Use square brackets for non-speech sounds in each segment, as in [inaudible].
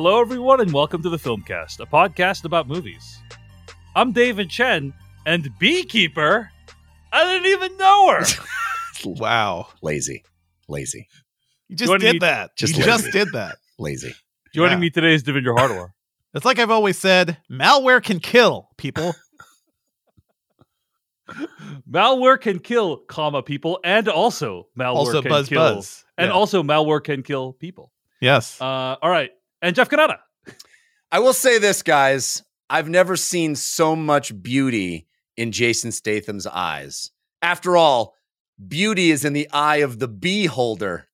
Hello, everyone, and welcome to the Filmcast, a podcast about movies. I'm David Chen, and Beekeeper, I didn't even know her. [laughs] Wow. lazy, lazy, You just Joining did me- that. Just you lazy. just did that. lazy. Joining Yeah. me today is Devindra Hardawar. [laughs] It's like I've always said, malware can kill people. [laughs] malware can kill, comma people, and also malware also can buzz kill, buzz. and Yeah. also malware can kill people. yes. Uh, all right, and Jeff Cannata. I will say this, guys. I've never seen so much beauty in Jason Statham's eyes. After all, beauty is in the eye of the beholder.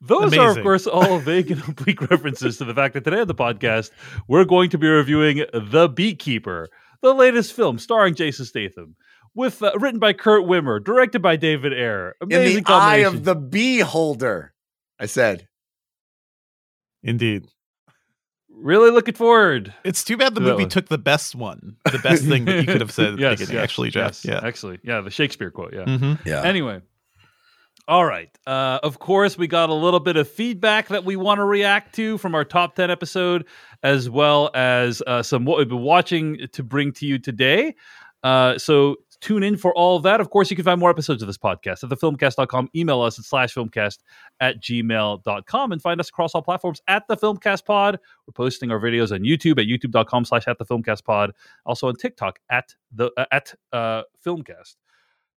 Those are, of course, all vague and [laughs] oblique references to the fact that today on the podcast, we're going to be reviewing The Beekeeper, the latest film starring Jason Statham, with uh, written by Kurt Wimmer, directed by David Ayer. In Amazing the eye combination. of the beholder. I said. Indeed. Really looking forward. It's too bad the To movie took the best one. [laughs] The best thing that you could have said at the yes, yes, actually, Jeff. yes, actually, yeah, the Shakespeare quote, yeah. Yeah. hmm Yeah. Anyway, all right. Uh, of course, we got a little bit of feedback that we want to react to from our top 10 episode, as well as uh, some what we've been watching to bring to you today. Uh, so tune in for all of that. Of course, you can find more episodes of this podcast at thefilmcast.com. Email us at slash filmcast at gmail.com and find us across all platforms at the Filmcast Pod. We're posting our videos on YouTube at youtube.com slash at the Filmcast Pod. Also on TikTok at the uh, at uh, Filmcast.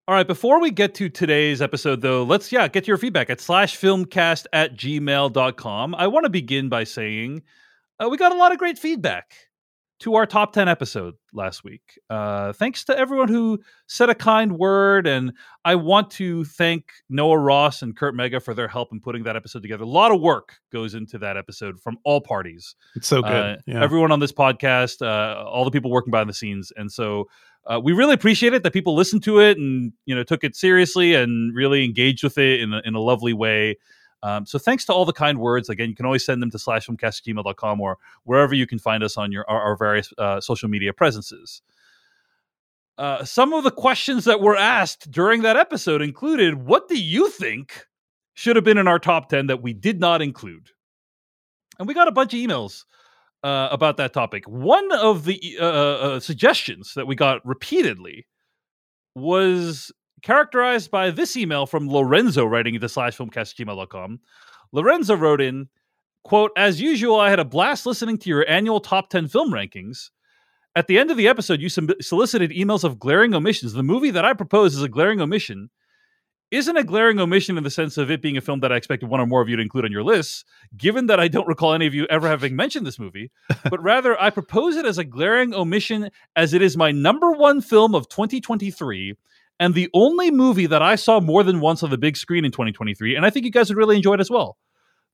All right, before we get to today's episode, though, let's, yeah, get your feedback at slash filmcast at gmail.com. I want to begin by saying uh, we got a lot of great feedback to our top 10 episode last week. Uh, thanks to everyone who said a kind word. And I want to thank Noah Ross and Kurt Mega for their help in putting that episode together. A lot of work goes into that episode from all parties It's so good. uh, yeah. everyone on this podcast, uh, all the people working behind the scenes, and so uh, we really appreciate it that people listened to it and you know took it seriously and really engaged with it in a, in a lovely way. Um, so thanks to all the kind words. Again, you can always send them to slash filmcast@gmail.com or wherever you can find us on your our, our various uh, social media presences. Uh, some of the questions that were asked during that episode included, "What do you think should have been in our top ten that we did not include?" And we got a bunch of emails uh, about that topic. One of the uh, uh, suggestions that we got repeatedly was characterized by this email from Lorenzo writing into slash filmcast@gmail.com. Lorenzo wrote in, quote, as usual, I had a blast listening to your annual top 10 film rankings. At the end of the episode, you solicited emails of glaring omissions. The movie that I propose is a glaring omission. Isn't a glaring omission in the sense of it being a film that I expected one or more of you to include on your lists, given that I don't recall any of you ever having mentioned this movie, [laughs] but rather I propose it as a glaring omission as it is my number one film of 2023 and the only movie that I saw more than once on the big screen in 2023, and I think you guys would really enjoy it as well.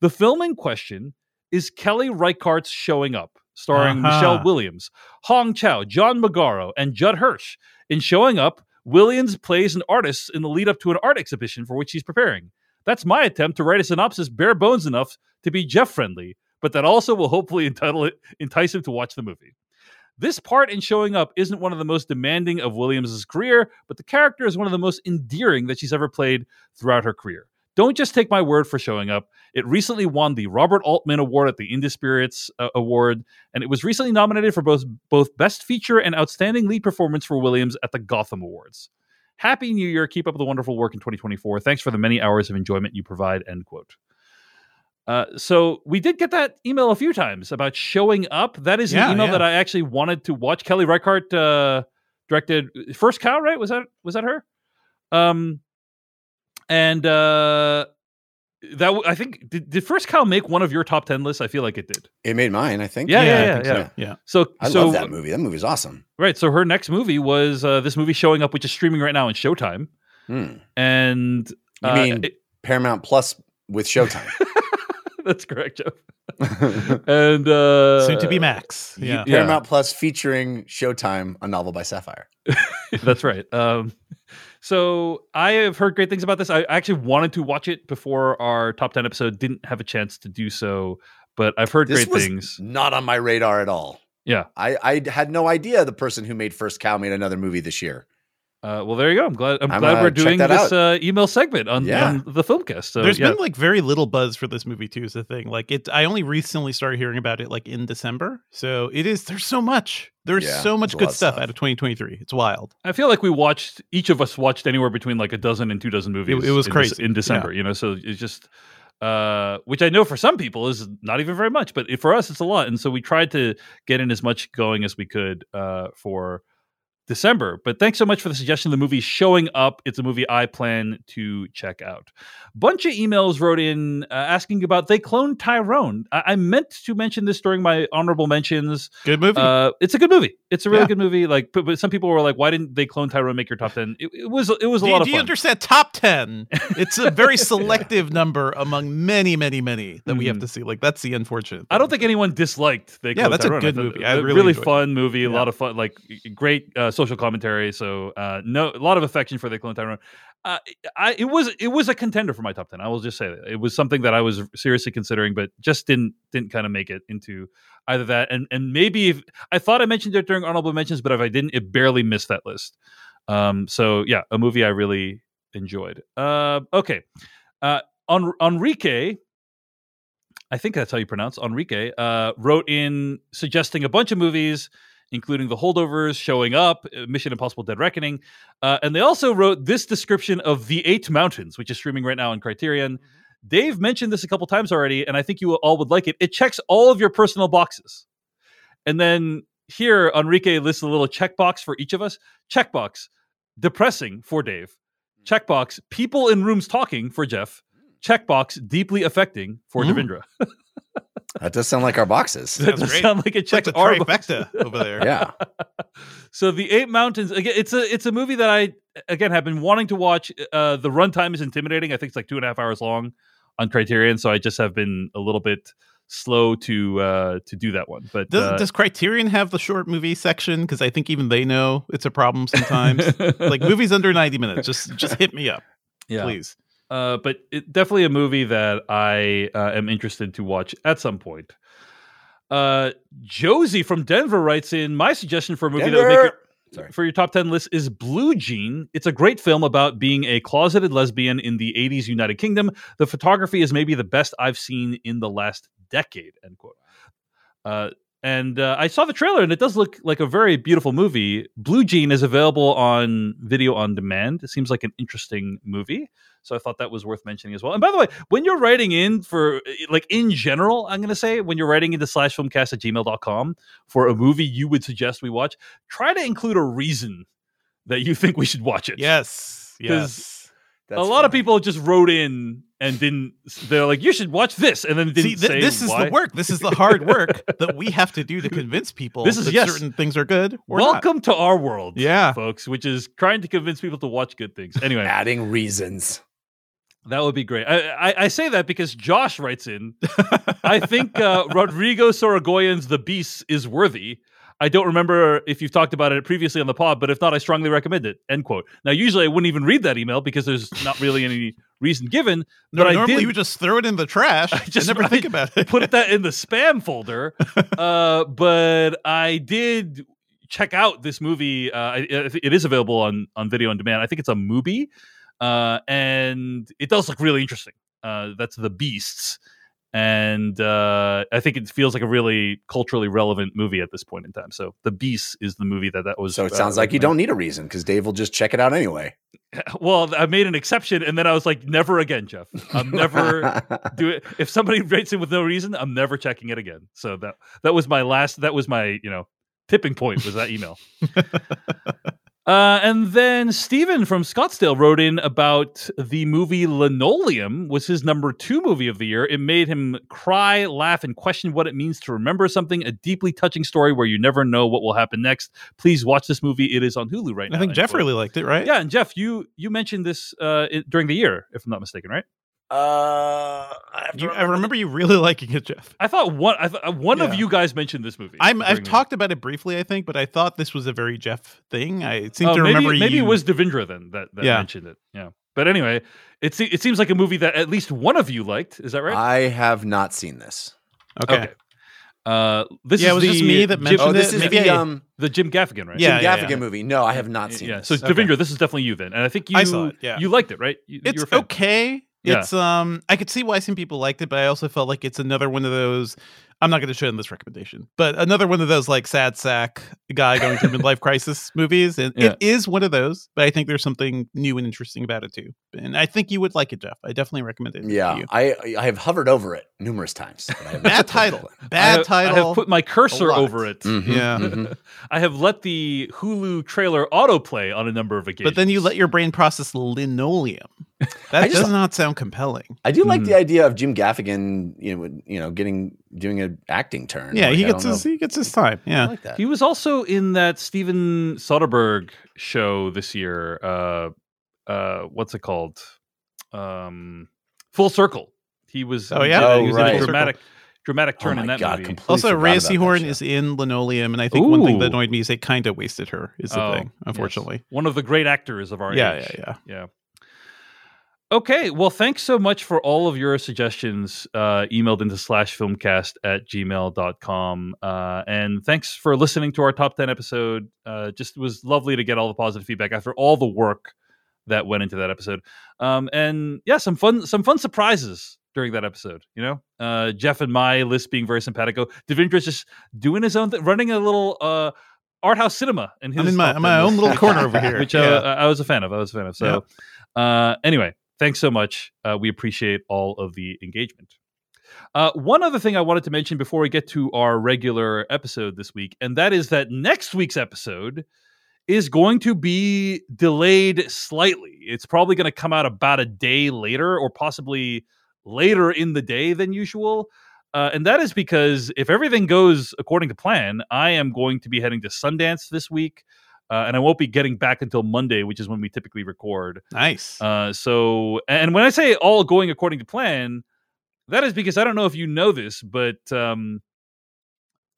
The film in question is Kelly Reichardt's Showing Up, starring Uh-huh. Michelle Williams, Hong Chau, John Magaro, and Judd Hirsch. In Showing Up, Williams plays an artist in the lead up to an art exhibition for which he's preparing. That's my attempt to write a synopsis bare bones enough to be Jeff friendly, but that also will hopefully [laughs] entitle it, entice him to watch the movie. This part in showing up isn't one of the most demanding of Williams' career, but the character is one of the most endearing that she's ever played throughout her career. Don't just take my word for showing up. It recently won the Robert Altman Award at the Indie Spirits uh, Award, and it was recently nominated for both both Best Feature and Outstanding Lead Performance for Williams at the Gotham Awards. Happy New Year! Keep up the wonderful work in 2024. Thanks for the many hours of enjoyment you provide. End quote. Uh, so we did get that email a few times about showing up. That is Yeah, an email yeah. that I actually wanted to watch. Kelly Reichardt uh, directed First Cow, right? Was that was that her? Um, and uh, that w- I think did, did First Cow make one of your top ten lists? I feel like it did. It made mine, I think. Yeah, yeah, I yeah, think yeah. so. yeah. So I so love that movie. That movie's awesome. right. So her next movie was uh, this movie showing up, which is streaming right now on Showtime. Hmm. And You uh, mean it- Paramount Plus with Showtime? [laughs] [laughs] that's correct, Jeff. [laughs] And uh, Soon to be Max. Yeah. Yeah. Paramount Plus featuring Showtime, a novel by Sapphire. [laughs] That's right. Um, so I have heard great things about this. I actually wanted to watch it before our top ten episode. Didn't have a chance to do so, but I've heard This great was things. not on my radar at all. Yeah. I, I had no idea the person who made First Cow made another movie this year. Uh, well, there you go. I'm glad. I'm, I'm glad we're doing this uh, email segment on, Yeah. on the filmcast. So There's yeah. been like very little buzz for this movie too. Is the thing. Like it, I only recently started hearing about it like in December. So it is. There's so much. There's Yeah, so much good stuff, stuff. out of 2023. It's wild. I feel like we watched each of us watched anywhere between like a dozen and two dozen movies. it was in Dec- crazy. in December. You know, so it's just uh, which I know for some people is not even very much, but for us it's a lot. And so we tried to get in as much going as we could uh, for December. But thanks so much for the suggestion. The movie showing up. It's a movie I plan to check out. Bunch of emails wrote in uh, asking about they cloned Tyrone. I-, I meant to mention this during my honorable mentions. Good movie. Uh, it's a good movie. It's a really Yeah. good movie. Like, but, but some people were like, "Why didn't they clone Tyrone? Make your top 10? It, it was it was a do, lot of. do you fun. understand? Top 10. [laughs] It's a very selective number among many, many, many that we have Mhm. to see. Like that's the unfortunate. I don't think anyone disliked. They Yeah, that's a good movie. I a really really enjoyed it. fun movie. A Yeah. lot of fun, like great uh, social commentary. So uh, no, a lot of affection for the Clone Tyrone. Uh, I it was it was a contender for my top ten. I will just say that it was something that I was seriously considering, but just didn't didn't kind of make it into either that and and maybe if, I thought I mentioned it during honorable mentions, but if I didn't, it barely missed that list. Um, so yeah, a movie I really enjoyed. Uh, okay, uh, on Enrique. I think that's how you pronounce Enrique, uh, wrote in suggesting a bunch of movies, including The Holdovers, Showing Up, uh, Mission Impossible Dead Reckoning. Uh, and they also wrote this description of The Eight Mountains, which is streaming right now on Criterion. Dave mentioned this a couple times already, and I think you all would like it. It checks all of your personal boxes. And then here, Enrique lists a little checkbox for each of us. Checkbox, depressing for Dave. Checkbox, people in rooms talking for Jeff. Checkbox, deeply affecting for Mm. Devindra. [laughs] That does sound like our boxes. That That's does great. sound like it It's like the our boxes. trifecta over there. yeah. [laughs] so the Eight Mountains again. It's a it's a movie that I again have been wanting to watch. Uh, the runtime is intimidating. I think it's like two and a half hours long on Criterion. So I just have been a little bit slow to uh to do that one. But Does, uh, does Criterion have the short movie section? Because I think even they know it's a problem sometimes. [laughs] like movies under 90 minutes, just just hit me up, yeah. please. Uh, but it, definitely a movie that I uh, am interested to watch at some point. Uh, Josie from Denver writes in my suggestion for a movie that would make Denver! Sorry. for your top 10 list is Blue Jean. It's a great film about being a closeted lesbian in the 80s United Kingdom. The photography is maybe the best I've seen in the last decade, end quote. Uh, and uh, I saw the trailer and it does look like a very beautiful movie. Blue Jean is available on video on demand. It seems like an interesting movie. So I thought that was worth mentioning as well. And by the way, when you're writing in for like in general, I'm going to say when you're writing into slash filmcast at gmail.com for a movie you would suggest we watch, try to include a reason that you [laughs] think we should watch it. Yes, Yes. That's a lot of people just wrote in and didn't, they're like, you should watch this. And then didn't See, th- say this is why. the work. This is the hard work [laughs] that we have to do to convince people This is- that yes. certain things are good. Or not. Welcome to our world. Yeah. Folks, which is trying to convince people to watch good things. Anyway, [laughs] adding reasons. that would be great. I, I, I say that because Josh writes in, I think uh, [laughs] Rodrigo Sorogoyen's The Beast is worthy. I don't remember if you've talked about it previously on the pod, but if not, I strongly recommend it. End quote. Now, usually I wouldn't even read that email because there's not really any reason given. No, but I normally did you just throw it in the trash. [laughs] I I just- never I think about it. put that in the [laughs] spam folder. Uh, but I did check out this movie. Uh, I- I- it is available on on video on demand. I think it's a movie, uh, and it does look really interesting. Uh, that's the Beasts, and uh, I think it feels like a really culturally relevant movie at this point in time. So, the Beast is the movie that that was. So it uh, sounds like you don't need a reason because Dave will just check it out anyway. [laughs] Well, I made an exception, and then I was like, "Never again, Jeff. I'm never." [laughs] do it if somebody rates it with no reason i'm never checking it again so that that was my last that was my you know tipping point was that email [laughs] uh, and then Steven from Scottsdale wrote in about the movie Linoleum was his number two movie of the year. It made him cry, laugh, and question what it means to remember something. A deeply touching story where you never know what will happen next. Please watch this movie. It is on Hulu right now. I think Jeff really liked it, right? Yeah, and Jeff, you you mentioned this uh, it, during the year, if I'm not mistaken, right? Uh, I, have to You, I remember you really [laughs] liking it, Jeff. I thought one I th- uh, one of you guys mentioned this movie. I'm, I've during talked about it briefly, I think, but I thought this was a very Jeff thing. I seem Oh, to maybe, remember maybe you. it was Devindra then that, that Yeah. mentioned it. Yeah, but anyway, it se- it seems like a movie that at least one of you liked. Is that right? I have not seen this. okay. Uh, this Yeah, is it was the just me that Jim, mentioned Oh, this is Maybe the um, the Jim Gaffigan, right? Yeah, Jim yeah, Gaffigan yeah. movie. No, I have not seen yeah. this. So Okay. Devindra, this is definitely you then, and I think you I saw it, yeah. you liked it, right? You, you it's were a fan. okay. Yeah. It's um I could see why some people liked it, but I also felt like it's another one of those I'm not going to show in this recommendation, but another one of those like sad sack guy going through midlife crisis [laughs] movies, and Yeah. it is one of those. But I think there's something new and interesting about it too, and I think you would like it, Jeff. I definitely recommend it. to Yeah, you. I I have hovered over it numerous times. but I bad title, on. I bad have, title. I have put my cursor over it. Mhm, Yeah. mhm. [laughs] I have let the Hulu trailer autoplay on a number of occasions. but then you let your brain process linoleum. [laughs] That I just- does not sound compelling. I do like Mhm. the idea of Jim Gaffigan, you know, you know, getting doing an acting turn. Yeah, Like, he gets his know. he gets his time. I Yeah, like that. He was also in that Steven Soderbergh show this year. Uh, uh, what's it called? Um, Full Circle. He was. Oh, yeah? he Oh, was in right. a dramatic, dramatic Oh turn my in that God, movie. Also, forgot Rhea about Seehorn is in Linoleum, and I think one thing that annoyed me is they kind of wasted her. Is the Oh, thing, yes. unfortunately. One of the great actors of our Yeah, age. yeah, yeah. Yeah. Okay. Well, thanks so much for all of your suggestions uh, emailed into slash filmcast at gmail.com. Uh, and thanks for listening to our top 10 episode. Uh, just was lovely to get all the positive feedback after all the work that went into that episode. Um, and yeah, some fun, some fun surprises during that episode. You know, uh, Jeff and my list being very simpatico. Devindra's just doing his own thing, running a little uh, art house cinema. And his I'm in my, my own little corner over here. [laughs] which yeah. uh, I was a fan of. I was a fan of. So, uh, anyway, thanks so much. Uh, we appreciate all of the engagement. Uh, one other thing I wanted to mention before we get to our regular episode this week, and that is that next week's episode is going to be delayed slightly. It's probably going to come out about a day later, or possibly later in the day than usual. Uh, and that is because if everything goes according to plan, I am going to be heading to Sundance this week. Uh, and I won't be getting back until Monday, which is when we typically record. nice. Uh, so, and when I say all going according to plan, that is because I don't know if you know this, but um,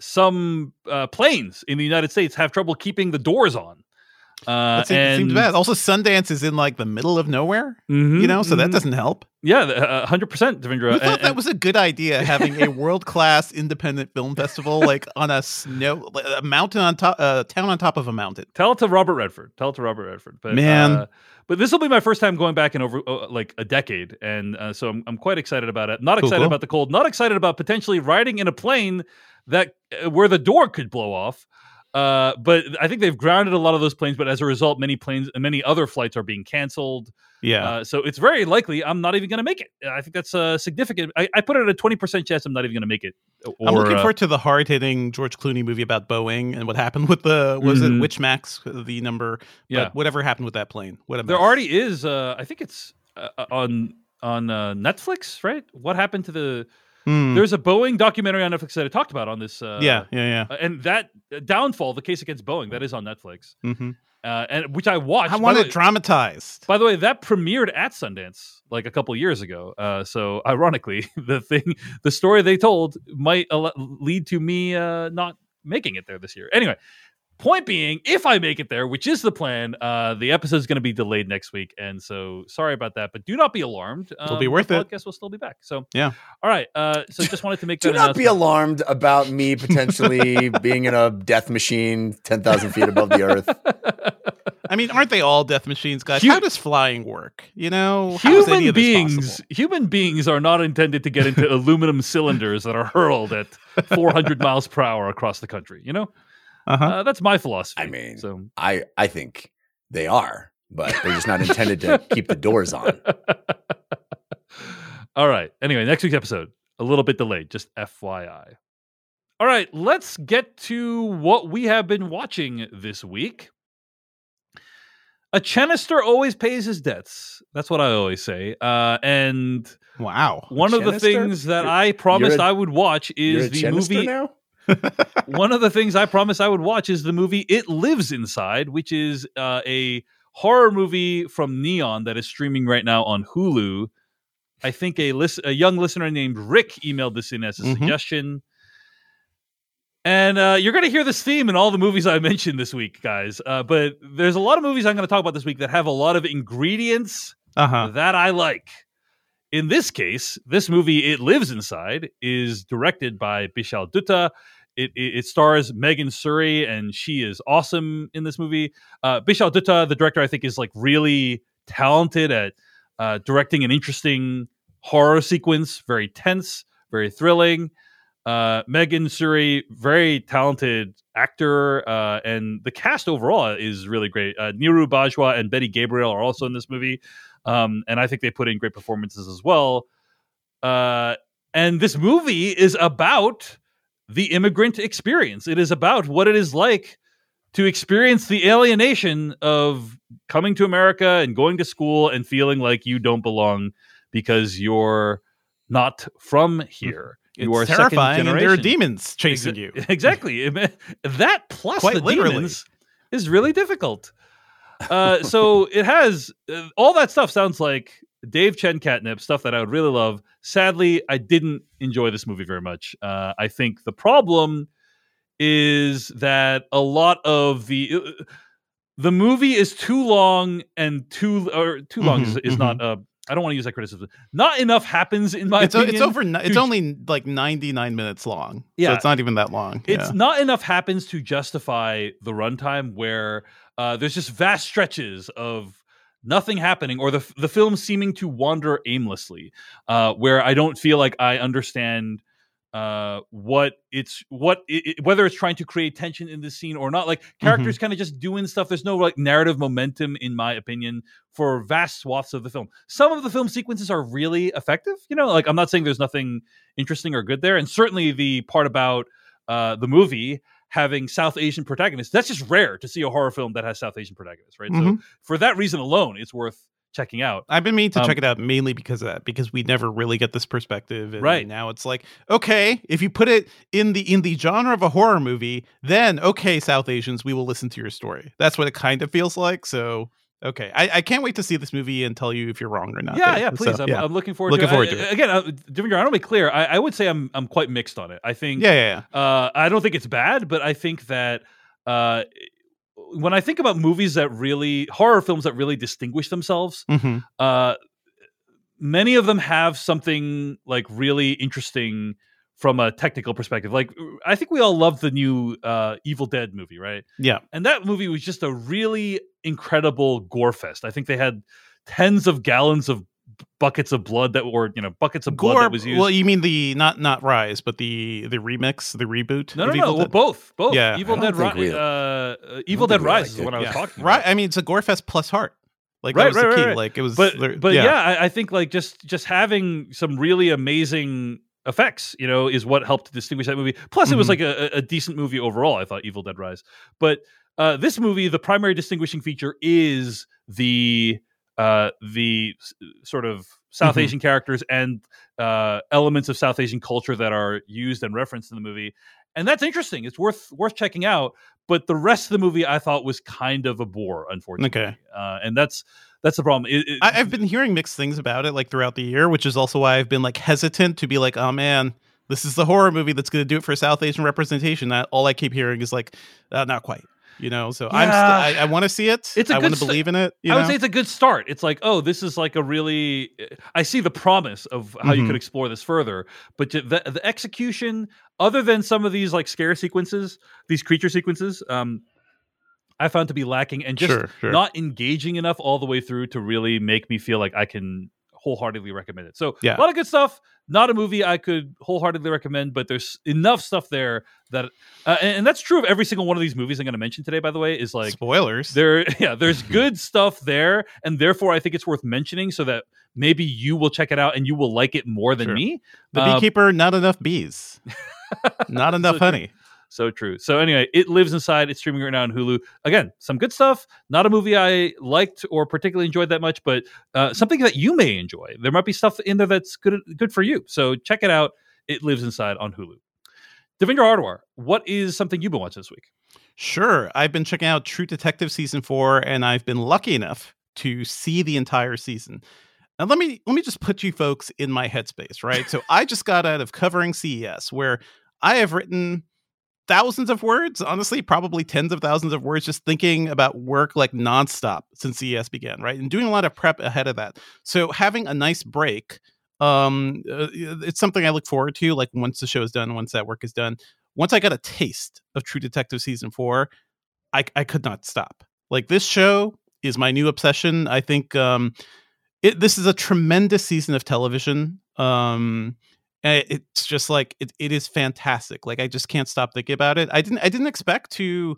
some uh, planes in the United States have trouble keeping the doors on. Uh, that seems, and seems bad. Also, Sundance is in like the middle of nowhere, Mhm, you know, so that mhm. doesn't help. yeah, hundred percent, Devindra. Who thought And- that and- was a good idea? Having a world class independent film festival like on a snow, like, a mountain on top, a town on top of a mountain. Tell it to Robert Redford. Tell it to Robert Redford. But Man. uh, but this will be my first time going back in over uh, like a decade, and uh, so I'm I'm quite excited about it. Not Cool, excited cool. about the cold. Not excited about potentially riding in a plane that uh, where the door could blow off. Uh, but I think they've grounded a lot of those planes. But as a result, many planes and many other flights are being canceled. Yeah. Uh, so it's very likely I'm not even going to make it. I think that's uh, significant. I, I put it at a 20 percent chance I'm not even going to make it. Or, I'm looking uh, forward to the hard hitting George Clooney movie about Boeing and what happened with the was Mhm. it Witch Max the number? yeah. But whatever happened with that plane? What There already is. Uh, I think it's uh, on on uh, Netflix, right? What happened to the? Hmm. There's a Boeing documentary on Netflix that I talked about on this. Uh, yeah, yeah, uh, and that uh, downfall, the case against Boeing, that is on Netflix, yeah. hmm uh, and which I watched. I want it dramatized. By the way, that premiered at Sundance like a couple years ago. Uh, so ironically, [laughs] the thing, the story they told might al- lead to me uh, not making it there this year. Anyway, point being, if I make it there, which is the plan, uh, the episode is going to be delayed next week, and so sorry about that. But do not be alarmed. Um, It'll be worth the it. Podcast will still be back. So Yeah. all right. Uh, so just wanted to make [laughs] Do that not be alarmed about me potentially [laughs] being in a death machine 10,000 feet above the earth. I mean, aren't they all death machines, guys? Hu- How does flying work? You know, how is any Human of beings, possible? human beings are not intended to get into [laughs] aluminum cylinders that are hurled at 400 miles per hour across the country. You know, Uh-huh. uh, that's my philosophy. I mean, so I, I think they are, but they're just not intended to keep the doors on. [laughs] All right. Anyway, next week's episode a little bit delayed, just FYI. All right, let's get to what we have been watching this week. A Chenister always pays his debts. That's what I always say. Uh, and Wow. one of the things that You're- I promised a- I would watch You're is a the Chenister movie. now? One of the things I promised I would watch is the movie It Lives Inside, which is uh, a horror movie from Neon that is streaming right now on Hulu. I think a lis- a young listener named Rick emailed this in as a Mhm. suggestion. And uh, you're going to hear this theme in all the movies I mentioned this week, guys. Uh, but there's a lot of movies I'm going to talk about this week that have a lot of ingredients Uh huh. that I like. in this case, this movie, It Lives Inside, is directed by Bishal Dutta. It, it, it stars Megan Suri, and she is awesome in this movie. Uh, Bishal Dutta, the director, I think, is like really talented at uh, directing an interesting horror sequence, very tense, very thrilling. Uh, Megan Suri, very talented actor, uh, and the cast overall is really great. Uh, Neeru Bajwa and Betty Gabriel are also in this movie, um, and I think they put in great performances as well. Uh, and this movie is about the immigrant experience. It is about what it is like to experience the alienation of coming to America and going to school and feeling like you don't belong because you're not from here. You it's are terrifying, and there are demons chasing Exa- you. [laughs] Exactly. [laughs] That plus Quite the literally. demons is really difficult. Uh, so it has uh, all that stuff sounds like Dave Chen catnip stuff that I would really love. Sadly, I didn't enjoy this movie very much. Uh, I think the problem is that a lot of the uh, the movie is too long and too or too long is, Mhm, is not. Uh, I don't want to use that criticism. Not enough happens in my It's, opinion. it's over. It's only like ninety nine minutes long. Yeah. so it's not even that long. it's yeah. not enough happens to justify the runtime where uh, there's just vast stretches of nothing happening or the the film seeming to wander aimlessly uh, where i don't feel like i understand uh what it's what it, whether it's trying to create tension in the scene or not. Like characters kind of just doing stuff. There's no like narrative momentum in my opinion for vast swaths of the film. Some of the film sequences are really effective you know? Like i'm not saying there's nothing interesting or good there and certainly the part about uh the movie having south asian protagonists that's just rare to see a horror film that has south asian protagonists right so Mhm. for that reason alone it's worth checking out I've been meaning to Um, check it out mainly because of that, because we never really get this perspective. And Right. now it's like, okay, if you put it in the in the genre of a horror movie, then okay, South Asians, we will listen to your story. That's what it kind of feels like. So okay, I, I can't wait to see this movie and tell you if you're wrong or not. Yeah, yeah, please. So, I'm, yeah. I'm looking forward Looking to forward it. to I- it. Again, uh, I want to be clear. I, I would say I'm I'm quite mixed on it. I think yeah, yeah, yeah. Uh, I don't think it's bad, but I think that uh, when I think about movies that really horror films that really distinguish themselves, Mhm. uh, many of them have something like really interesting from a technical perspective. Like I think we all love the new uh, Evil Dead movie, right? Yeah. And that movie was just a really incredible gore fest. I think they had tens of gallons of buckets of blood that were, you know, buckets of blood that was used. Well, you mean the not not Rise, but the the remix, the reboot. no, no, of no. Well, both, both. Yeah. Evil Dead, think Ri- we- uh, Evil Dead Rise liked is it. what I was yeah. talking Right. about. I mean, it's a gore fest plus heart. Like Right, that was right, the key. right, right. Like it was. but there- but yeah, I, I think like just just having some really amazing effects, you know, is what helped to distinguish that movie. Plus, it was Mhm. like a, a decent movie overall. I thought Evil Dead Rise, but uh, this movie, the primary distinguishing feature is the uh, the s- sort of South Mhm. Asian characters and uh, elements of South Asian culture that are used and referenced in the movie, and that's interesting. It's worth worth checking out. But the rest of the movie, I thought, was kind of a bore, unfortunately. Okay. uh, and that's that's the problem. It- it- I, I've been hearing mixed things about it like throughout the year, which is also why I've been like hesitant to be like, oh man, this is the horror movie that's going to do it for South Asian representation. That all I keep hearing is like, uh, not quite. You know, so I'm st- I, I want to see it. It's a I want to st- believe in it. You I would know? say it's a good start. It's like, oh, this is like a really. I see the promise of how you Mhm. could explore this further, but the, the execution, other than some of these like scare sequences, these creature sequences, um, I found to be lacking and just sure, sure. not engaging enough all the way through to really make me feel like I can wholeheartedly recommend it. So Yeah. a lot of good stuff. Not a movie I could wholeheartedly recommend, but there's enough stuff there that, uh, and, and that's true of every single one of these movies I'm going to mention today. By the way, is like spoilers. there [laughs] yeah there's [laughs] good stuff there and therefore i think it's worth mentioning so that maybe you will check it out and you will like it more than Sure. me the um, beekeeper, not enough bees, [laughs] not enough So honey. So true so anyway it lives inside it's streaming right now on hulu again some good stuff not a movie i liked or particularly enjoyed that much but uh, something that you may enjoy there might be stuff in there that's good good for you so check it out it lives inside on hulu Devindra Hardawar, what is something you've been watching this week? Sure. I've been checking out True Detective season four, and I've been lucky enough to see the entire season. And let me let me just put you folks in my headspace, right? so I just got out of covering CES, where I have written thousands of words, honestly, probably tens of thousands of words, just thinking about work like nonstop since CES began, right? And doing a lot of prep ahead of that. So having a nice break Um, uh, it's something I look forward to. Like once the show is done, once that work is done, once I got a taste of True Detective season four, I I could not stop. Like this show is my new obsession. I think um, it, this is a tremendous season of television. Um, it's just like it, it is fantastic. Like I just can't stop thinking about it. I didn't I didn't expect to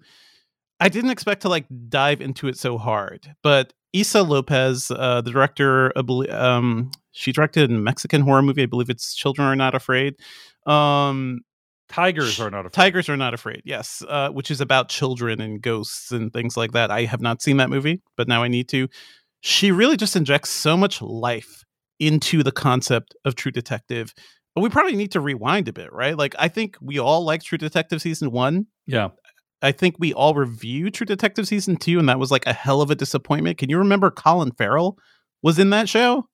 I didn't expect to like dive into it so hard, but Issa Lopez, uh, the director, um, she directed a Mexican horror movie. I believe it's Children Are Not Afraid. Um, Tigers are not afraid. Tigers are not afraid. Yes, uh, which is about children and ghosts and things like that. I have not seen that movie, but now I need to. She really just injects so much life into the concept of True Detective. But we probably need to rewind a bit, right? Like I think we all like True Detective season one. Yeah. I think we all reviewed True Detective season two, and that was like a hell of a disappointment. Can you remember Colin Farrell was in that show?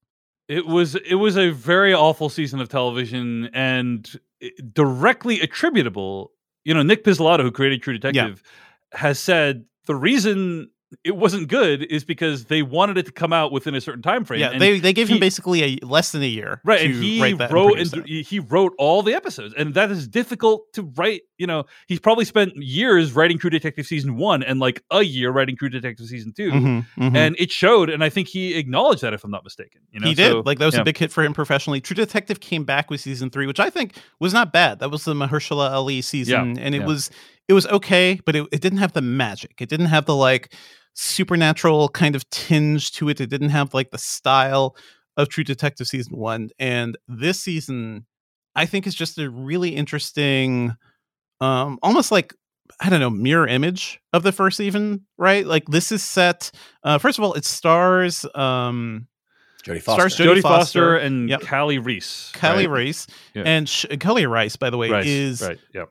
It was it was a very awful season of television and eh, directly attributable. You know, Nic Pizzolatto, who created True Detective, yeah. has said the reason it wasn't good is because they wanted it to come out within a certain time frame. Yeah, they they gave he, him basically a less than a year, right? and he wrote and, and he wrote all the episodes, and that is difficult to write. You know, he's probably spent years writing True Detective season one and like a year writing True Detective season 2 mm-hmm, mm-hmm. and it showed. And I think he acknowledged that, if I'm not mistaken. You know, he did. So, like that was yeah. a big hit for him professionally. True Detective came back with season three, which I think was not bad. That was the Mahershala Ali season, yeah, and it yeah. was it was okay, but it, it didn't have the magic. It didn't have the like supernatural kind of tinge to it. It didn't have like the style of True Detective season one. And this season, I think is just a really interesting, um, almost like I don't know, mirror image of the first even, right? Like this is set uh first of all, it stars um Jodie Foster. Stars Jodie, Jodie Foster, Foster, and yep. Kali Reis. Kali right? Reis. Yeah. And Sh- Kali Reis, by the way, Reis. is right. Yep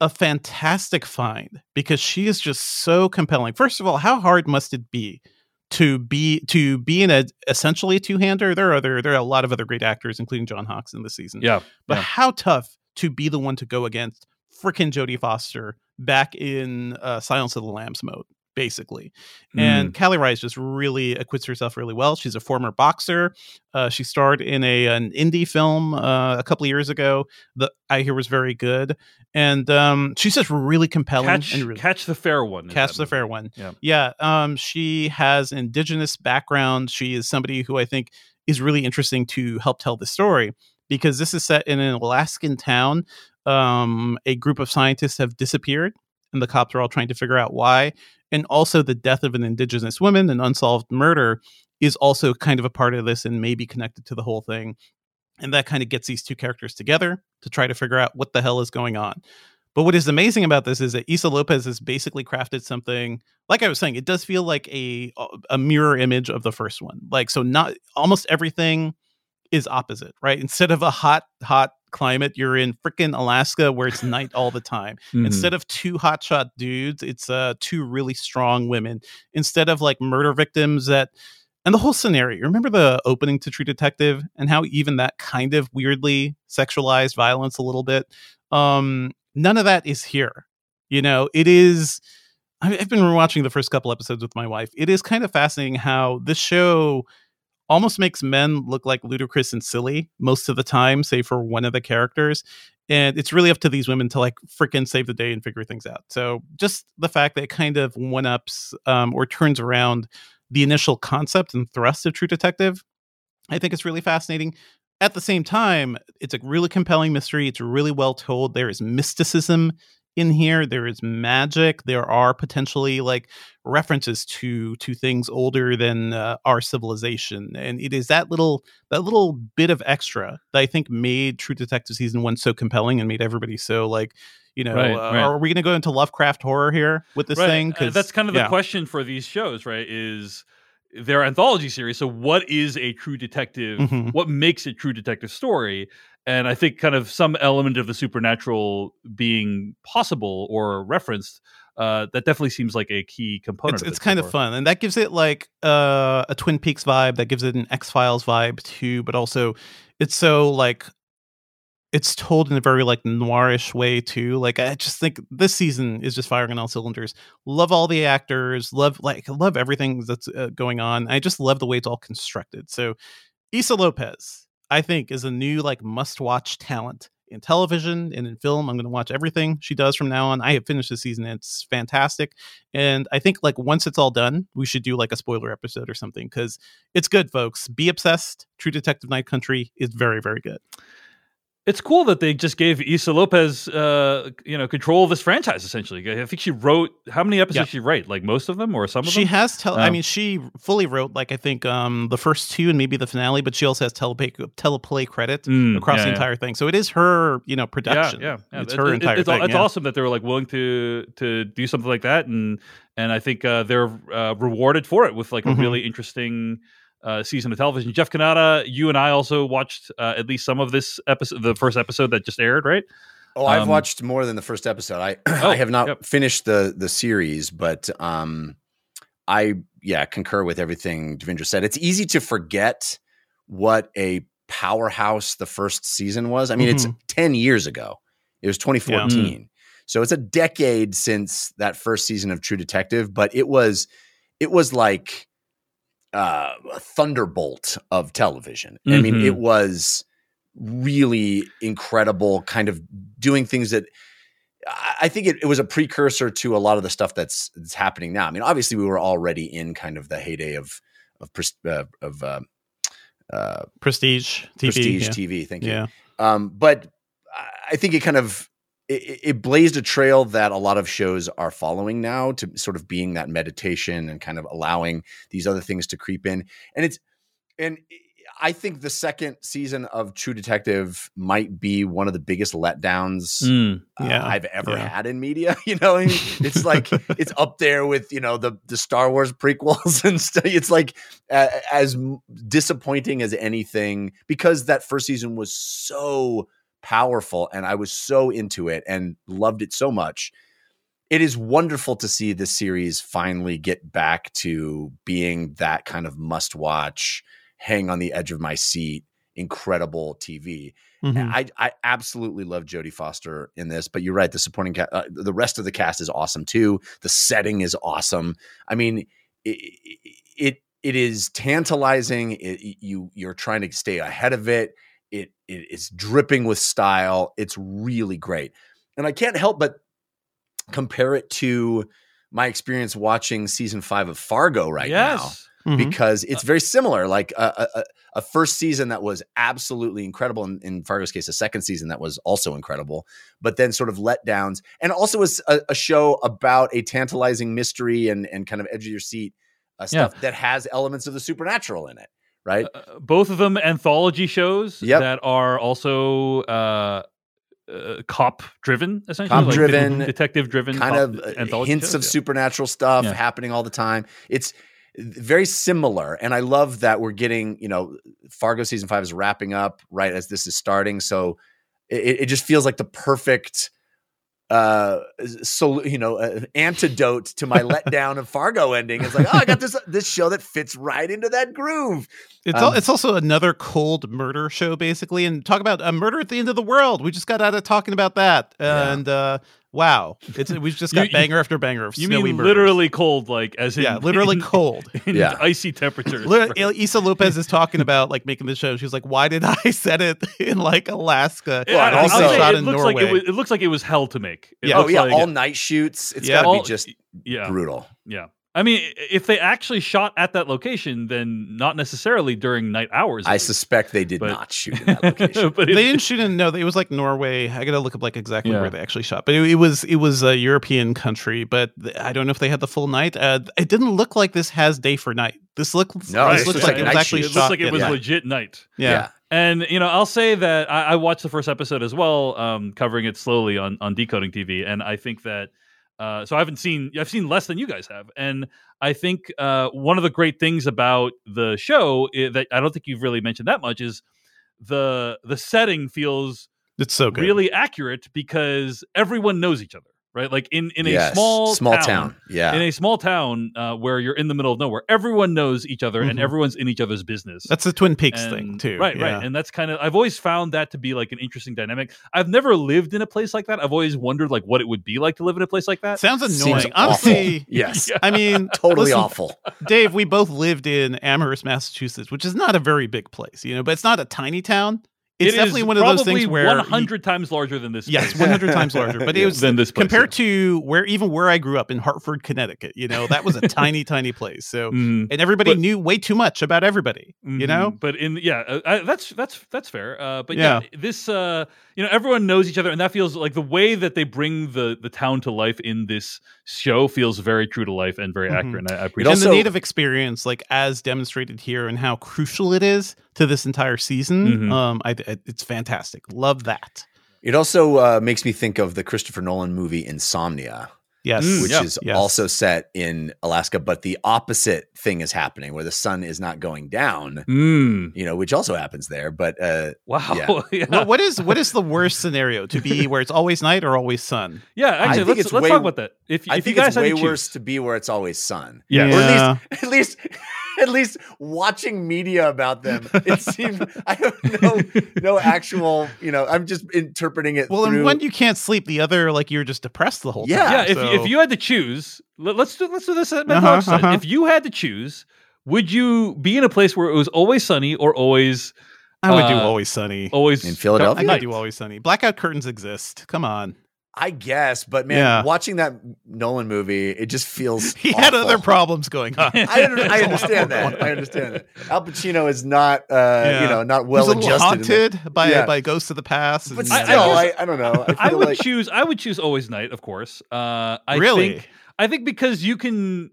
a fantastic find because she is just so compelling. First of all, how hard must it be to be to be in a essentially a two hander? There are other there are a lot of other great actors, including John Hawkes in this season. Yeah, but yeah. how tough to be the one to go against freaking Jodie Foster back in uh, Silence of the Lambs mode basically. Mm. And Kali Reis just really acquits herself really well. She's a former boxer. Uh, she starred in a an indie film uh, a couple years ago that I hear was very good. And um, she's just really compelling. Catch, and really, catch the fair one. Catch the movie. fair one. Yeah. Yeah. Um, she has indigenous background. She is somebody who I think is really interesting to help tell the story because this is set in an Alaskan town. Um, a group of scientists have disappeared and the cops are all trying to figure out why and also the death of an indigenous woman, an unsolved murder, is also kind of a part of this and maybe connected to the whole thing. And that kind of gets these two characters together to try to figure out what the hell is going on. But what is amazing about this is that Issa Lopez has basically crafted something, like I was saying, it does feel like a a mirror image of the first one. Like so, not almost everything is opposite, right? Instead of a hot, hot climate, you're in freaking Alaska where it's night all the time. Mm-hmm. Instead of two hotshot dudes, it's uh two really strong women. Instead of like murder victims that and the whole scenario. Remember the opening to True Detective and how even that kind of weirdly sexualized violence a little bit. Um, none of that is here. You know, it is. I've been watching the first couple episodes with my wife. It is kind of fascinating how this show almost makes men look like ludicrous and silly most of the time, say for one of the characters. And it's really up to these women to like freaking save the day and figure things out. So just the fact that it kind of one ups um, or turns around the initial concept and thrust of True Detective, I think it's really fascinating. At the same time, it's a really compelling mystery. It's really well told. There is mysticism in here there is magic there are potentially like references to to things older than uh, our civilization and it is that little that little bit of extra that i think made true detective season 1 so compelling and made everybody so like you know right, uh, right. are we going to go into lovecraft horror here with this right. thing because uh, that's kind of yeah. the question for these shows right is their anthology series so what is a true detective mm-hmm. what makes a true detective story and I think kind of some element of the supernatural being possible or referenced. Uh, that definitely seems like a key component. It's, it's kind of fun, and that gives it like uh, a Twin Peaks vibe. That gives it an X Files vibe too, but also it's so like it's told in a very like noirish way too. Like I just think this season is just firing on all cylinders. Love all the actors. Love like love everything that's uh, going on. I just love the way it's all constructed. So, Issa Lopez I think is a new like must watch talent in television and in film. I'm going to watch everything she does from now on. I have finished the season. It's fantastic. And I think like once it's all done, we should do like a spoiler episode or something because it's good, folks. Be obsessed. True Detective Night Country is very, very good. It's cool that they just gave Issa Lopez, uh, you know, control of this franchise. Essentially, I think she wrote how many episodes Yeah. did she write? Like most of them, or some of She them? She has tele. I Oh. mean, she fully wrote like I think um the first two and maybe the finale, but she also has teleplay teleplay credit Mm, across yeah, the yeah. entire thing. So it is her, you know, production. Yeah, yeah, it's It- her it- entire it's, thing. It's yeah. awesome that they were like willing to to do something like that, and and I think uh, they're uh, rewarded for it with like a Mhm. really interesting uh, season of television. Jeff Cannata, you and I also watched uh, at least some of this episode, the first episode that just aired, right? Oh, I've Um, watched more than the first episode. I [clears throat] Oh, I have not yep. finished the the series, but um, I yeah concur with everything Devindra said. It's easy to forget what a powerhouse the first season was. I mean, it's Mm-hmm. ten years ago. It was 2014, so it's a decade since that first season of True Detective. But it was it was like uh, a thunderbolt of television. I mean, Mhm. it was really incredible, kind of doing things that I think it, it was a precursor to a lot of the stuff that's that's happening now. I mean, obviously, we were already in kind of the heyday of of uh, of uh, uh, Prestige TV. prestige yeah. TV. Thank you. Yeah. Um, but I think it kind of it, it blazed a trail that a lot of shows are following now to sort of being that meditation and kind of allowing these other things to creep in. And it's and I think the second season of True Detective might be one of the biggest letdowns Mm. uh, I've ever yeah. had in media. [laughs] You know, I mean, it's like [laughs] it's up there with you know the the Star Wars prequels [laughs] and stuff. It's like uh, as disappointing as anything because that first season was so powerful and I was so into it and loved it so much. It is wonderful to see this series finally get back to being that kind of must watch, hang on the edge of my seat, incredible TV. Mhm. I I absolutely love Jodie Foster in this, but you're right. The supporting cast, uh, the rest of the cast is awesome too. The setting is awesome. I mean, it it, it is tantalizing. It, you you're trying to stay ahead of it. It it is dripping with style. It's really great, and I can't help but compare it to my experience watching season five of Fargo right now yes. Mhm. because it's very similar. Like a, a, a first season that was absolutely incredible. In, in Fargo's case, a second season that was also incredible, but then sort of letdowns. And also was a, a show about a tantalizing mystery and, and kind of edge of your seat uh, stuff that has elements of the supernatural in it. Right. Uh, both of them anthology shows Yep. that are also uh, uh, cop driven, essentially, Cop driven, detective driven, kind of uh, hints of supernatural stuff Yeah. happening all the time. It's very similar, and I love that we're getting. You know, Fargo season five is wrapping up right as this is starting, so it, it just feels like the perfect. Uh, so you know, uh, antidote to my letdown of Fargo ending. It's like, oh, I got this this show that fits right into that groove. It's al- Um, it's also another cold murder show, basically, and talk about a murder at the end of the world. We just got out of talking about that, Yeah. and uh, wow, it's we've just got You- you- banger after banger of You snowy mean murders. literally cold, like as in yeah, literally in, cold. [laughs] in Yeah. icy temperatures. Lit- Issa Lopez is talking about like making the show. She's like, "Why did I [laughs] set it in like Alaska? Well, and also- shot it in looks Norway." like it, was, it looks like it was hell to make. It Yeah. oh yeah, like- all night shoots. It's Yeah. got to All- be just yeah, brutal. yeah. I mean, if they actually shot at that location, then not necessarily during night hours. I least. suspect they did But- not shoot in that [laughs] location. but they it- didn't shoot in no. It was like Norway. I gotta look up like exactly Yeah. where they actually shot, but it, it was it was a European country. But I don't know if they had the full night. Uh, it didn't look like this has day for night. This looks No, this this looks looks like like it was actually it looks like it was yeah. legit night. yeah. And you know, I'll say that I, I watched the first episode as well, um, covering it slowly on on decoding TV, and I think that uh, so I haven't seen I've seen less than you guys have, and I think uh, one of the great things about the show i- that I don't think you've really mentioned that much is the the setting feels It's so good. really accurate because everyone knows each other, right? Like in in Yes, a small small town, town. Yeah. in a small town uh, where you're in the middle of nowhere, everyone knows each other and Mhm. everyone's in each other's business. That's the Twin Peaks And- thing too. Right, yeah. right. And that's kind of I've always found that to be like an interesting dynamic. I've never lived in a place like that. I've always wondered like what it would be like to live in a place like that. Sounds annoying. awful. Honestly, [laughs] yes. I mean, [laughs] Totally listen, awful. Dave, we both lived in Amherst, Massachusetts, which is not a very big place, you know, but it's not a tiny town. It's It definitely one of those things where you- 100 times larger than this. Yes, place. 100 times larger. But [laughs] it Yeah. was than this place, compared to where even where I grew up in Hartford, Connecticut. You know, that was a [laughs] tiny, tiny place. So, Mhm. and everybody But- knew way too much about everybody. You know, Mhm. but in yeah uh, I, that's that's that's fair uh but yeah. Yeah. this uh you know everyone knows each other and that feels like the way that they bring the the town to life in this show feels very true to life and very Mhm. accurate and I, I appreciate and also- the native experience, like as demonstrated here, and how crucial it is to this entire season. Mhm. Um, I, I- it's fantastic. Love that. It also uh, makes me think of the Christopher Nolan movie Insomnia, Yes, Mm, which yeah. is Yes. also set in Alaska, but the opposite thing is happening where the sun is not going down, Mm, you know, which also happens there. But uh, wow Yeah. [laughs] yeah What, what is what is the worst scenario to be where it's always night or always sun? yeah actually think let's it's let's way- talk about that if, I if you think guys it's had way to choose- worse to be where it's always sun. Yeah. Or at least, [laughs] at least, [laughs] at least watching media about them, it seems I have no no actual, you know, I'm just interpreting it. Well, and when you can't sleep, the other like you're just depressed the whole Yeah. time. yeah if, so- if you had to choose let, us do let's do this at Uh-huh, exercise. uh-huh. if you had to choose would you be in a place where it was always sunny or always I would do uh, always sunny. always In Philadelphia? I night? could do always sunny. Blackout curtains exist. Come on. I guess, but man, Yeah. watching that Nolan movie, it just feels [laughs] He had other problems going on. [laughs] I, under- I [laughs] understand that. I understand that. Al Pacino is not, uh, you know, not well was a adjusted. in that. haunted by Yeah. by ghosts of the past. But and- I- I still, I, I, don't know. I, I would like, choose. I would choose always night, of course. Uh, I really? think. I think because you can,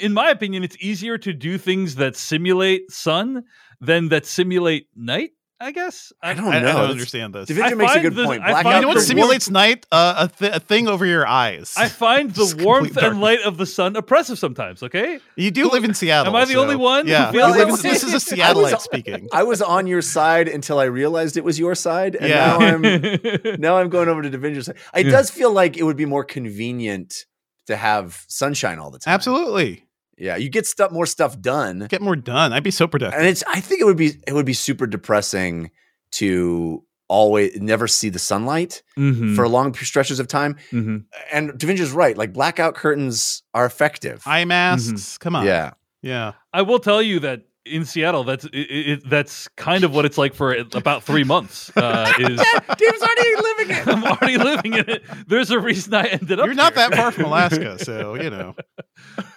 in my opinion, it's easier to do things that simulate sun than that simulate night. I guess. I don't I, I know. don't understand this. Devindra makes a good the- point. I find you know what the curtains- simulates night? Uh, a, th- a thing over your eyes. I find the warmth and light of the sun oppressive sometimes. Okay. you do live in [laughs] Seattle. Am I the so- only one who Yeah. feels You live like- in- this is a [laughs] I was- Seattleite speaking. I was on your side until I realized it was your side, and Yeah. now I'm [laughs] now I'm going over to Devindra's side. It Yeah. does feel like it would be more convenient to have sunshine all the time. Absolutely. Yeah, you get stuff more stuff done. Get more done. I'd be so productive. and it's i think it would be it would be super depressing to always never see the sunlight Mhm, for long stretches of time mhm. and Devindra's right like blackout curtains are effective Eye masks. Come on. yeah Yeah. I will tell you that in Seattle, that's it, it, that's kind of what it's like for about three months. Uh, is [laughs] dave's already living it [laughs] I'm already living in it. There's a reason I ended up. You're not here. that far from Alaska, [laughs] so you know.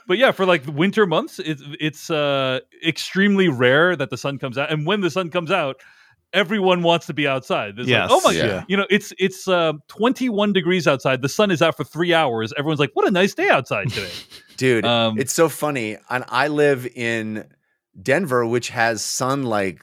but yeah, for like the winter months, it's it's uh, extremely rare that the sun comes out, and when the sun comes out, everyone wants to be outside. There's Yes. like, oh my Yeah. god, you know, it's it's uh, 21 degrees outside. The sun is out for three hours. Everyone's like, what a nice day outside today. dude Um, it's so funny and i live in denver which has sun like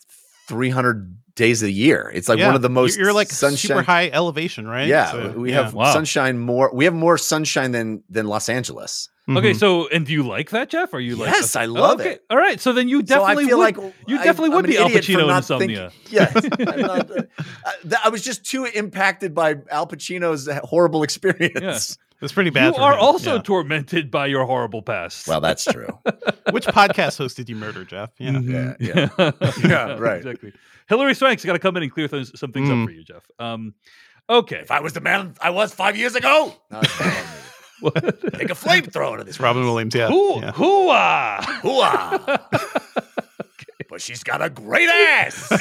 300 days a year it's like Yeah. one of the most You're like sunshine super high elevation, right? yeah So, we yeah. have Wow. sunshine more we have more sunshine than than los angeles Okay, Mhm. so and do you like that, Jeff? Are you like? Yes, I love okay. it. All right, so then you definitely so feel would. like you definitely I'm would be Al Pacino in Insomnia. think- [laughs] yes, [laughs] not, uh, th- I was just too impacted by Al Pacino's horrible experience. It's pretty bad. you for are him. also Yeah. tormented by your horrible past. Well, that's true. [laughs] Which podcast host did you murder, Jeff? Yeah. Mhm. Yeah, Yeah, [laughs] [laughs] right. Exactly. Hilary Swank's got to come in and clear those, some things Mm. up for you, Jeff. Um, okay. if I was the man I was five years ago, no, it's not on me. take a flamethrower to this. It's Robin Williams. Yeah. Who? yeah. Hoo-ah! Hooah! But she's got a great ass.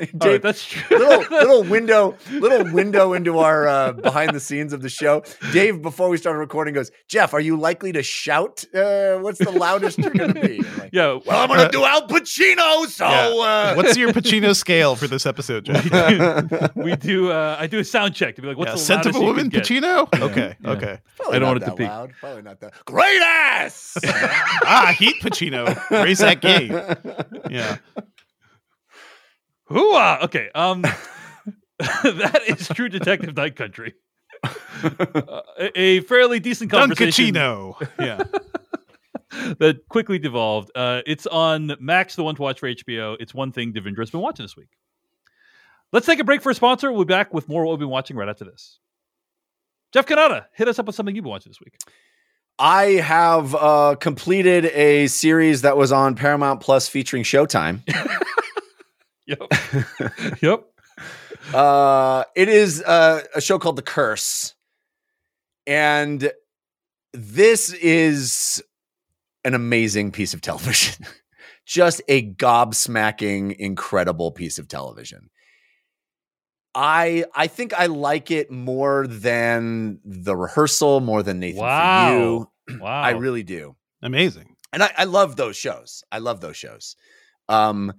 All right, Dave, that's true. little little [laughs] window little window into our uh, behind the scenes of the show. Dave, before we started recording, goes, Jeff, are you likely to shout? Uh, what's the loudest you're going to be? Like, yeah. well, I'm going to do Al Pacino, so. Uh, [laughs] What's your Pacino scale for this episode, Jeff? we do. Uh, I do a sound check to be like, what's Yeah, the scent of loudest a woman, could get? Pacino. Okay. yeah. Okay. Probably I don't want it to that peak. loud. Probably not that. Great ass. [laughs] ah, Heat Pacino. Raise that game. Yeah. Hooah! Okay. Um, [laughs] that is True Detective Night Country. Uh, a, a fairly decent conversation Dunkachino. [laughs] Yeah. that quickly devolved. Uh, it's on Max, the one to watch for HBO. It's one thing Devindra's been watching this week. Let's take a break for a sponsor. We'll be back with more what we've been watching right after this. Jeff Cannata, hit us up with something you've been watching this week. I have uh, completed a series that was on Paramount Plus featuring Showtime. [laughs] Yep. [laughs] yep. uh, it is uh, a show called The Curse, and this is an amazing piece of television. [laughs] Just a gobsmacking, incredible piece of television. I I think I like it more than the rehearsal, more than Nathan Wow. for you. Wow. [clears throat] I really do Amazing. and I, I love those shows. I love those shows. Um,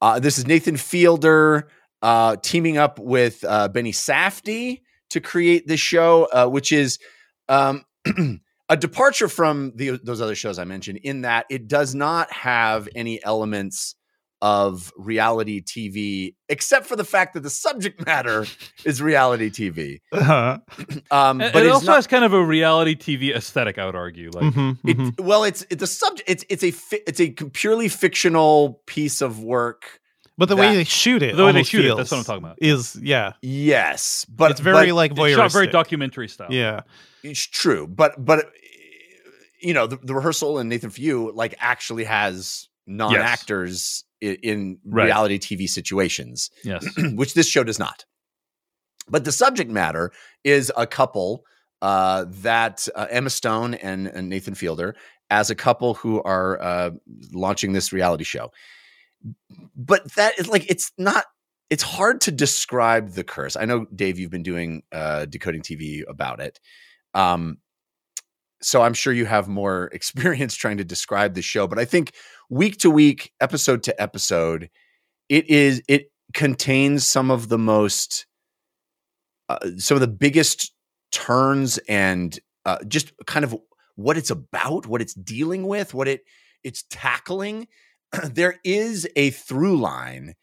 uh, this is Nathan Fielder uh, teaming up with uh, Benny Safdie to create this show, uh, which is um, [clears throat] a departure from the, those other shows I mentioned in that it does not have any elements of reality TV, except for the fact that the subject matter is reality TV. Uh-huh. [clears throat] Um, but and it also not, has kind of a reality TV aesthetic. I would argue. Like, Mhm, It, mhm. well, it's it's a subject. It's it's a fi- it's a purely fictional piece of work. But the way they shoot it, The way they almost shoot it, that's what I'm talking about. Is yeah, Yes, but it's very but like it's shot very documentary style. Yeah, it's true. But but you know the, the rehearsal and Nathan for you like actually has non actors in, in Right. reality TV situations, Yes. [clears throat] which this show does not. But the subject matter is a couple uh, that uh, Emma Stone and, and Nathan Fielder as a couple who are uh, launching this reality show. But that is like it's not. It's hard to describe the curse. I know, Dave, you've been doing uh, decoding TV about it. Um, so I'm sure you have more [laughs] experience trying to describe the show. But I think week to week, episode to episode, it is it contains some of the most uh, some of the biggest turns and uh, just kind of what it's about what it's dealing with what it it's tackling. [clears throat] There is a through line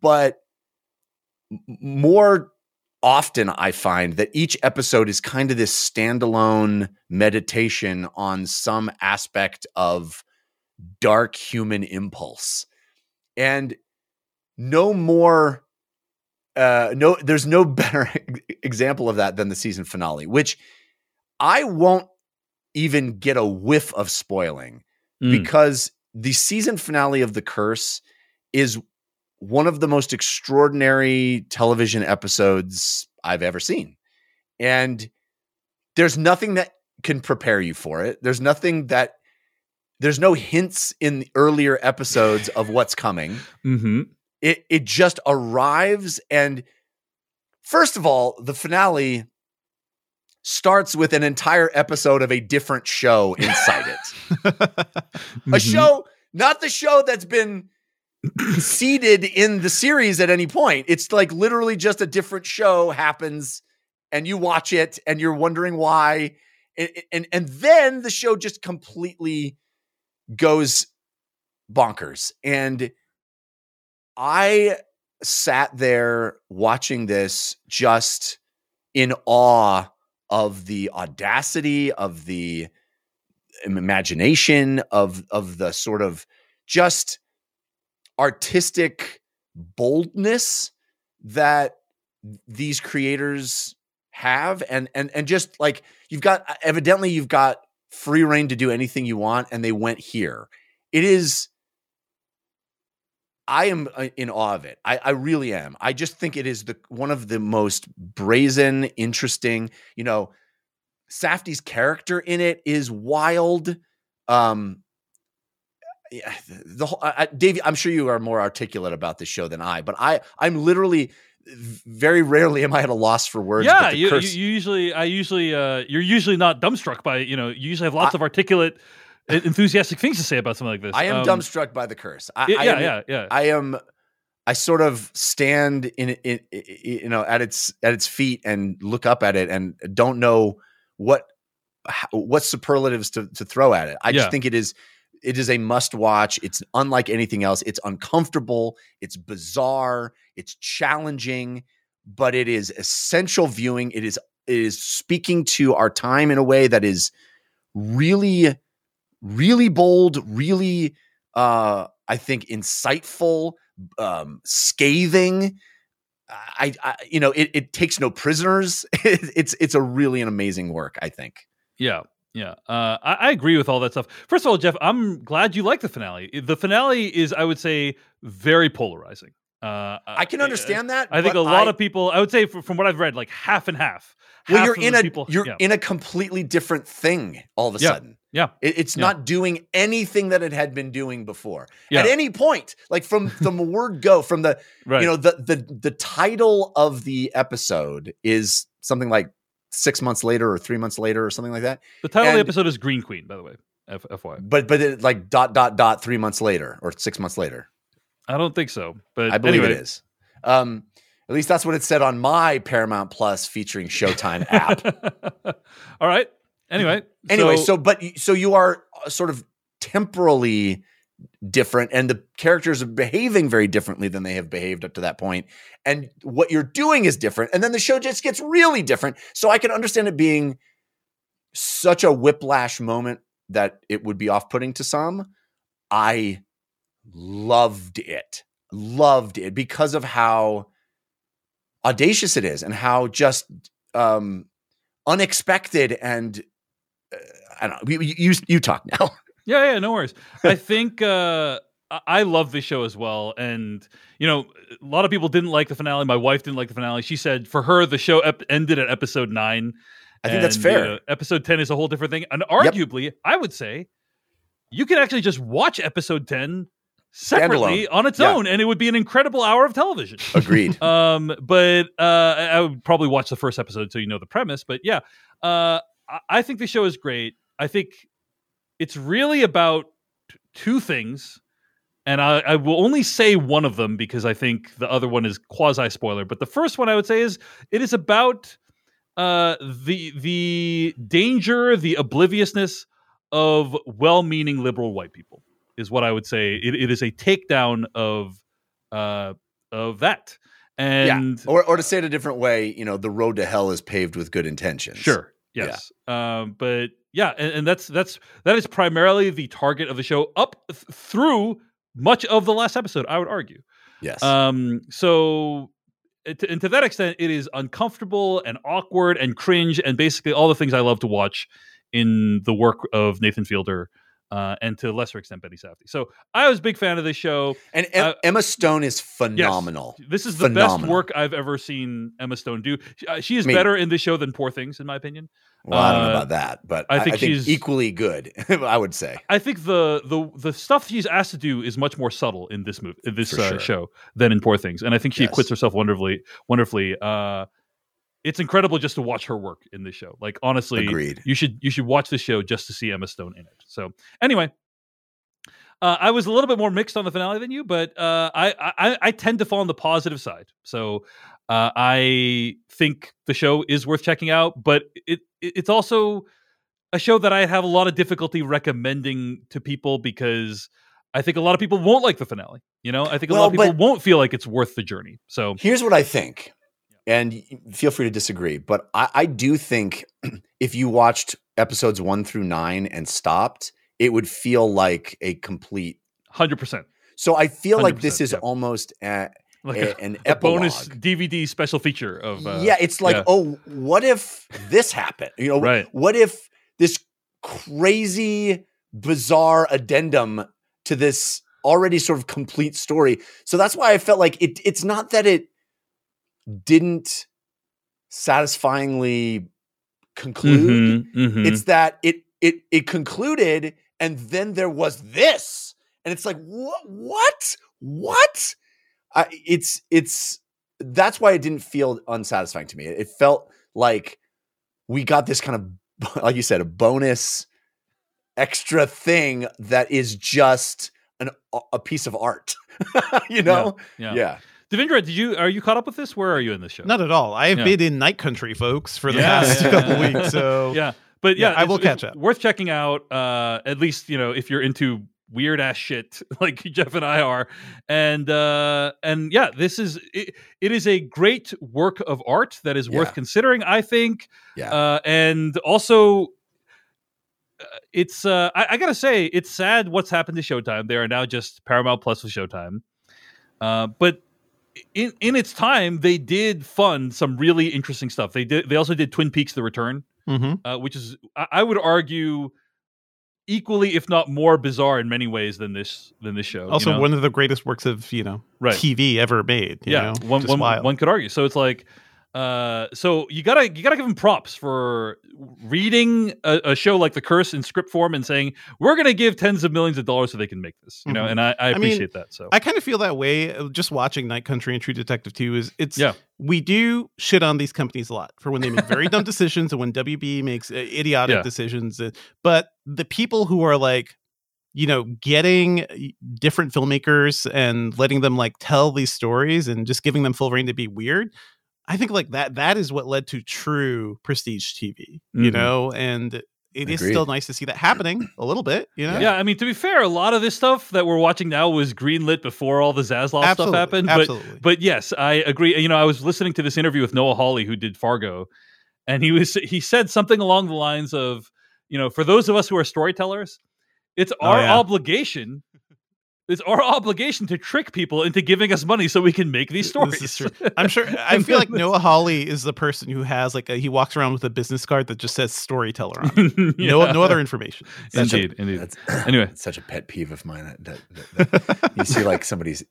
but more often i find that each episode is kind of this standalone meditation on some aspect of dark human impulse. And no more uh no there's no [laughs] better example of that than the season finale which i won't even get a whiff of spoiling Mm. because the season finale of the curse is one of the most extraordinary television episodes i've ever seen. And there's nothing that can prepare you for it. There's nothing that there's no hints in the earlier episodes of what's coming. Hmm it it just arrives and first of all the finale starts with an entire episode of a different show inside it. [laughs] A Mhm. show not the show that's been seeded in the series at any point. It's like literally just a different show happens and you watch it and you're wondering why. And and, and then the show just completely goes bonkers. And I sat there watching this just in awe of the audacity of the imagination of of the sort of just artistic boldness that these creators have. And and and just like you've got evidently you've got free rein to do anything you want and they went here it is I am uh, in awe of it. I, I really am. I just think it is the one of the most brazen, interesting. You know, Safdie's character in it is wild. Um, yeah, the, whole I- Dave, I'm sure you are more articulate about this show than I, but I I'm literally very rarely am I at a loss for words. but Yeah, the you, curse- you usually, I usually, uh, you're usually not dumbstruck by, you know, you usually have lots I- of articulate, enthusiastic things to say about something like this. I am Um, dumbstruck by the curse. I, Yeah, I yeah, am- yeah, yeah. I am I sort of stand in it you know at its at its feet and look up at it and don't know what what superlatives to to throw at it. I Yeah. just think it is it is a must watch. It's unlike anything else. It's uncomfortable, it's bizarre, it's challenging, but it is essential viewing. It is it is speaking to our time in a way that is really really bold, really uh I think insightful, um scathing. I, I you know, it, it takes no prisoners. [laughs] it's it's a really an amazing work, I think. Yeah. Yeah, uh, I, I, agree with all that stuff. First of all, Jeff, I'm glad you like the finale. The finale is, I would say, very polarizing. Uh, I can understand that. I think a lot I, of people, I would say, from what I've read, like half and half. Well, half you're in a people, you're yeah. in a completely different thing all of a yeah. sudden. Yeah, it, it's yeah. not doing anything that it had been doing before. At any point, like from from the [laughs] word go, from the right. you know the the the title of the episode is something like six months later or three months later or something like that. The title And- of the episode is Green Queen, by the way. F- FY. But but it, like dot dot dot three months later or six months later. I don't think so, but I believe anyway. it is. Um, at least that's what it said on my Paramount Plus featuring Showtime [laughs] app. all right. Anyway. anyway, so, but so you are uh, sort of temporally different, and the characters are behaving very differently than they have behaved up to that point, and what you're doing is different, and then the show just gets really different. So I can understand it being such a whiplash moment that it would be off-putting to some. I loved it, loved it because of how audacious it is and how just um unexpected and uh, I don't know. You, you you talk now. [laughs] Yeah, yeah, no worries. I [laughs] think uh, I- love this show as well, and you know, a lot of people didn't like the finale. My wife didn't like the finale. She said for her the show ep- ended at episode nine. I think that's fair. you know, episode ten is a whole different thing, and arguably, I would say you could actually just watch episode ten separately Standalone. on its Yeah. own, and it would be an incredible hour of television. Agreed. [laughs] um, but uh, I I would probably watch the first episode so you know the premise. But yeah, uh, I, I think the show is great. I think it's really about t- two things, and I, I will only say one of them because I think the other one is quasi spoiler. But the first one I would say is it is about uh, the the danger, the obliviousness of well-meaning liberal white people is what I would say. It, it is a takedown of uh, of that. And or or to say it a different way, you know, the road to hell is paved with good intentions. Sure. Yeah. Yes. Um, but yeah, and, and that's that's that is primarily the target of the show up th- through much of the last episode. I would argue. Yes. Um, so, it, and to that extent, it is uncomfortable and awkward and cringe and basically all the things I love to watch in the work of Nathan Fielder. Uh, and to a lesser extent, Benny Safdie. So I was a big fan of this show. and Em- uh, Emma Stone is phenomenal. This is the best work I've ever seen Emma Stone do. She, uh, she is better in this show than Poor Things, in my opinion. Well, I don't know Uh, about that, but I I think think, I think she's- equally good. [laughs] I would say. I think the the the stuff she's asked to do is much more subtle in this movie, in this uh, sure. show than in Poor Things, and I think she Yes. acquits herself wonderfully. Wonderfully, uh, it's incredible just to watch her work in this show. Like honestly, Agreed. you should you should watch this show just to see Emma Stone in it. So anyway. Uh, I was a little bit more mixed on the finale than you, but uh, I, I I tend to fall on the positive side. So uh, I think the show is worth checking out, but it, it it's also a show that I have a lot of difficulty recommending to people because I think a lot of people won't like the finale. You know, I think a lot of people won't feel like it's worth the journey. So Here's what I think, and feel free to disagree, but I, I do think [clears throat] if you watched episodes one through nine and stopped, it would feel like a complete. hundred percent, So I feel like this is yeah. almost a, like a- an a bonus DVD special feature of uh, yeah, it's like, yeah. oh, what if this happened? You know, Right. what if this crazy, bizarre addendum to this already sort of complete story? So that's why I felt like it. It's not that it didn't satisfyingly conclude. Mhm, mhm. It's that it it it concluded, and then there was this, and it's like what what what? I, it's it's that's why it didn't feel unsatisfying to me. It, it felt like we got this kind of [laughs] like you said a bonus extra thing that is just an a piece of art. [laughs] you know? yeah. Yeah. Devindra, did you are you caught up with this? Where are you in this show? Not at all. I have Yeah. been in night country, folks, for the Yeah, past yeah, couple weeks. So [laughs] yeah, but yeah, I will catch up. Worth checking out. Uh, at least you know if you're into weird ass shit [laughs] like Jeff and I are, and uh, and yeah, this is it, it is a great work of art that is worth considering. I think, Yeah. uh, and also. uh, It's uh, I, I gotta say it's sad what's happened to Showtime. They are now just Paramount Plus with Showtime, uh, but in in its time, they did fund some really interesting stuff. They did. They also did Twin Peaks: The Return, hmm uh, which is I, I would argue equally, if not more, bizarre in many ways than this than this show. you Also, know? one of the greatest works of you know Right. TV ever made. you yeah, know? one, one, one could argue. So it's like, uh, so you gotta you gotta give them props for reading a, a show like The Curse in script form and saying we're gonna give tens of millions of dollars so they can make this. You know, Mhm. and I, I mean, appreciate that. So I kind of feel that way uh, just watching Night Country and True Detective 2 is it's Yeah. we do shit on these companies a lot for when they make very dumb [laughs] decisions and when WB makes uh, idiotic Yeah. decisions but the people who are like you know getting different filmmakers and letting them like tell these stories and just giving them full rein to be weird I think like that that is what led to true prestige TV you Mhm. know and it is Agreed. still nice to see that happening a little bit you know yeah, I mean to be fair, a lot of this stuff that we're watching now was greenlit before all the Zaslav stuff happened. But absolutely But yes, I agree. You know, I was listening to this interview with Noah Hawley, who did Fargo, and he was he said something along the lines of, you know, for those of us who are storytellers, it's Oh, our yeah. obligation. It's our obligation to trick people into giving us money so we can make these stories. This is true. I'm sure. [laughs] I feel like Noah Hawley is the person who has like a, he walks around with a business card that just says storyteller on. it. [laughs] No, Yeah. no other information. [laughs] Such a- Indeed, indeed. That's [clears throat] Anyway. it's such a pet peeve of mine. That, that, that, that you see like somebody's,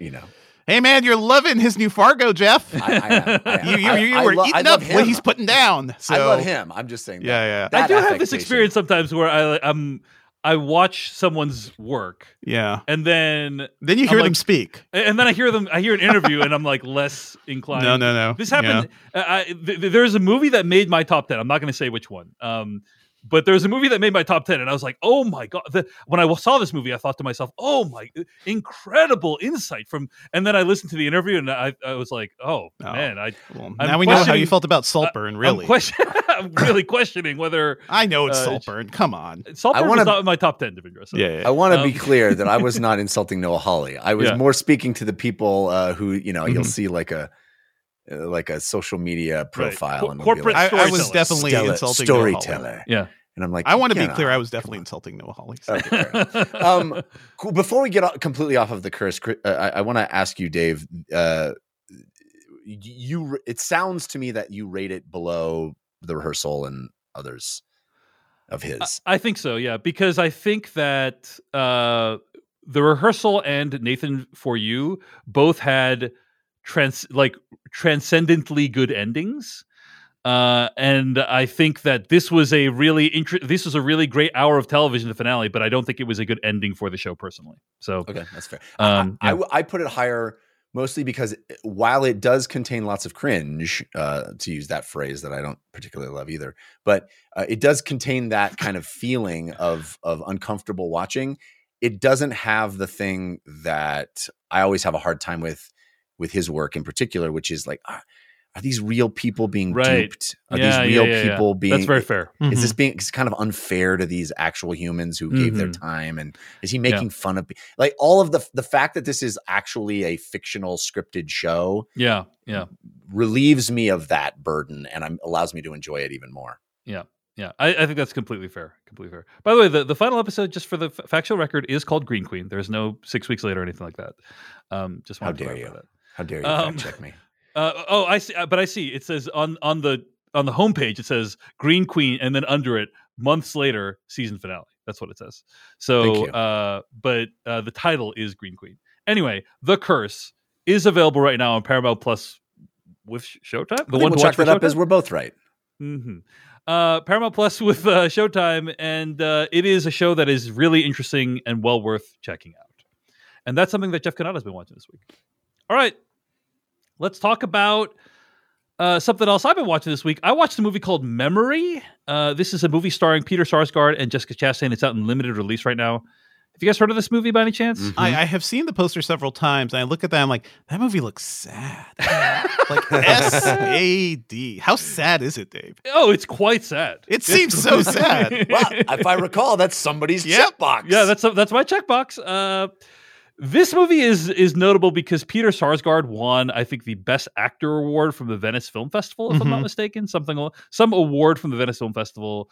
you know, Hey man, you're loving his new Fargo, Jeff. I, I am. I am. you you, I- you I were lo- eating up him. what he's putting down. So I love him. I'm just saying. that- Yeah, yeah. I do have this experience sometimes where I I'm I watch someone's work yeah. and then Then you hear them speak. and then I hear them I hear an interview and I'm like less [laughs] inclined. No, no, no. This happened. uh, I, th- th- there's a movie that made my top ten. I'm not going to say which one. Um, but there's a movie that made my top ten, and I was like, oh my god! The, when I saw this movie, I thought to myself, oh my, incredible insight from. And then I listened to the interview, and I, I was like, oh, Oh. man, I, Well, now we know how you felt about Saltburn. Really, I'm, question, [laughs] I'm really questioning whether [laughs] I know it's uh, Saltburn. Come on. Saltburn wanna- was not in my top ten. Devindra, so. Yeah, I want to be Um, [laughs] clear that I was not insulting Noah Hawley. I was Yeah. more speaking to the people uh, who, you know, you'll Mhm. see like a uh, like a social media profile Co- and it'll corporate like, I, I was definitely Stella- insulting Noah storyteller. Yeah. And I'm like, I want to be clear. I was definitely insulting Noah Hawley. Okay, [laughs] um, cool. Before we get completely off of the curse, uh, I, I want to ask you, Dave. Uh, you, it sounds to me that you rate it below the rehearsal and others of his. I think so, yeah, because I think that uh, the rehearsal and Nathan for you both had trans like transcendently good endings. Uh, and I think that this was a really inter- this was a really great hour of television, the finale, but I don't think it was a good ending for the show personally. So, okay, that's fair. um, I, I yeah. w- I put it higher mostly because while it does contain lots of cringe, uh, to use that phrase that I don't particularly love either, but uh, it does contain that kind of feeling of of uncomfortable watching. It doesn't have the thing that I always have a hard time with with his work in particular, which is like, are, are these real people being Right. duped? Are yeah, these real yeah, yeah, yeah. people being? That's very fair. Is Mm-hmm. this being it's kind of unfair to these actual humans who gave their Mhm. time? And is he making fun of pe- like all of the the fact that this is actually a fictional scripted show Yeah, yeah. relieves me of that burden and um, allows me to enjoy it even more. Yeah, I, I think that's completely fair. Completely fair. By the way, the, the final episode, just for the f- factual record, is called Green Queen. There's no six weeks later or anything like that. Um, just How to dare clarify you. How dare you Um, fact check me? [laughs] Uh, oh, I see. uh, But I see. It says on on the on the homepage, it says Green Queen, and then under it, months later, season finale. That's what it says. So, uh, but uh, the title is Green Queen. Anyway, The Curse is available right now on Paramount Plus with Showtime. The one we'll check that up Showtime? is we're both right. hmm Uh, Paramount Plus with uh, Showtime, and uh, it is a show that is really interesting and well worth checking out. And that's something that Jeff Cannata has been watching this week. All right, let's talk about uh, something else I've been watching this week. I watched a movie called Memory. Uh, this is a movie starring Peter Sarsgaard and Jessica Chastain. It's out in limited release right now. Have you guys heard of this movie by any chance? Mhm. I, I have seen the poster several times, and I look at that. I'm like, that movie looks sad. [laughs] like S A D. How sad is it, Dave? Oh, it's quite sad. It seems so sad. Well, if I recall, that's somebody's Yep. checkbox. Yeah, that's that's my checkbox. Uh, this movie is is notable because Peter Sarsgaard won, I think, the Best Actor award from the Venice Film Festival, if I'm not Mhm. mistaken. Something some award from the Venice Film Festival.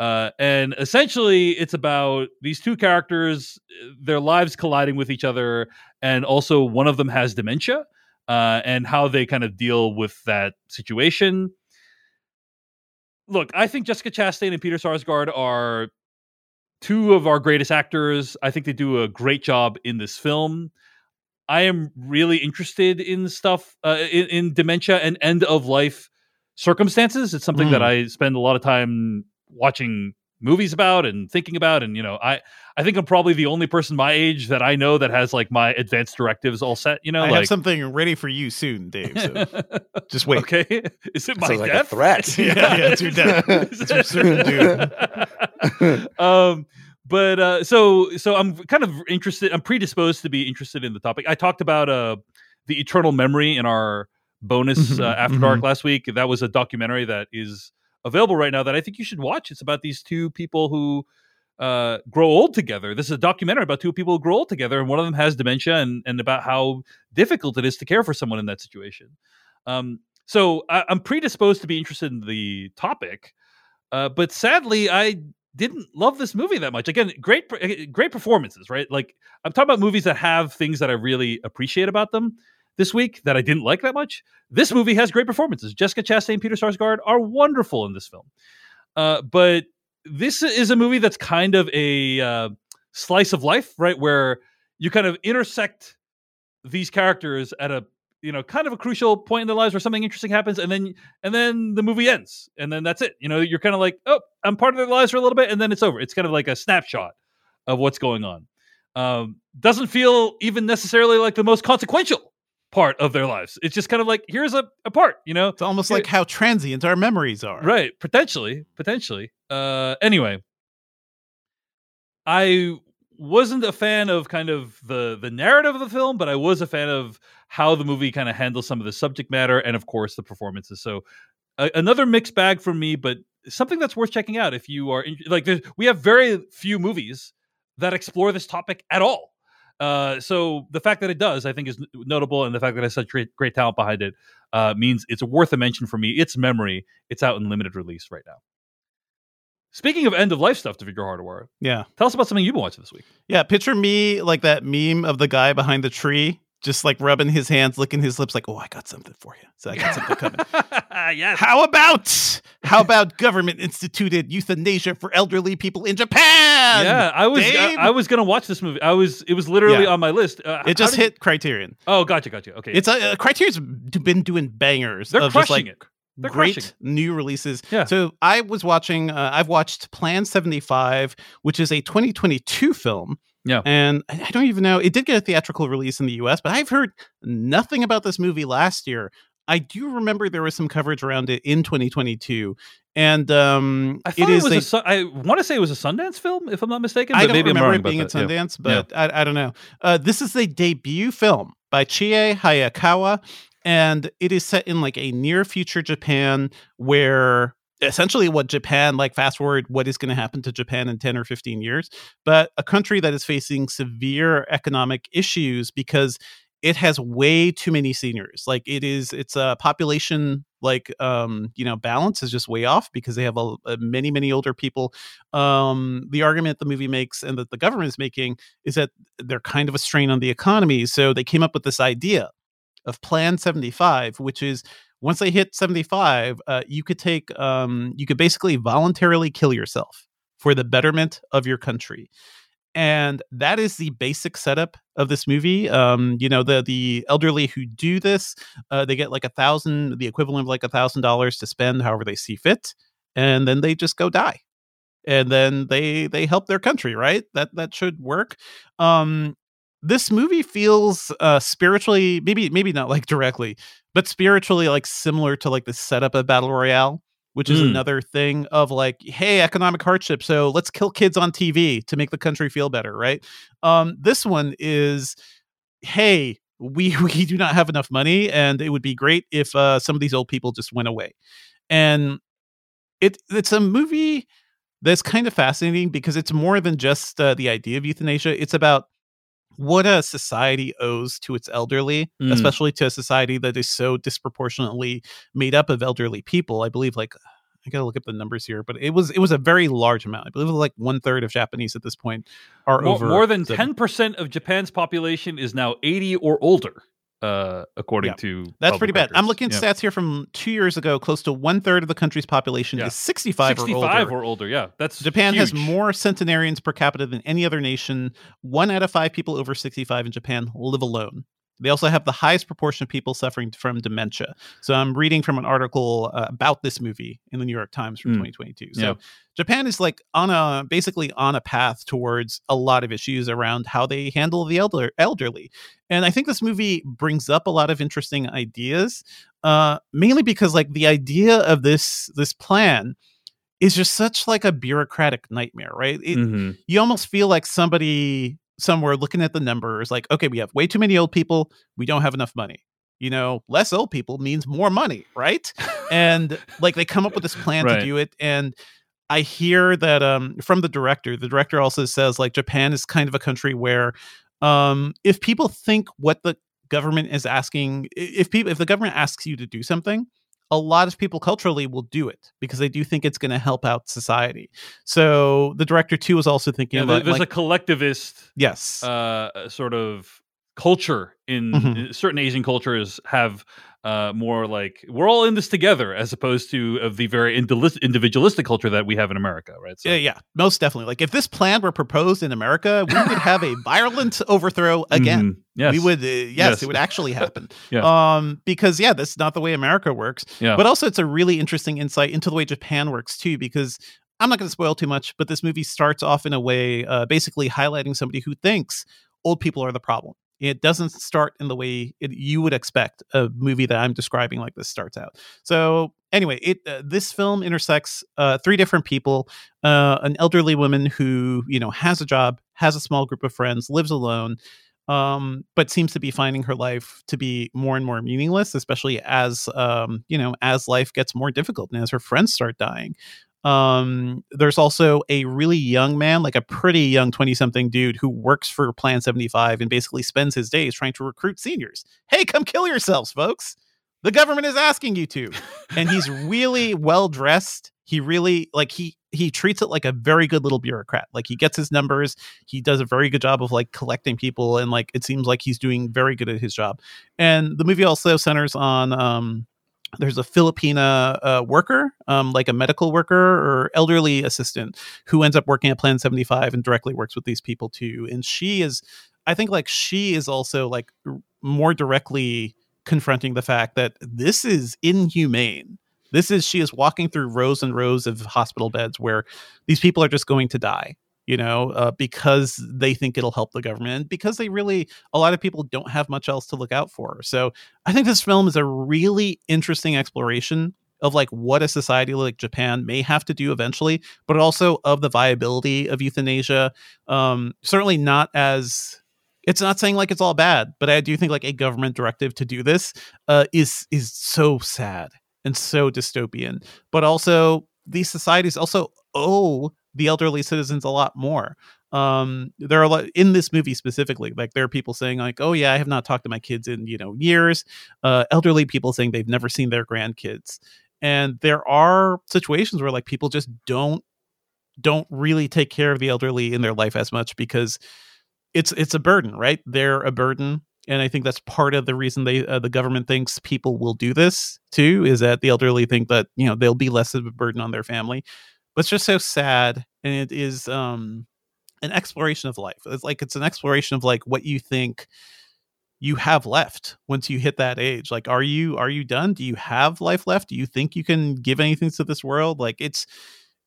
Uh, and essentially, it's about these two characters, their lives colliding with each other, and also one of them has dementia. uh, and how they kind of deal with that situation. Look, I think Jessica Chastain and Peter Sarsgaard are two of our greatest actors. I think they do a great job in this film. I am really interested in stuff uh, in, in, dementia and end of life circumstances. It's something mm. that I spend a lot of time watching movies about and thinking about and you know i i think i'm probably the only person my age that i know that has like my advanced directives all set you know i like, have something ready for you soon dave so [laughs] just wait. Okay. [laughs] Is it my Sounds death like a threat. [laughs] Yeah, yeah it's your death. It's your certain dude. Um but uh so so i'm kind of interested i'm predisposed to be interested in the topic. I talked about uh the eternal memory in our bonus Mm-hmm, uh, after dark last week. That was a documentary that is available right now that I think you should watch. It's about these two people who uh, grow old together. This is a documentary about two people who grow old together, and one of them has dementia, and and about how difficult it is to care for someone in that situation. Um, so I, am predisposed to be interested in the topic, uh, but sadly, I didn't love this movie that much. Again, great great performances, right? Like I'm talking about movies that have things that I really appreciate about them this week that I didn't like that much. This movie has great performances. Jessica Chastain, and Peter Sarsgaard are wonderful in this film. Uh, but this is a movie that's kind of a uh, slice of life, right? Where you kind of intersect these characters at a you know kind of a crucial point in their lives where something interesting happens and then and then the movie ends and then that's it you know you're kind of like oh i'm part of their lives for a little bit and then it's over it's kind of like a snapshot of what's going on um, doesn't feel even necessarily like the most consequential part of their lives. It's just kind of like here's a, a part, you know. It's almost like how transient our memories are. Right, potentially, potentially. Uh anyway, I wasn't a fan of kind of the the narrative of the film, but I was a fan of how the movie kind of handles some of the subject matter and of course the performances. So uh, another mixed bag for me, but something that's worth checking out if you are in, like we have very few movies that explore this topic at all uh, so the fact that it does, I think, is notable, and the fact that it has such great, great talent behind it uh, means it's worth a mention for me. It's memory. It's out in limited release right now. Speaking of end of life stuff to Devindra Hardawar, yeah, tell us about something you've been watching this week. Yeah, picture me like that meme of the guy behind the tree just like rubbing his hands, licking his lips, like, "Oh, I got something for you." So I got something coming. [laughs] yes. How about how about government instituted euthanasia for elderly people in Japan? Yeah, I was I, I, was gonna watch this movie. I was it was literally yeah. on my list. Uh, it just hit Criterion. Oh, gotcha, gotcha. Okay, it's a uh, Criterion's been doing bangers. They're crushing like, it. They're great new releases. Yeah. So I was watching. Uh, I've watched Plan Seventy Five, which is a 2022 film yeah. And I don't even know. It did get a theatrical release in the US, but I've heard nothing about this movie last year. I do remember there was some coverage around it in 2022. And um, I thought it, it was a, a, I want to say it was a Sundance film, if I'm not mistaken. I don't maybe remember it being at Sundance, yeah. but yeah. I, I, don't know. Uh, this is a debut film by Chie Hayakawa, and it is set in like a near future Japan where essentially what Japan, like fast forward, what is going to happen to Japan in 10 or 15 years, but a country that is facing severe economic issues because it has way too many seniors. Like it is, it's a population like um you know balance is just way off because they have a, a many many older people um the argument the movie makes and that the government is making is that they're kind of a strain on the economy so they came up with this idea of plan 75 which is once they hit 75 uh, you could take um, you could basically voluntarily kill yourself for the betterment of your country. And that is the basic setup of this movie um, you know the the elderly who do this uh, they get like a thousand the equivalent of like a thousand dollars to spend however they see fit and then they just go die. And then they they help their country right? That that should work. Um this movie feels uh spiritually maybe maybe not like directly but spiritually like similar to like the setup of battle royale which is mm. another thing of like hey economic hardship so let's kill kids on tv to make the country feel better right? Um this one is hey we [laughs] we do not have enough money and it would be great if uh some of these old people just went away. And it it's a movie that's kind of fascinating because it's more than just uh, the idea of euthanasia. It's about what a society owes to its elderly, mm. especially to a society that is so disproportionately made up of elderly people. I believe like I gotta look up the numbers here, but it was it was a very large amount. I believe it was like one third of Japanese at this point are more, over more than ten percent of Japan's population is now eighty or older. Uh, according Yeah. to That's pretty bad. I'm looking at Yeah. stats here from two years ago. Close to one third of the country's population Yeah. is 65, 65 or older. or older. Yeah, that's Japan has more centenarians per capita than any other nation. One out of five people over 65 in Japan live alone. They also have the highest proportion of people suffering from dementia. So I'm reading from an article uh, about this movie in the New York Times from Mm. 2022. So Yeah. Japan is like on a basically on a path towards a lot of issues around how they handle the elder, elderly. And I think this movie brings up a lot of interesting ideas, uh, mainly because like the idea of this this plan is just such like a bureaucratic nightmare, right? It, Mhm. You almost feel like somebody somewhere looking at the numbers, like, okay, we have way too many old people, we don't have enough money. You know, less old people means more money, right? and like they come up with this [laughs] plan Right. to do it, and I hear that um from the director. The director also says like Japan is kind of a country where um if people think what the government is asking if people if the government asks you to do something a lot of people culturally will do it because they do think it's going to help out society. So the director too was also thinking Yeah, about there's like, a collectivist yes. uh, sort of culture in Mhm. certain Asian cultures have uh, more like we're all in this together as opposed to of the very individualistic culture that we have in America, right? So, yeah, yeah, most definitely. Like if this plan were proposed in America, we would have a violent overthrow [laughs] again. mhm, yes, We would, uh, yes, Yes. it would actually [laughs] happen. Yes. Um, because yeah, that's not the way America works. Yeah. But also, it's a really interesting insight into the way Japan works too. Because I'm not going to spoil too much, but this movie starts off in a way, uh, basically highlighting somebody who thinks old people are the problem. It doesn't start in the way it, you would expect a movie that I'm describing like this starts out. So anyway, it uh, this film intersects uh, three different people: uh, an elderly woman who you know has a job, has a small group of friends, lives alone, um, but seems to be finding her life to be more and more meaningless, especially as um, you know as life gets more difficult and as her friends start dying. Um, there's also a really young man, like a pretty young 20 something dude who works for Plan 75 and basically spends his days trying to recruit seniors. Hey, come kill yourselves, folks. The government is asking you to. And he's really well dressed. He really like he he treats it like a very good little bureaucrat. Like he gets his numbers, he does a very good job of like collecting people and like it seems like he's doing very good at his job. And the movie also centers on um there's a Filipina uh, worker, um, like a medical worker or elderly assistant, who ends up working at Plan 75 and directly works with these people too. And she is, I think, like she is also like more directly confronting the fact that this is inhumane. This is she is walking through rows and rows of hospital beds where these people are just going to die you know, uh, because they think it'll help the government, and because they really, a lot of people don't have much else to look out for. So I think this film is a really interesting exploration of like what a society like Japan may have to do eventually, but also of the viability of euthanasia. Um, certainly not as it's not saying like it's all bad, but I do think like a government directive to do this uh, is is so sad and so dystopian. But also these societies also owe the elderly citizens a lot more. Um, there are a lot in this movie specifically, like there are people saying like, "Oh yeah, I have not talked to my kids in you know years." Uh, elderly people saying they've never seen their grandkids, and there are situations where like people just don't don't really take care of the elderly in their life as much because it's it's a burden, right? They're a burden, and I think that's part of the reason they uh, the government thinks people will do this too is that the elderly think that you know they'll be less of a burden on their family. But it's just so sad, and it is um an exploration of life. It's like it's an exploration of like what you think you have left once you hit that age. Like, are you are you done? Do you have life left? Do you think you can give anything to this world? Like, it's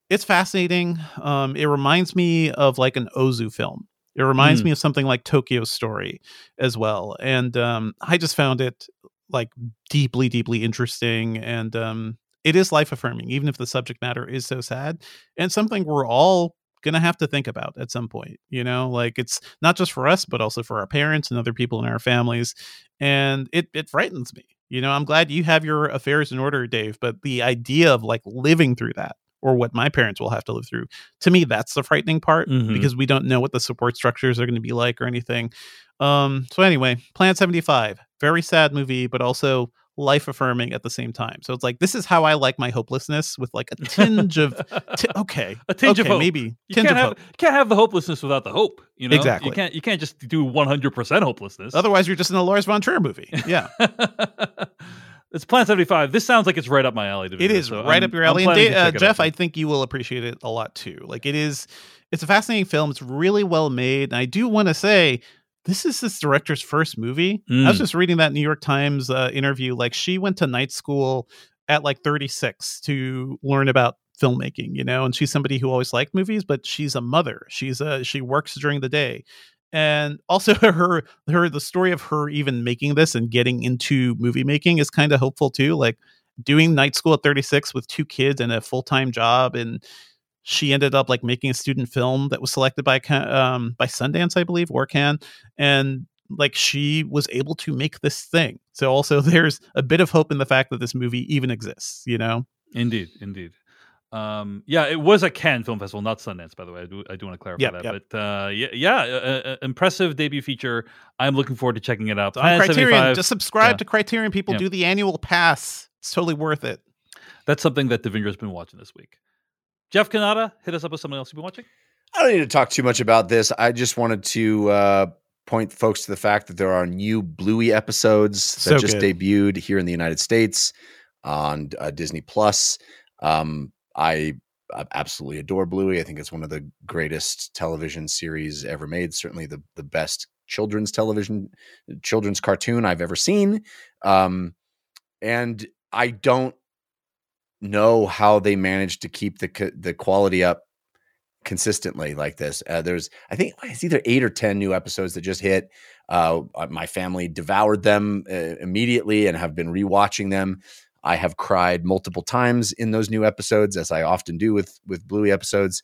it's fascinating. Um, it reminds me of like an Ozu film. It reminds Mm. me of something like Tokyo Story as well. And um, I just found it like deeply, deeply interesting. And um, it is life affirming, even if the subject matter is so sad and something we're all gonna have to think about at some point. You know, like it's not just for us, but also for our parents and other people in our families. And it it frightens me. You know, I'm glad you have your affairs in order, Dave. But the idea of like living through that or what my parents will have to live through to me that's the frightening part Mhm. because we don't know what the support structures are going to be like or anything um so anyway plan 75 very sad movie but also life affirming at the same time. So it's like this is how I like my hopelessness with like a tinge of t- [laughs] okay, A tinge okay, of hope. maybe You tinge can't of have hope. can't have the hopelessness without the hope. You know Exactly. You can't you can't just do one hundred percent hopelessness. Otherwise, you're just in a Lars von Trier movie. [laughs] Yeah, it's Plan seventy five. This sounds like it's right up my alley. To be it is right up your alley. And Da- uh, Jeff, I think you will appreciate it a lot too. Like it is, it's a fascinating film. It's really well made, and I do want to say. This is this director's first movie. I was Mm. just reading that New York Times uh, interview. Like she went to night school at like 36 to learn about filmmaking, you know, and she's somebody who always liked movies, but she's a mother. She's a she works during the day. And also [laughs] her her the story of her even making this and getting into movie making is kind of hopeful too. Like doing night school at 36 with two kids and a full-time job and she ended up like making a student film that was selected by um by Sundance I believe or Cannes, and like she was able to make this thing. So also [laughs] there's a bit of hope in the fact that this movie even exists, you know. Indeed, indeed. Um, yeah, it was a Cannes Film Festival, not Sundance, by the way. I do, I do want to clarify Yep, that. yep. But uh, yeah, yeah, uh, uh, impressive debut feature. I'm looking forward to checking it out. On Criterion, just subscribe yeah. to Criterion people Yeah. do the annual pass. It's totally worth it. That's something that Devindra's been watching this week. Jeff Cannata, hit us up with something else you've been watching. I don't need to talk too much about this. I just wanted to uh, point folks to the fact that there are new Bluey episodes that So just good. debuted here in the United States on uh, Disney Plus. Um, I, I absolutely adore Bluey. I think it's one of the greatest television series ever made. Certainly the the best children's television children's cartoon I've ever seen. Um, and I don't know how they managed to keep the the quality up consistently like this. Uh, there's, I think it's either eight or 10 new episodes that just hit. Uh, my family devoured them uh, immediately and have been rewatching them. I have cried multiple times in those new episodes, as I often do with with Bluey episodes.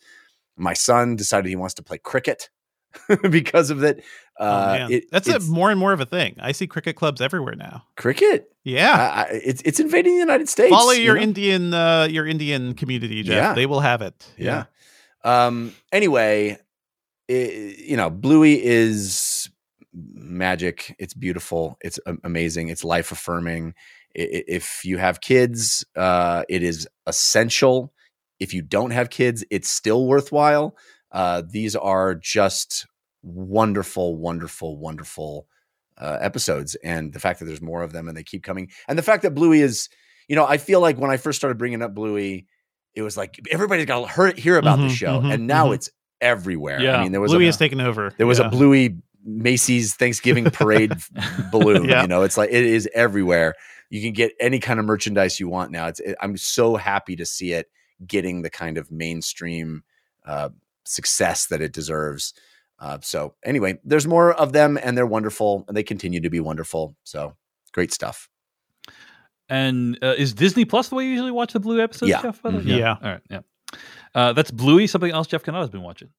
My son decided he wants to play cricket [laughs] because of it. Oh, Uh, man. it- That's a, more and more of a thing. I see cricket clubs everywhere now. cricket. Yeah. I, it's it's invading the United States. Follow you your know? Indian uh your Indian community, Jeff. Yeah. They will have it. Yeah. Um. Anyway, i you know, Bluey is magic. It's beautiful. It's amazing. It's life affirming. If you have kids, uh, it is essential. If you don't have kids, it's still worthwhile. Uh, these are just wonderful, wonderful, wonderful uh, episodes, and the fact that there's more of them and they keep coming, and the fact that Bluey is, you know, I feel like when I first started bringing up Bluey, it was like everybody's got to hear, hear about the Mhm, show, mhm, and now mhm. it's everywhere. Yeah. I mean, there was Bluey a, has taken over. there was Yeah. a Bluey Macy's Thanksgiving parade [laughs] balloon. Yeah. You know, it's like it is everywhere. You can get any kind of merchandise you want now. It's it, I'm so happy to see it getting the kind of mainstream uh, success that it deserves. Uh, so anyway, there's more of them, and they're wonderful, and they continue to be wonderful. So great stuff. And uh, is Disney Plus the way you usually watch the Blue episodes, Yeah. Jeff? by the way? Mhm. Yeah. All right. Yeah. Uh, that's Bluey. Something else Jeff Cannata's been watching.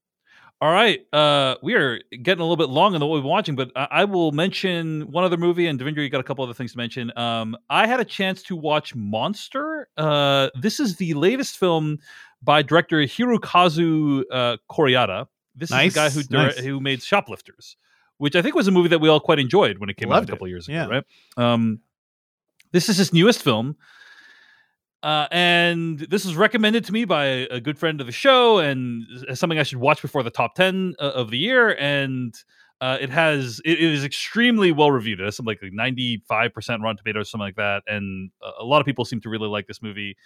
All right. Uh, we are getting a little bit long on what we've been watching, but I, I will mention one other movie, and Devindra, you got a couple other things to mention. Um, I had a chance to watch Monster. Uh, this is the latest film by director Hirokazu uh, Koreeda. This Nice, is the guy who nice. who made Shoplifters, which I think was a movie that we all quite enjoyed when it came out a couple it, years ago, yeah. right? Um, this is his newest film. Uh, and this was recommended to me by a good friend of the show and something I should watch before the top 10 uh, of the year. And uh, it has, it, it is extremely well reviewed. It has something like 95% Rotten Tomatoes, something like that. And a lot of people seem to really like this movie.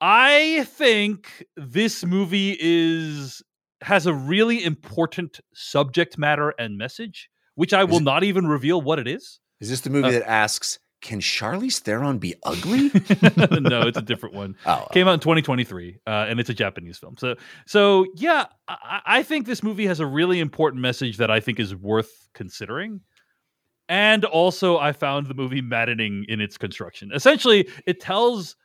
I think this movie is has a really important subject matter and message, which I Is will it- not even reveal what it is. Is this the movie Uh, that asks, "Can Charlize Theron be ugly?" [laughs] no, it's a different one. [laughs] oh, came out in 2023 uh, and it's a japanese film so so yeah I, I think this movie has a really important message that i think is worth considering and also i found the movie maddening in its construction essentially it tells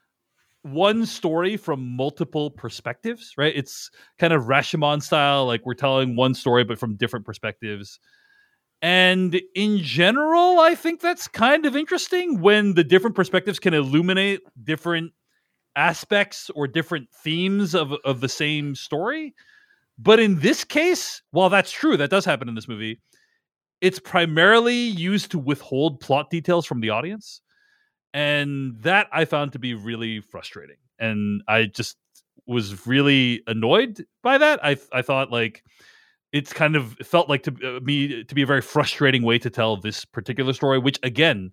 one story from multiple perspectives right it's kind of rashomon style like we're telling one story but from different perspectives and in general i think that's kind of interesting when the different perspectives can illuminate different aspects or different themes of of the same story. But in this case, while that's true, that does happen in this movie, it's primarily used to withhold plot details from the audience. And that I found to be really frustrating. And I just was really annoyed by that. I I thought like it's kind of felt like to uh, me to be a very frustrating way to tell this particular story, which again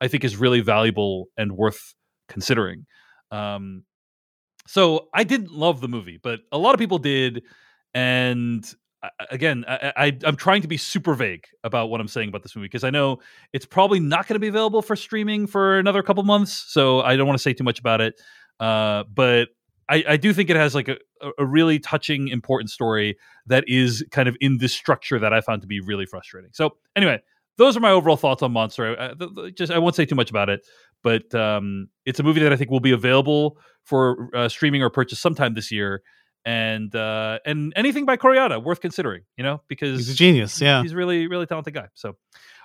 I think is really valuable and worth considering. Um, so I didn't love the movie, but a lot of people did, and again, I, I, am trying to be super vague about what I'm saying about this movie because I know it's probably not going to be available for streaming for another couple months. So I don't want to say too much about it. Uh, but I, I, do think it has like a, a, really touching, important story that is kind of in this structure that I found to be really frustrating. So anyway, those are my overall thoughts on Monster. I, I, just I won't say too much about it, but um, it's a movie that I think will be available for uh, streaming or purchase sometime this year and uh, and anything by Koreeda worth considering, you know, because he's a genius. Yeah, he's really really talented guy. So,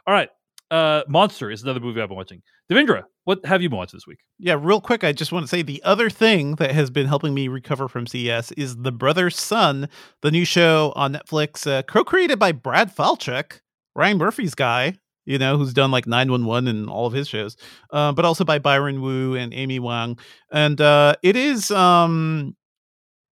all right, uh, Monster is another movie I've been watching. Devindra, what have you been watching this week? Yeah, real quick, I just want to say the other thing that has been helping me recover from CES is The Brothers Sun, the new show on Netflix, uh, co-created by Brad Falchuk, Ryan Murphy's guy. You know, who's done like 911 and all of his shows, uh, but also by Byron Wu and Amy Wang. And uh, it is um,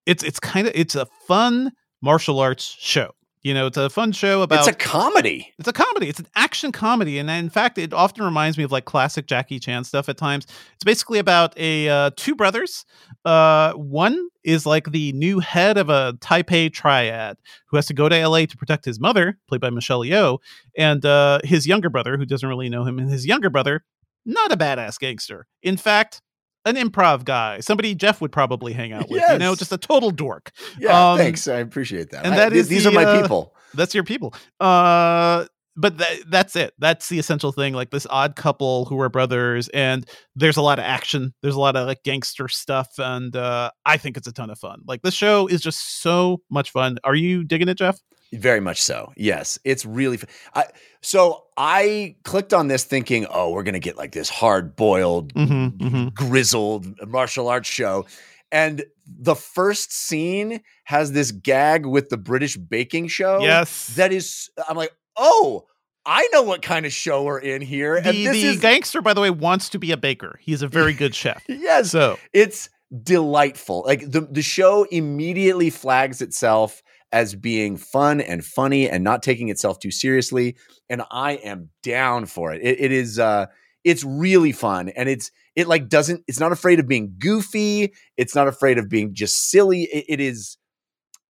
it's it's kind of it's a fun martial arts show. You know, it's a fun show about. It's a comedy. It's a comedy. It's an action comedy, and in fact, it often reminds me of like classic Jackie Chan stuff at times. It's basically about a uh, two brothers. Uh, one is like the new head of a Taipei triad who has to go to LA to protect his mother, played by Michelle Yeoh, and uh, his younger brother, who doesn't really know him, and his younger brother, not a badass gangster. In fact, an improv guy, somebody Jeff would probably hang out with. Yes. You know, just a total dork. Yeah, um, thanks. I appreciate that. And I, that is these the, are my uh, people. That's your people. Uh, but th- that's it. That's the essential thing. Like this odd couple who are brothers, and there's a lot of action. There's a lot of like gangster stuff, and uh, I think it's a ton of fun. Like the show is just so much fun. Are you digging it, Jeff? Very much so. Yes, it's really. I, so I clicked on this thinking, oh, we're gonna get like this hard boiled, mm-hmm, mm-hmm. grizzled martial arts show, and the first scene has this gag with the British baking show. Yes, that is. I'm like, oh. I know what kind of show we're in here. The, and the is, gangster, by the way, wants to be a baker. He's a very good chef. [laughs] yes. So it's delightful. Like the, the show immediately flags itself as being fun and funny and not taking itself too seriously. And I am down for it. it, it is uh it's really fun and it's it like doesn't it's not afraid of being goofy. It's not afraid of being just silly. it, it is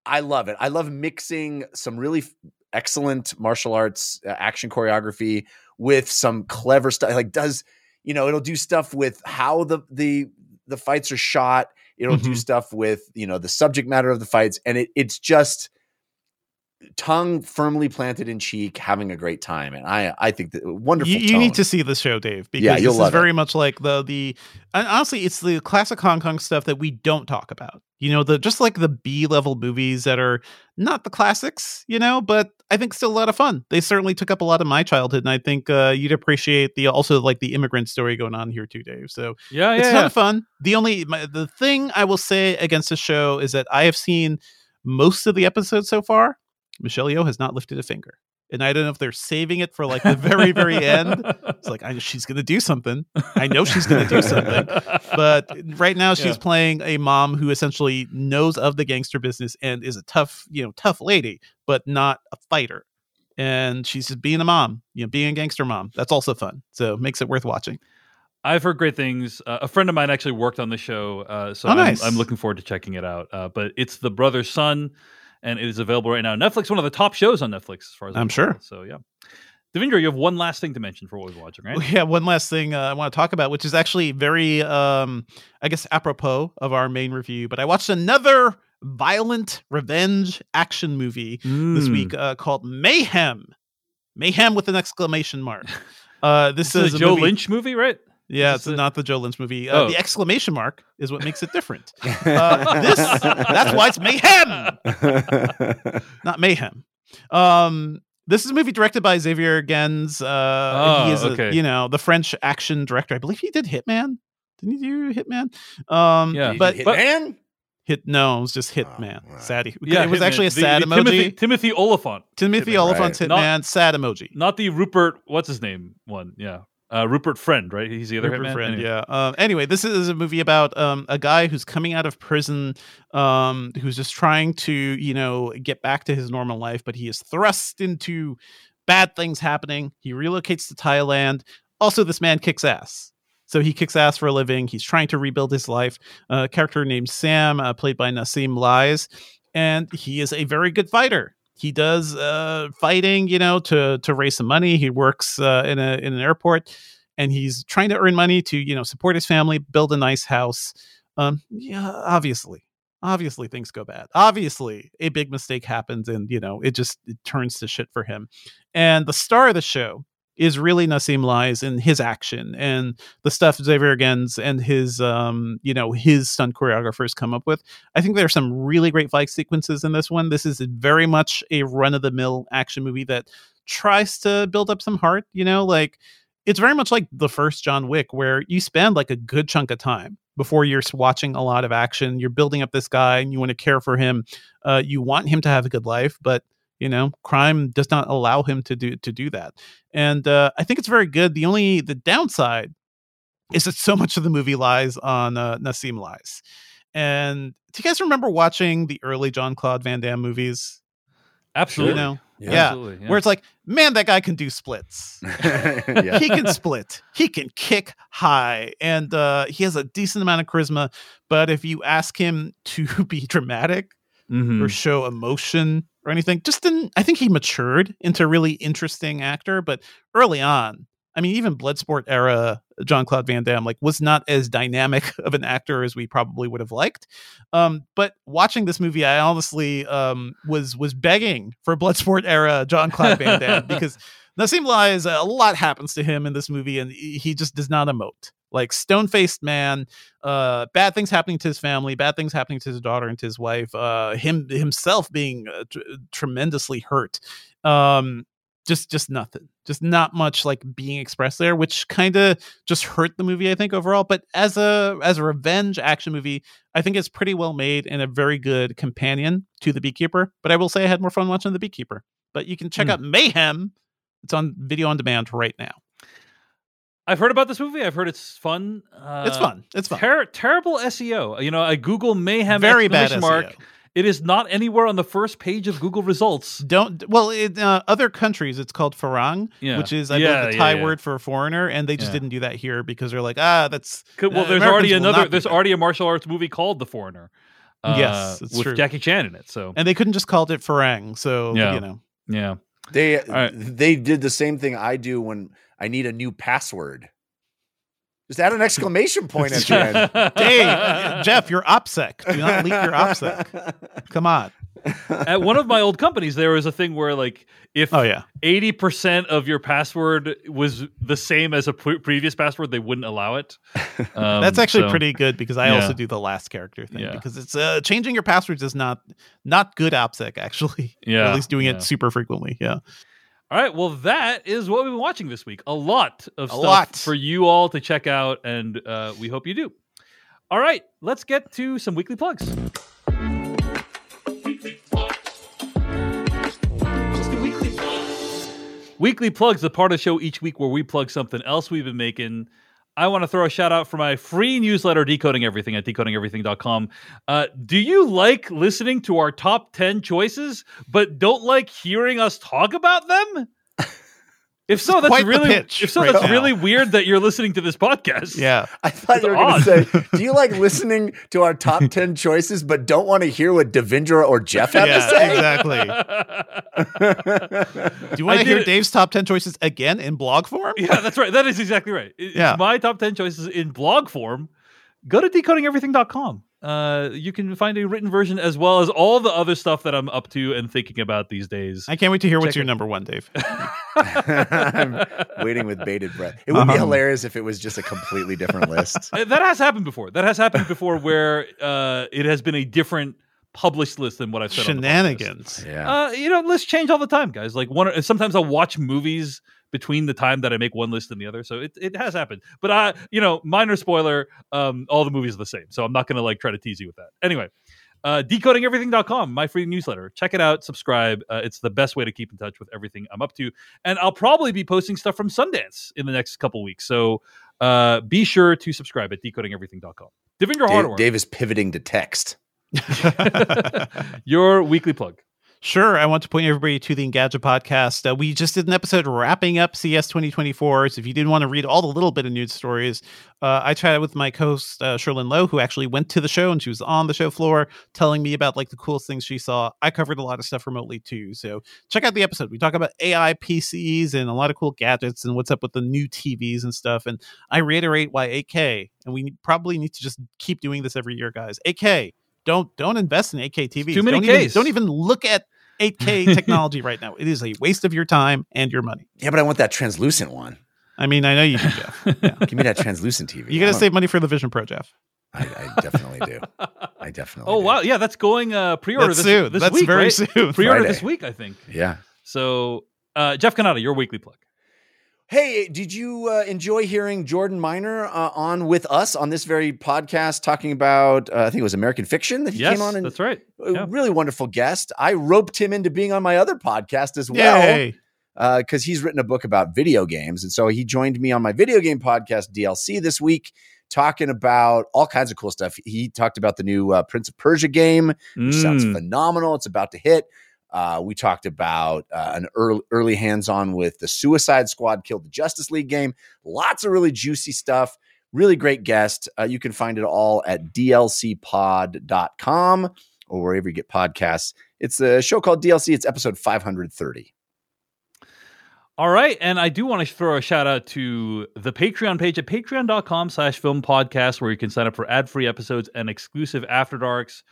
I love it. I love mixing some really f- excellent martial arts uh, action choreography with some clever stuff. Like does you know, it'll do stuff with how the the the fights are shot. It'll mm-hmm. do stuff with you know the subject matter of the fights, and it, it's just tongue firmly planted in cheek, having a great time, and I I think that wonderful. You, you need to see the show, Dave, because yeah, this is very it. much like the the honestly, it's the classic Hong Kong stuff that we don't talk about. You know, the just like the B level movies that are not the classics, you know, but I think still a lot of fun. They certainly took up a lot of my childhood, and I think uh, you'd appreciate the also like the immigrant story going on here too, Dave. So yeah, it's yeah, a ton yeah. of fun. The only my, the thing I will say against the show is that I have seen most of the episodes so far Michelle Yeoh has not lifted a finger. And I don't know if they're saving it for like the very, very end. It's like I, she's going to do something. I know she's going to do something. But right now, she's yeah. playing a mom who essentially knows of the gangster business and is a tough, you know, tough lady, but not a fighter. And she's just being a mom, you know, being a gangster mom. That's also fun. So makes it worth watching. I've heard great things. Uh, a friend of mine actually worked on the show, uh, so oh, nice. I'm, I'm, looking forward to checking it out. Uh, but it's the Brothers Sun and it is available right now. Netflix, one of the top shows on Netflix, as far as I'm, I'm sure. So yeah. Devindra, you have one last thing to mention for what we're watching, right? [laughs] Yeah, one last thing uh, I want to talk about, which is actually very, um, I guess, apropos of our main review. But I watched another violent revenge action movie mm. this week uh, called Mayhem. Mayhem with an exclamation mark. [laughs] Uh, this, this is, is a Joe movie, Lynch movie, right? Yeah, it's not the Joe Lynch movie. Uh, oh. The exclamation mark is what makes it different. [laughs] uh, this that's why it's mayhem, [laughs] not mayhem. Um, this is a movie directed by Xavier Gens. Uh, oh, he is, okay. a, you know, the French action director. I believe he did Hitman. Didn't he do Hitman? Um, yeah, but Hitman. Hit no, it was just Hitman. Oh, right. Sad. Yeah, it was Hitman. actually a sad the, emoji. Timothy, Timothy Olyphant. Timothy Hitman, Olyphant's right. Hitman. Not, sad emoji. Not the Rupert. What's his name? One. Yeah. Uh, Rupert Friend, right? He's the other Rupert hitman. Friend, Anyway. yeah. Um, anyway, this is a movie about um, a guy who's coming out of prison, um, who's just trying to, you know, get back to his normal life, but he is thrust into bad things happening. He relocates to Thailand. Also, this man kicks ass. So he kicks ass for a living. He's trying to rebuild his life. a character named Sam, uh, played by Nassim Lies, and he is a very good fighter. He does uh, fighting, you know, to to raise some money. He works uh, in a in an airport, and he's trying to earn money to you know support his family, build a nice house. Um, yeah, obviously, obviously things go bad. Obviously, a big mistake happens, and you know it just it turns to shit for him. And the star of the show is really Nassim Lies in his action and the stuff Xavier Gens and his um you know his stunt choreographers come up with. I think there are some really great fight sequences in this one. This is very much a run of the mill action movie that tries to build up some heart, you know, like it's very much like the first John Wick where you spend like a good chunk of time before you're watching a lot of action. You're building up this guy and you want to care for him. Uh, you want him to have a good life, but you know crime does not allow him to do to do that and uh, i think it's very good the only the downside is that so much of the movie lies on uh, nassim lies and do you guys remember watching the early Jean-Claude Van Damme movies Absolutely. you know Yeah. yeah, yeah. where it's like man that guy can do splits [laughs] yeah. he can split he can kick high and uh, he has a decent amount of charisma but if you ask him [laughs] to be dramatic Mhm. or show emotion or anything. Just didn't. I think he matured into a really interesting actor, but early on, I mean, even Bloodsport era Jean-Claude Van Damme like was not as dynamic [laughs] of an actor as we probably would have liked. Um, but watching this movie, I honestly um, was was begging for Bloodsport era Jean-Claude Van Damme because [laughs] Nassim Lies a lot happens to him in this movie, and he he just does not emote. Like stone faced man, uh, bad things happening to his family, bad things happening to his daughter and to his wife, uh, him himself being uh, tr- tremendously hurt. Um, just just nothing, just not much like being expressed there, which kind of just hurt the movie. I think overall, but as a as a revenge action movie, I think it's pretty well made and a very good companion to The Beekeeper. But I will say I had more fun watching The Beekeeper. But you can check Hmm. out Mayhem. It's on video on demand right now. I've heard about this movie. I've heard it's fun. Uh, It's fun. It's fun. Ter- terrible SEO. You know, I Google mayhem Very bad mark. SEO. It is not anywhere on the first page of Google results. Don't well in uh, other countries it's called farang, Yeah. which is I Yeah, believe the Thai yeah. word for a foreigner, and they just Yeah. didn't do that here because they're like ah that's Well, uh, there's Americans already another. There's already a martial arts movie called The Foreigner. uh, Yes, it's with true. Jackie Chan in it. So and they couldn't just called it farang, so Yeah. you know yeah, They right. they did the same thing I do when I need a new password. Just add an exclamation point at the end. [laughs] Dave, Jeff, you're OPSEC. Do not leak your OPSEC. [laughs] Come on. At one of my old companies, there was a thing where like if Oh yeah, eighty percent of your password was the same as a pre- previous password, they wouldn't allow it. [laughs] Um, that's actually so- pretty good because I yeah. also do the last character thing Yeah. because it's uh, changing your passwords is not not good OPSEC actually. Yeah, at least doing yeah. it super frequently. Yeah. All right, well, that is what we've been watching this week. A lot of A stuff lot. for you all to check out, and uh, we hope you do. All right, let's get to some weekly plugs. Weekly plugs, the part of the show each week where we plug something else we've been making. I want to throw a shout out for my free newsletter, Decoding Everything at decodingeverything.com. Uh, do you like listening to our top 10 choices, but don't like hearing us talk about them? [laughs] If so, that's quite really pitch if so, right that's now. really weird that you're listening to this podcast. Yeah. I thought you were going to say, "Do you like listening to our top [laughs] ten choices, but don't want to hear what Devindra or Jeff have Yeah, to say?" exactly. [laughs] Do you want to hear did it- Dave's top 10 choices again in blog form? yeah, that's right. That is exactly right. It's Yeah. my top 10 choices in blog form. Go to decodingeverything.com. Uh, you can find a written version as well as all the other stuff that I'm up to and thinking about these days. I can't wait to hear what's your it. number one, Dave. I'm [laughs] [laughs] waiting with bated breath. It would be Uh-huh. hilarious if it was just a completely different list. [laughs] That has happened before. That has happened before where uh, it has been a different published list than what I've said. on the. Shenanigans. Yeah. Uh, you know, lists change all the time, guys. Like one, sometimes I'll watch movies between the time that I make one list and the other, so it, it has happened. But I, you know, minor spoiler, um, all the movies are the same, so I'm not gonna like try to tease you with that. Anyway, uh, decodingeverything.com, my free newsletter. Check it out, subscribe. Uh, it's the best way to keep in touch with everything I'm up to. And I'll probably be posting stuff from Sundance in the next couple weeks. So uh, be sure to subscribe at decodingeverything.com. Dave, Hardawar, Dave is pivoting to text. [laughs] [laughs] your weekly plug. Sure. I want to point everybody to the Engadget podcast. Uh, we just did an episode wrapping up CES 2024. So if you didn't want to read all the little bit of news stories, uh, I chatted with my co-host uh, Cherlynn Low, who actually went to the show and she was on the show floor telling me about like the coolest things she saw. I covered a lot of stuff remotely too. So check out the episode. We talk about AI PCs and a lot of cool gadgets and what's up with the new TVs and stuff. And I reiterate why 8K, and we probably need to just keep doing this every year, guys. 8K. Don't don't invest in 8K TVs. Too many don't even, don't even look at 8K [laughs] technology right now. It is a waste of your time and your money. Yeah, but I want that translucent one. I mean, I know you do, Jeff. [laughs] Yeah. Give me that translucent TV. You got to save money for the Vision Pro, Jeff. I, I definitely do. I definitely. Oh do. wow, yeah, that's going uh, pre-order That's this, soon. this That's week, very right? soon. Pre-order Friday. this week, I think. Yeah. So, uh, Jeff Cannata, your weekly plug. Hey, did you uh, enjoy hearing Jordan Minor uh, on with us on this very podcast talking about? Uh, I think it was American Fiction that he yes, came on, and that's right. yeah. really wonderful guest. I roped him into being on my other podcast as well. Because he's written a book about video games. And so he joined me on my video game podcast, DLC, this week, talking about all kinds of cool stuff. He talked about the new uh, Prince of Persia game, which sounds Mm. phenomenal. It's about to hit. Uh, we talked about uh, an early, early hands on with the Suicide Squad Killed the Justice League game. Lots of really juicy stuff. Really great guest. Uh, you can find it all at dlcpod.com or wherever you get podcasts. It's a show called DLC. It's episode 530. All right. And I do want to throw a shout out to the Patreon page at patreon.com slash film podcast, where you can sign up for ad free episodes and exclusive after darks.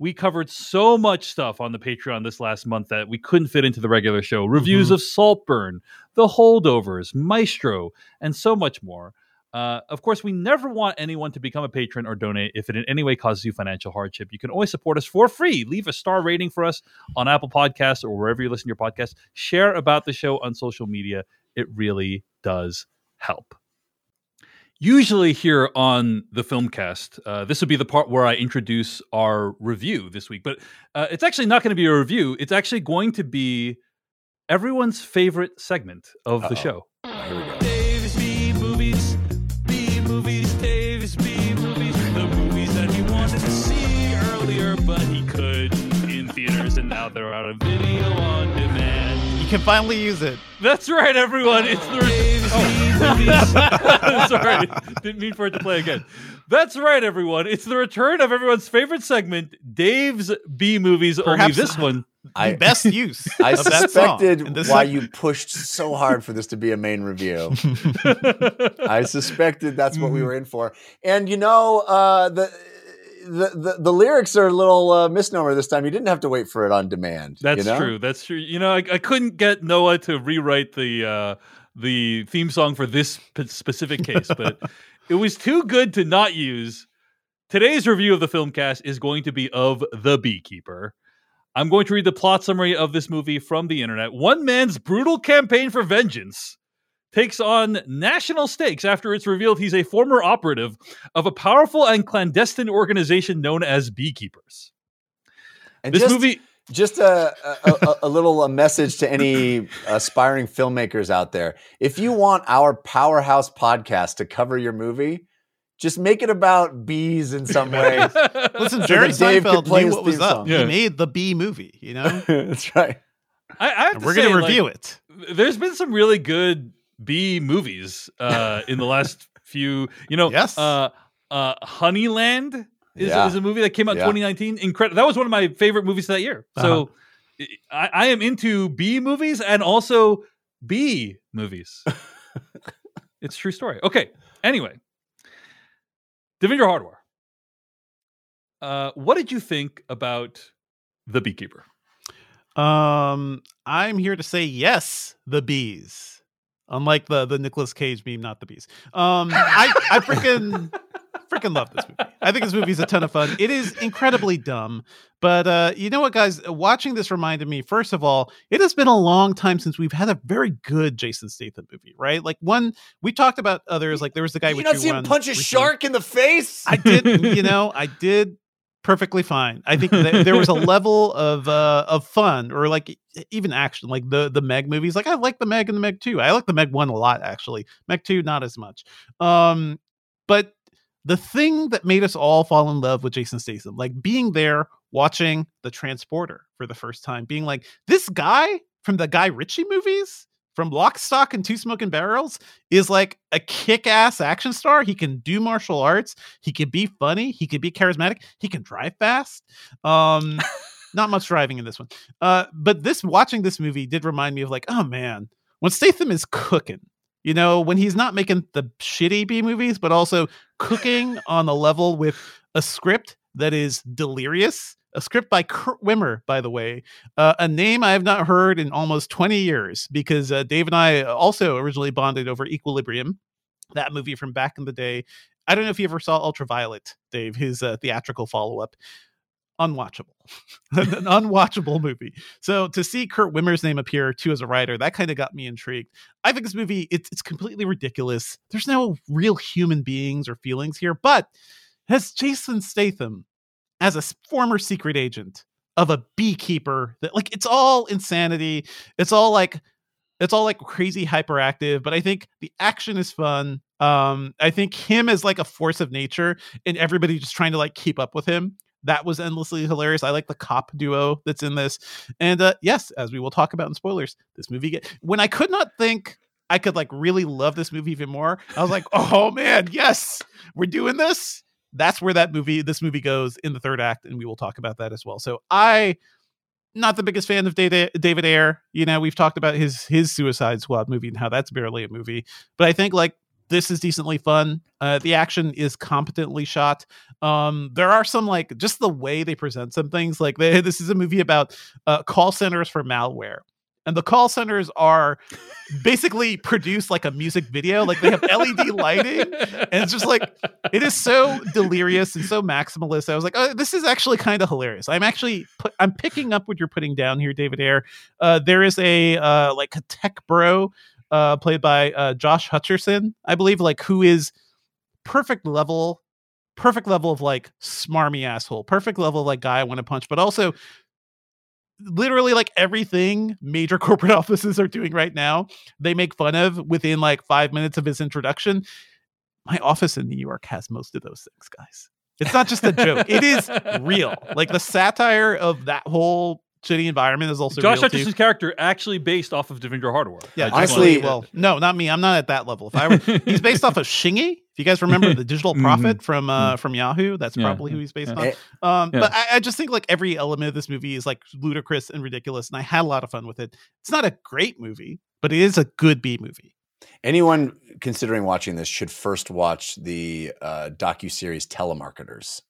We covered so much stuff on the Patreon this last month that we couldn't fit into the regular show. Reviews Mhm. of Saltburn, The Holdovers, Maestro, and so much more. Uh, of course, we never want anyone to become a patron or donate if it in any way causes you financial hardship. You can always support us for free. Leave a star rating for us on Apple Podcasts or wherever you listen to your podcast. Share about the show on social media. It really does help. Usually, here on the Filmcast, uh, this would be the part where I introduce our review this week, but uh, it's actually not going to be a review. It's actually going to be everyone's favorite segment of the Uh-oh. show. Here we go. Davis B movies, B movies, Davis B movies, the movies that he wanted to see earlier, but he could in theaters, and now they're out of video on demand. You can finally use it. That's right, everyone. It's the Davis [laughs] B. Sorry, didn't mean for it to play again. That's right, everyone. It's the return of everyone's favorite segment, Dave's B movies. Perhaps- only this one. The I- best use [laughs] I of that song. suspected why segment. you pushed so hard for this to be a main review. [laughs] I suspected that's what we were in for. And you know, uh, the, the the the lyrics are a little uh, misnomer this time. You didn't have to wait for it on demand. That's you know? true. That's true. You know, I, I couldn't get Noah to rewrite the uh, the theme song for this p- specific case, but it was too good to not use. Today's review of the film cast is going to be of The Beekeeper. I'm going to read the plot summary of this movie from the internet. One man's brutal campaign for vengeance takes on national stakes after it's revealed he's a former operative of a powerful and clandestine organization known as Beekeepers. And This just, movie just a, a, a, a little a message to any aspiring filmmakers out there. If you want our powerhouse podcast to cover your movie, just make it about bees in some way. [laughs] Listen, So Jerry that Dave could Seinfeld play knew his what was up. song. Yeah. He made the B movie, you know? [laughs] That's right. I, I have to we're going to like, review it. there's been some really good B movies uh, in the last [laughs] few. You know, Yes. uh, uh, Honeyland is, Yeah. is a movie that came out in Yeah. 2019. Incredible. That was one of my favorite movies that year. So I, I am into B movies and also B movies. [laughs] it's a true story. Okay. Anyway, Devindra Hardawar. Uh, what did you think about The Beekeeper? Um, I'm here to say yes, the bees. Unlike the the Nicolas Cage meme, not the bees. Um, I I [laughs] freaking freaking love this movie. I think this movie's a ton of fun. It is incredibly dumb, but uh, you know what, guys? Watching this reminded me. First of all, it has been a long time since we've had a very good Jason Statham movie, right? Like one we talked about others. Like there was the guy you not see him punch a shark in the face? I did, [laughs] you know, I did perfectly fine. I think th- there was a [laughs] level of uh of fun or like even action, like the the Meg movies. Like I like the Meg and the Meg two. I like the Meg one a lot actually. Meg two not as much. Um, but the thing that made us all fall in love with Jason Statham, like being there watching the Transporter for the first time, being like this guy from the Guy Ritchie movies. From Lock, Stock, and Two Smoking Barrels is like a kick-ass action star. He can do martial arts. He can be funny. He can be charismatic. He can drive fast. Um, [laughs] not much driving in this one. Uh, but this watching this movie did remind me of like, oh man, when Statham is cooking, you know, when he's not making the shitty B movies, but also cooking on a level with a script that is delirious. A script by Kurt Wimmer, by the way, uh, a name I have not heard in almost 20 years because uh, Dave and I also originally bonded over Equilibrium, that movie from back in the day. I don't know if you ever saw Ultraviolet, Dave, his uh, theatrical follow up. Unwatchable, [laughs] an unwatchable movie. So to see Kurt Wimmer's name appear too as a writer, that kind of got me intrigued. I think this movie it's it's completely ridiculous. There's no real human beings or feelings here, but as Jason Statham as a former secret agent of a beekeeper that like it's all insanity. It's all like it's all like crazy hyperactive, but I think the action is fun. Um, I think him as like a force of nature and everybody just trying to like keep up with him. That was endlessly hilarious. I like the cop duo that's in this. And uh yes, as we will talk about in spoilers, this movie get when I could not think I could like really love this movie even more. I was like, [laughs] "Oh man, yes. We're doing this." That's where that movie this movie goes in the third act and we will talk about that as well. So I not the biggest fan of David David Ayer. You know, we've talked about his his Suicide Squad movie and how that's barely a movie. But I think like this is decently fun. Uh, the action is competently shot. Um, there are some like just the way they present some things. Like they, [laughs] this is a movie about uh, call centers for malware, and the call centers are basically produced like a music video. Like they have LED lighting, and it's just like it is so delirious and so maximalist. I was like, oh, this is actually kind of hilarious. I'm actually I'm picking up what you're putting down here, David Ayer. Uh, there is a uh, like a tech bro uh, played by uh, Josh Hutcherson, I believe, like who is perfect level, perfect level of like smarmy asshole, perfect level of like guy I want to punch, but also literally like everything major [laughs] corporate offices are doing right now they make fun of within like five minutes of his introduction. My office in new york has most of those things guys. It's not just a joke. It is real. Like the satire of that whole shitty environment is also Josh real too. Hutcherson's character actually based off of Devindra Hardawar. Yeah, I just honestly- wanna- well, no, not me. I'm not at that level. If I were, [laughs] he's based off of Shingy. If you guys remember the Digital Prophet from uh from Yahoo, that's Yeah, probably who he's based yeah. on. Um, Yeah. but I, I just think like every element of this movie is like ludicrous and ridiculous, and I had a lot of fun with it. It's not a great movie, but it is a good B movie. Anyone considering watching this should first watch the uh, docu series Telemarketers.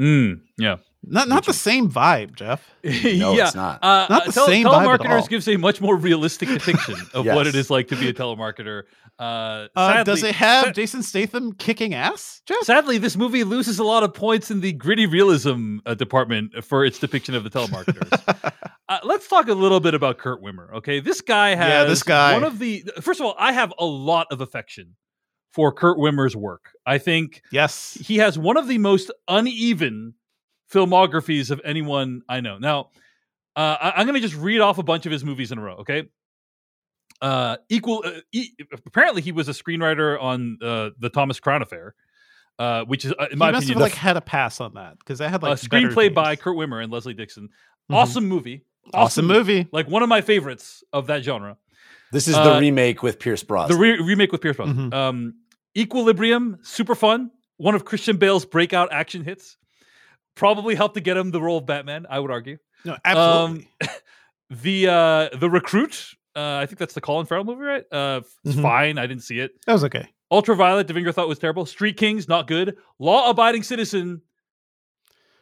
Mm, yeah. Not not the same vibe, Jeff. [laughs] No, [laughs] yeah. it's not. Uh, Not uh, the tele- same vibe at all. telemarketers gives a much more realistic depiction of what it is like to be a telemarketer. Uh, Uh, sadly, does it have sa- Jason Statham kicking ass, Jeff? Sadly, this movie loses a lot of points in the gritty realism uh, department for its depiction of the telemarketers. [laughs] uh, let's talk a little bit about Kurt Wimmer. Okay, this guy has Yeah, this guy. one of the. First of all, I have a lot of affection for Kurt Wimmer's work. I think yes. he has one of the most uneven filmographies of anyone I know. Now, uh, I, I'm going to just read off a bunch of his movies in a row. Okay. Uh, equal. Uh, e- apparently, he was a screenwriter on uh, the Thomas Crown Affair, uh, which is, uh, in He my must opinion, have like had a pass on that because I had like a better screenplay by. Kurt Wimmer and Leslie Dixon. Mhm. Awesome movie. Awesome movie. Like one of my favorites of that genre. This is Uh, the remake with Pierce The Brosnan. re- remake with Pierce Brosnan. Mhm. Um, Equilibrium, super fun. One of Christian Bale's breakout action hits. Probably helped to get him the role of Batman. I would argue. No, absolutely. [laughs] The uh, the recruit. Uh, I think that's the Colin Farrell movie, right? Uh, it's Mhm. fine. I didn't see it. that was okay. Ultraviolet. Devindra thought was terrible. Street Kings, not good. Law Abiding Citizen.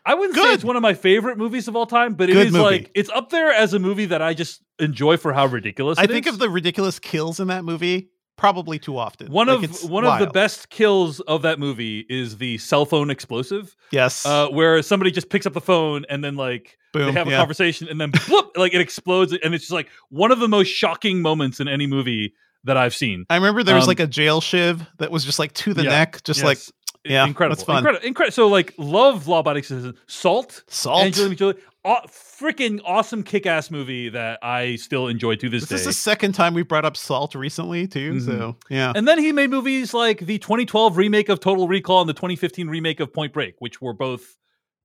I wouldn't say it's one of my favorite movies of all time, but it Good is movie. like it's up there as a movie that I just enjoy for how ridiculous. I think is. of the ridiculous kills in that movie probably too often. One Like, of one of the best kills of that movie is the cell phone explosive, Yes. uh, where somebody just picks up the phone and then like Boom. they have a yeah. conversation and then [laughs] bloop, like it explodes and it's just like one of the most shocking moments in any movie that I've seen. I remember there was Um, like a jail shiv that was just like to the yeah, neck, just like Yeah, incredible, that's fun. incredible, incredible. So like, love Law Citizen, Salt, Salt. Angelina Jolie, aw- freaking awesome kick-ass movie that I still enjoy to this, This day. This is the second time we brought up Salt recently too. Mhm. So yeah. and then he made movies like the 2012 remake of Total Recall and the 2015 remake of Point Break, which were both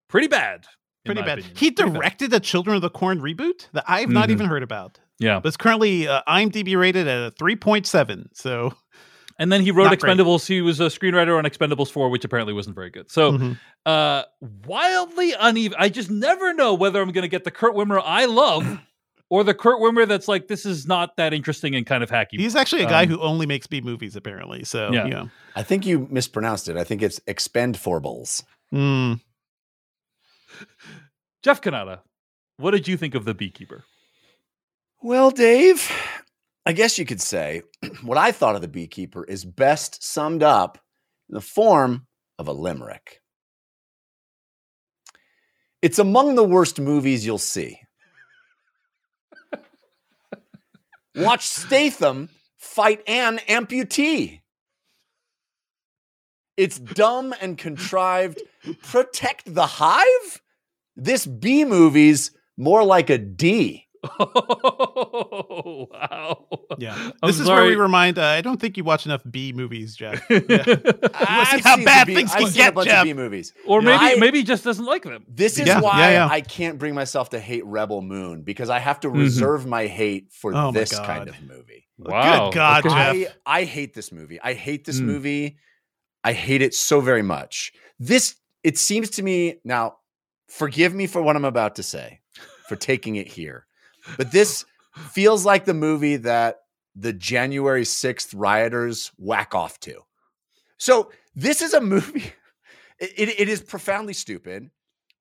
pretty bad. Pretty bad. opinion. He Pretty bad. directed a Children of the Corn reboot that I've not Mhm. even heard about. Yeah, But it's currently uh, IMDb rated at a 3.7. So and then he wrote Not great. Expendables. He was a screenwriter on Expendables 4, which apparently wasn't very good. So mhm. uh wildly uneven. I just never know whether I'm going to get the Kurt Wimmer I love [clears throat] or the Kurt Wimmer that's like this is not that interesting and kind of hacky. he's actually a guy Um, who only makes B movies apparently. So Yeah. yeah. I think you mispronounced it. I think it's expend four bulls. Mm. Jeff Cannata, what did you think of the Beekeeper? Well, Dave, I guess you could say [clears throat] what I thought of the beekeeper is best summed up in the form of a limerick. It's among the worst movies you'll see. [laughs] Watch Statham fight an amputee. It's dumb and contrived. [laughs] Protect the hive? This B movie's more like a D. Oh, wow. Yeah. I'm this is where we remind uh, I don't think you watch enough B movies, Jeff. [laughs] [laughs] I've see how seen bad some things I've can seen get, a bunch Jeff. of B movies. or maybe I- maybe he just doesn't like them. This is Yeah, yeah, why yeah. I can't bring myself to hate Rebel Moon because I have to Mhm. reserve my hate for Oh this kind of movie. Wow. Good God, Okay. Jeff. I, I hate this movie. I hate this Mm. movie. I hate it so very much. This, it seems to me, now, forgive me for what I'm about to say, for taking it here, but this feels like the movie that the January 6th rioters whack off to. So, this is a movie, [laughs] it- it- it is profoundly stupid.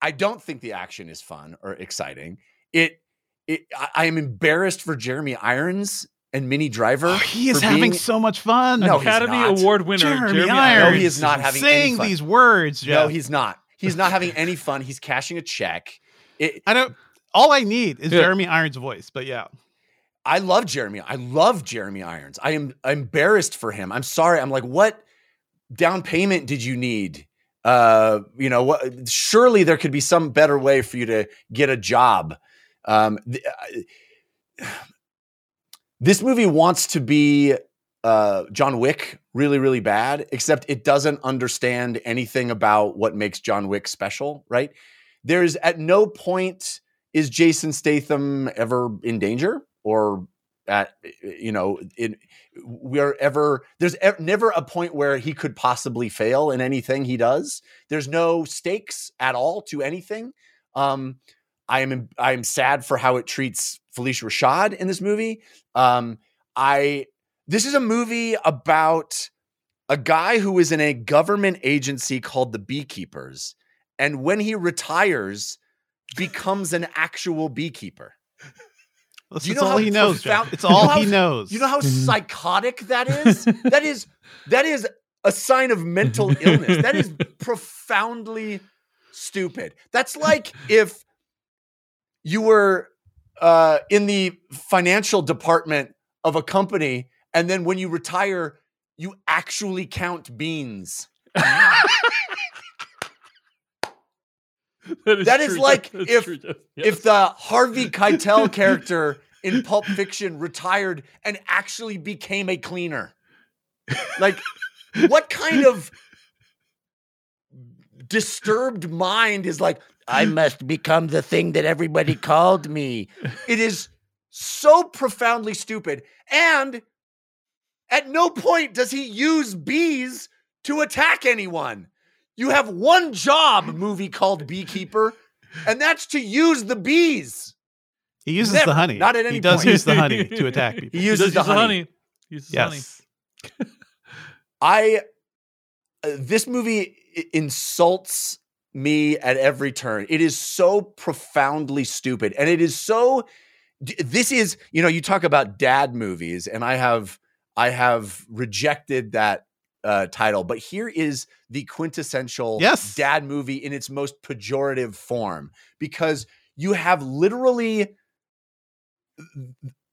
I don't think the action is fun or exciting. It, it I, I am embarrassed for Jeremy Irons and Minnie Driver. Oh, he is for having being- so much fun. No, he's Academy not. Award winner Jeremy, Jeremy, Irons. No, he is not having any saying fun. these words, Jeff. No, he's not. He's not having any fun. He's cashing a check. It, I don't. All I need is Yeah. Jeremy Irons' voice. But yeah, I love Jeremy. I love Jeremy Irons. I am embarrassed for him. I'm sorry. I'm like, what down payment did you need? Uh, you know, what? Surely there could be some better way for you to get a job. Um, th- uh, [sighs] this movie wants to be uh, John Wick really, really bad, except it doesn't understand anything about what makes John Wick special. Right? There's at no point is Jason Statham ever in danger? Or at you know in we're ever there's ev- never a point where he could possibly fail in anything he does. There's no stakes at all to anything. Um i am i am sad for how it treats Phylicia Rashad in this movie. Um i this is a movie about a guy who is in a government agency called the beekeepers. And when he retires becomes an actual beekeeper that's, you know all how he knows. profound-. It's you know all how- he knows. You know how psychotic that is? that is that is a sign of mental [laughs] illness. That is profoundly stupid. That's like if you were uh, in the financial department of a company, and then when you retire, you actually count beans. [laughs] [laughs] [laughs] That is true, like That's if- true, Jeff. If the Harvey Keitel character in Pulp Fiction retired and actually became a cleaner, like what kind of disturbed mind is like, I must become the thing that everybody called me? It is so profoundly stupid. And at no point does he use bees to attack anyone. You have one job, movie called Beekeeper, and that's to use the bees. he uses never- the honey. not at any he does point. use the honey [laughs] to attack people. He uses does the use honey. He uses the honey. yes. [laughs] I uh, this movie insults me at every turn. It is so profoundly stupid, and it is so. This is you know you talk about dad movies, and I have I have rejected that uh, title, but here is the quintessential Yes. dad movie in its most pejorative form because you have literally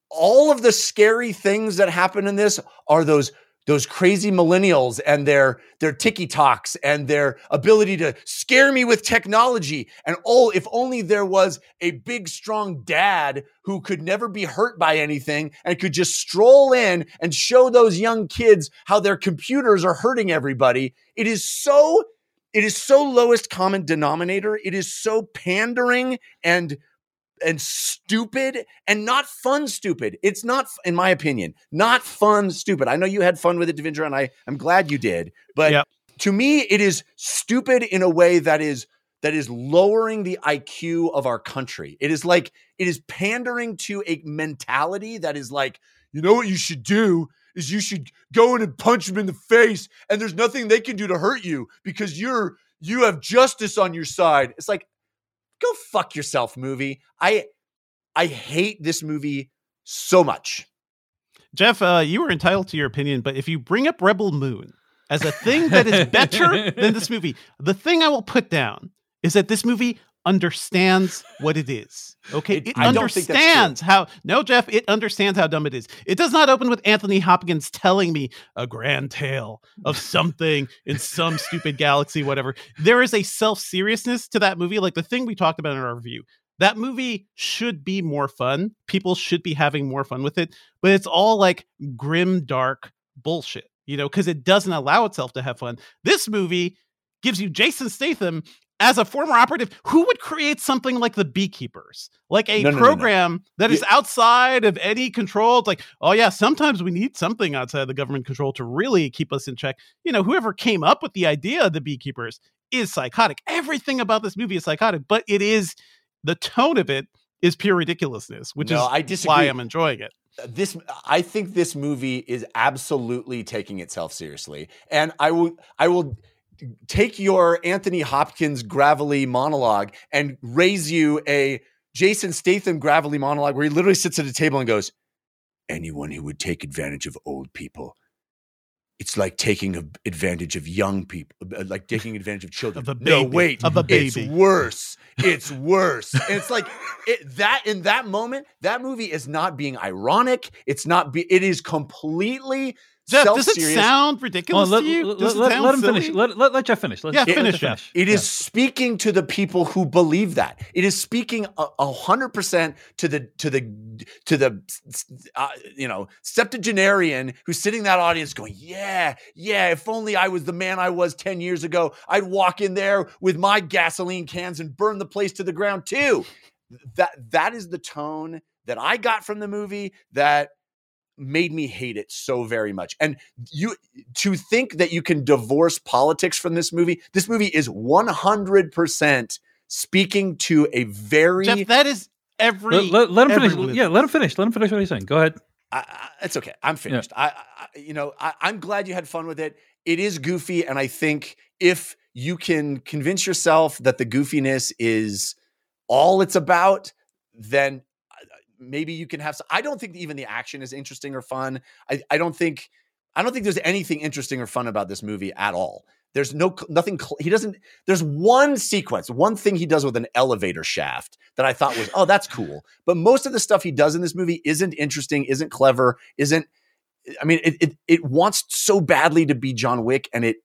all of the scary things that happen in this are those those crazy millennials and their their ticky talks and their ability to scare me with technology. And oh if only there was a big strong dad who could never be hurt by anything and could just stroll in and show those young kids how their computers are hurting everybody. It is so it is so lowest common denominator. It is so pandering and and stupid and not fun stupid. It's not, in my opinion, not fun stupid. I know you had fun with it, Devindra, and I, I'm glad you did. But Yep. to me, it is stupid in a way that is that is lowering the IQ of our country. It is like it is pandering to a mentality that is like, you know what you should do is you should go in and punch them in the face, and there's nothing they can do to hurt you because you're you have justice on your side. It's like go fuck yourself movie. I i hate this movie so much. Jeff, uh, you were entitled to your opinion, but if you bring up Rebel Moon as a thing that is better [laughs] than this movie, the thing I will put down is that this movie understands [laughs] what it is. Okay, It- it, I don't think that's true. understands how. No, Jeff, it understands how dumb it is. It does not open with Anthony Hopkins telling me a grand tale of [laughs] something in some stupid galaxy, whatever. There is a self seriousness to that movie, like the thing we talked about in our review. That movie should be more fun. People should be having more fun with it, but it's all like grim, dark bullshit, you know, because it doesn't allow itself to have fun. This movie gives you Jason Statham as a former operative who would create something like the Beekeepers, like a No, no, no, no. program that is outside of any control. It's like, oh yeah, sometimes we need something outside of the government control to really keep us in check. You know, whoever came up with the idea of the Beekeepers is psychotic. Everything about this movie is psychotic, but it is the tone of it is pure ridiculousness, which is I why I'm enjoying it. Uh, this i think this movie is absolutely taking itself seriously and i will i will take your anthony hopkins gravelly monologue and raise you a jason statham gravelly monologue where he literally sits at a table and goes anyone who would take advantage of old people. It's like taking advantage of young people uh, like taking advantage of children. [laughs] Of a no wait. Of a baby. it's worse. It's [laughs] worse. And it's like it, that in that moment that movie is not being ironic. It's not be it is completely Jeff, does it self-serious. sound Well, ridiculous let, to you? let, Does it let- sound let him silly? finish. Let, let, let Jeff finish. Let, Yeah, let finish, Jeff Jeff. It is Yeah. speaking to the people who believe that. It is speaking a- a hundred percent to the to the to the uh, you know septuagenarian who's sitting in that audience going, yeah, yeah. If only I was the man I was ten years ago, I'd walk in there with my gasoline cans and burn the place to the ground too. That that is the tone that I got from the movie that made me hate it so very much. And you to think that you can divorce politics from this movie, this movie is 100% speaking to a very Jeff, that is every. Let, let, let him finish. everyone is- Yeah, let him finish. Let him finish what he's saying. Go ahead. I, I, it's okay. I'm finished. I, I, you know, I, I'm glad you had fun with it. It is goofy, and I think if you can convince yourself that the goofiness is all it's about, then maybe you can have. Some, I don't think even the action is interesting or fun. I, I don't think. I don't think there's anything interesting or fun about this movie at all. There's no nothing. He doesn't. There's one sequence, one thing he does with an elevator shaft that I thought was, oh, that's cool. But most of the stuff he does in this movie isn't interesting, isn't clever, isn't. I mean, it it, it wants so badly to be John Wick, and it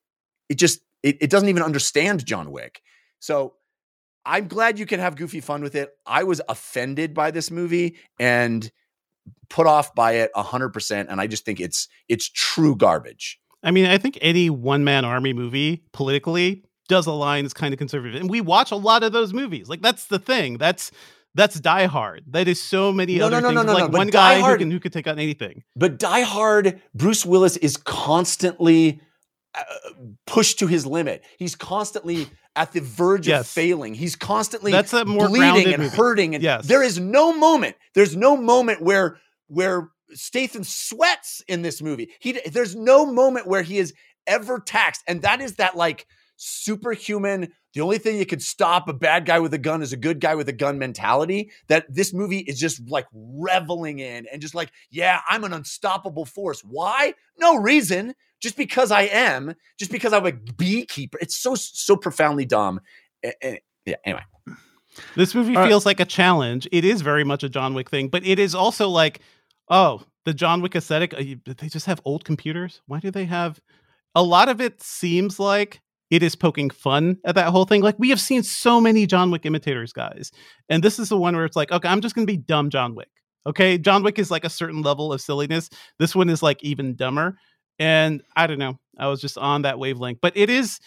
it just it, it doesn't even understand John Wick. So I'm glad you can have goofy fun with it. I was offended by this movie and put off by it hundred percent, and I just think it's it's true garbage. I mean, I think any one man army movie politically does align as kind of conservative, and we watch a lot of those movies. Like that's the thing. That's that's Die Hard. That is so many No, other no, no, things. no, no, like no, one guy who can who could take on anything. But Die Hard, Bruce Willis is constantly Uh, pushed to his limit. He's constantly at the verge of failing. He's constantly That's a more bleeding and movie. hurting. And Yes. there is no moment. There's no moment where where Statham sweats in this movie. He there's no moment where he is ever taxed, and that is that like superhuman. The only thing you could stop a bad guy with a gun is a good guy with a gun mentality. That this movie is just like reveling in and just like, yeah, I'm an unstoppable force. Why? No reason. Just because I am. Just because I'm a beekeeper. It's so so profoundly dumb. A- a- yeah. Anyway. This movie All right. feels like a challenge. It is very much a John Wick thing, but it is also like Oh, the John Wick aesthetic. uh, you- They just have old computers. Why do they have? A lot of it seems like it is poking fun at that whole thing. Like we have seen so many John Wick imitators, guys, and this is the one where it's like, okay, I'm just gonna be dumb John Wick. Okay, John Wick is like a certain level of silliness. This one is like even dumber, and I don't know. I was just on that wavelength, but it is,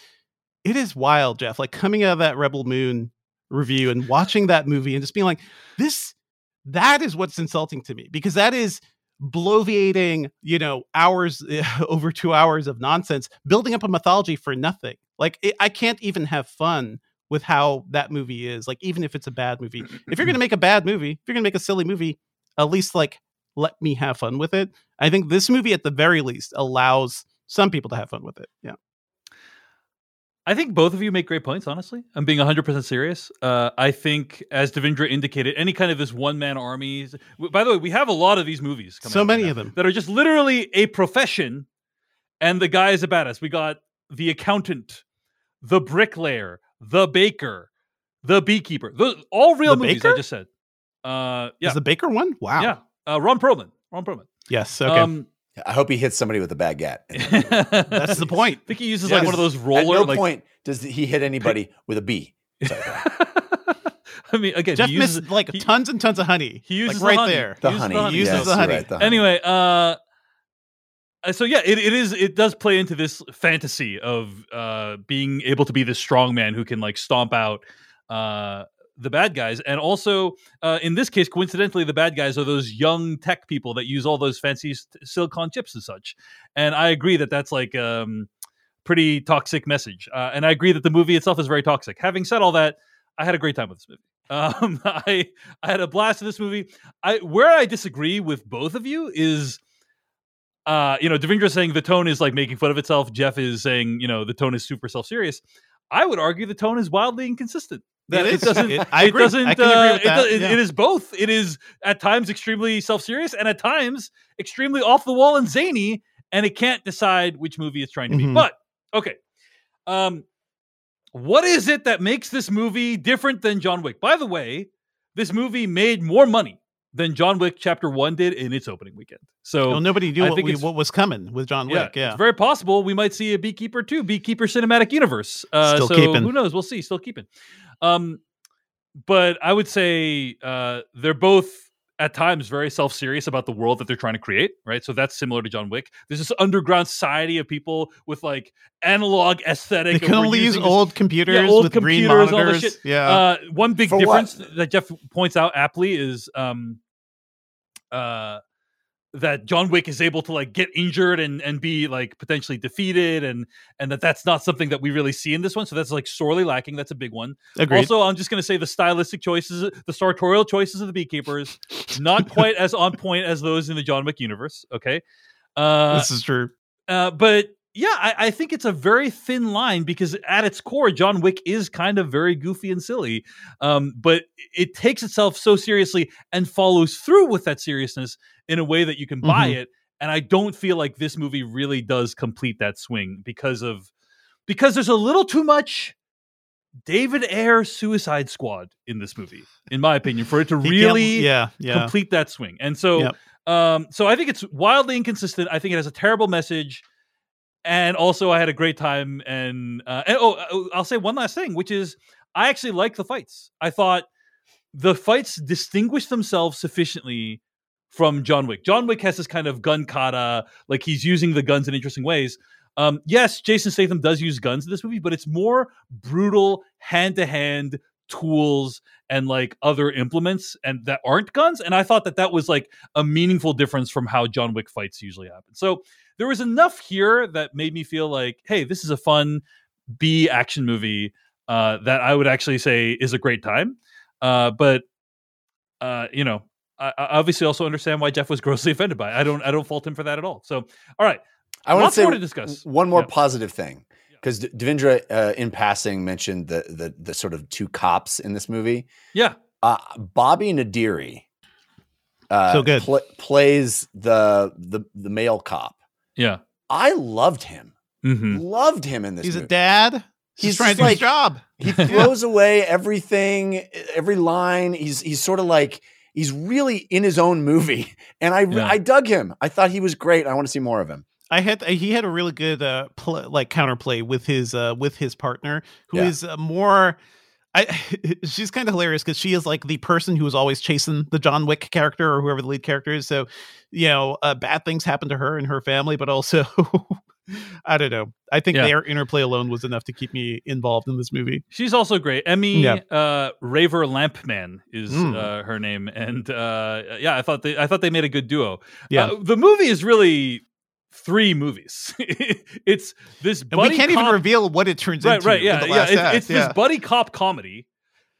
it is wild, Jeff. Like coming out of that Rebel Moon review and watching that movie and just being like, this, that is what's insulting to me because that is bloviating, you know, hours [laughs] over two hours of nonsense, building up a mythology for nothing. Like it, I can't even have fun with how that movie is. Like even if it's a bad movie, if you're gonna [clears throat] make a bad movie, if you're gonna make a silly movie, at least like let me have fun with it. I think this movie, at the very least, allows some people to have fun with it. Yeah. I think both of you make great points, honestly. I'm being 100% serious. Uh, I think, as Devindra indicated, any kind of this one man army. By the way, we have a lot of these movies coming So right many now of them. that are just literally a profession, and the guy is a badass. We got the accountant, the bricklayer, the baker, the beekeeper. Those all real The movies. baker? I just said. Uh, yeah, Is the Baker one? Wow. yeah. Uh, Ron Perlman. Ron Perlman. Yes. Okay. Um, I hope he hits somebody with a baguette. that's the point. I [laughs] think he uses Yes. like one of those roller. At roller. no like, point does he hit anybody with a bee. [laughs] Sorry, go ahead. I mean, again, Jeff he uses, missed like he- tons and tons of honey. he uses like the right honey. there. the Uses honey. the honey. Uses Yes, the honey. right, the honey. anyway uh, so yeah it, it is it does play into this fantasy of uh being able to be this strong man who can like stomp out uh the bad guys. And also uh in this case coincidentally the bad guys are those young tech people that use all those fancy silicon chips and such. And i agree that that's like um pretty toxic message. Uh, and i agree that the movie itself is very toxic. Having said all that i had a great time with this movie. [laughs] Um i i had a blast with this movie. I where I disagree with both of you is uh you know Devindra saying the tone is like making fun of itself Jeff is saying you know the tone is super self-serious I would argue the tone is wildly inconsistent that It it, is. doesn't It- I it agree. doesn't I can agree uh, with it, that, it- yeah. it is both it is at times extremely self-serious and at times extremely off the wall and zany and it can't decide which movie it's trying to be Mhm. but okay um what is it that makes this movie different than John Wick by the way this movie made more money than John Wick Chapter One did in its opening weekend. So well, nobody knew I what, think we, what was coming with John Wick. Yeah. it's very possible we might see a Beekeeper too, Beekeeper Cinematic Universe. Uh, Still so keeping. who knows? We'll see. Still keeping. Um, but I would say uh, they're both at times very self-serious about the world that they're trying to create, right? So that's similar to John Wick. There's this underground society of people with like analog aesthetic. they can only use old computers yeah, old with green computers, all this monitors. shit. Yeah. uh, one big For difference what? that Jeff points out aptly is um, uh, that John Wick is able to like get injured and and be like potentially defeated, and and that that's not something that we really see in this one. So that's like sorely lacking. That's a big one. Agreed. Also, I'm just going to say the stylistic choices, the sartorial choices of the beekeepers, not quite as on point as those in the John Wick universe. Okay. Uh, this is true. uh, but yeah, I, I think it's a very thin line because at its core, John Wick is kind of very goofy and silly. Um, but it takes itself so seriously and follows through with that seriousness in a way that you can buy Mhm. it. And I don't feel like this movie really does complete that swing because of because there's a little too much David Ayer Suicide Squad in this movie, in my opinion, for it to really yeah, yeah. complete that swing. And so, Yep. um, so I think it's wildly inconsistent. I think it has a terrible message, and also I had a great time. And, uh, and oh, uh, I'll say one last thing, which is I actually like the fights. I thought the fights distinguished themselves sufficiently from John Wick. John Wick has this kind of gun kata, like he's using the guns in interesting ways. Um, yes, Jason Statham does use guns in this movie, but it's more brutal, hand to hand tools and like other implements and that aren't guns. And I thought that that was like a meaningful difference from how John Wick fights usually happen. So there was enough here that made me feel like, hey, this is a fun B action movie uh, that I would actually say is a great time. Uh, but uh, you know, I, I obviously also understand why Jeff was [laughs] grossly offended by it. I don't I don't fault him for that at all. So all right, I want to say more to discuss. one more Yep. positive thing because Devindra, uh, in passing, mentioned the, the the sort of two cops in this movie. yeah, Uh, Bobby Naderi, uh, So good. pl- plays the the the male cop. Yeah. I loved him. hmm Loved him in this. He's a dad. He's, He's trying to just do his job. He [laughs] throws away everything, every line. He's he's sort of like he's really in his own movie, [laughs] and I Yeah. I dug him. I thought he was great. I want to see more of him. I had he had a really good uh pl- like counterplay with his uh with his partner who is Yeah. uh, more I [laughs] she's kind of hilarious because she is like the person who is always chasing the John Wick character or whoever the lead character is. So, you know, uh, bad things happen to her and her family, but also [laughs] I don't know. I think Yeah. their interplay alone was enough to keep me involved in this movie. She's also great. Emmy Yeah. uh, Raver Lampman is Mm. uh, her name, and uh, yeah, I thought they I thought they made a good duo. Yeah. Uh, the movie is really three movies. [laughs] it's this buddy. And we can't cop- even reveal what it turns right, into. right, in yeah, the yeah. last It's, it's yeah. this buddy cop comedy,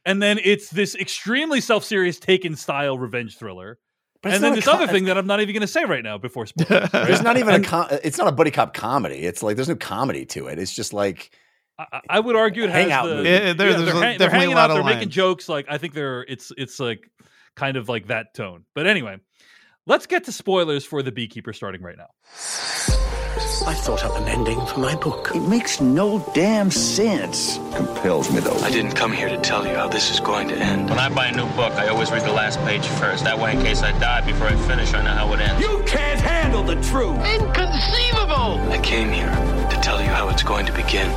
and then it's this extremely self serious Taken style revenge thriller, But and then this co- other thing that I'm not even going to say right now before spoilers. [laughs] right? There's not even a com- it's not a buddy cop comedy. It's like there's no comedy to it. It's just like I, I would argue it has Hangout the, movie. Yeah, there- there's they're, a- they're definitely a hanging lot out, of they're making jokes. Like I think they're it's it's like kind of like that tone. But anyway, let's get to spoilers for the Beekeeper starting right now. I thought up an ending for my book. It makes no damn sense. Compels me, though. I didn't come here to tell you how this is going to end. When I buy a new book, I always read the last page first. That way, in case I die before I finish, I know how it ends. You can't handle the truth. Inconceivable! I came here to tell you how it's going to begin.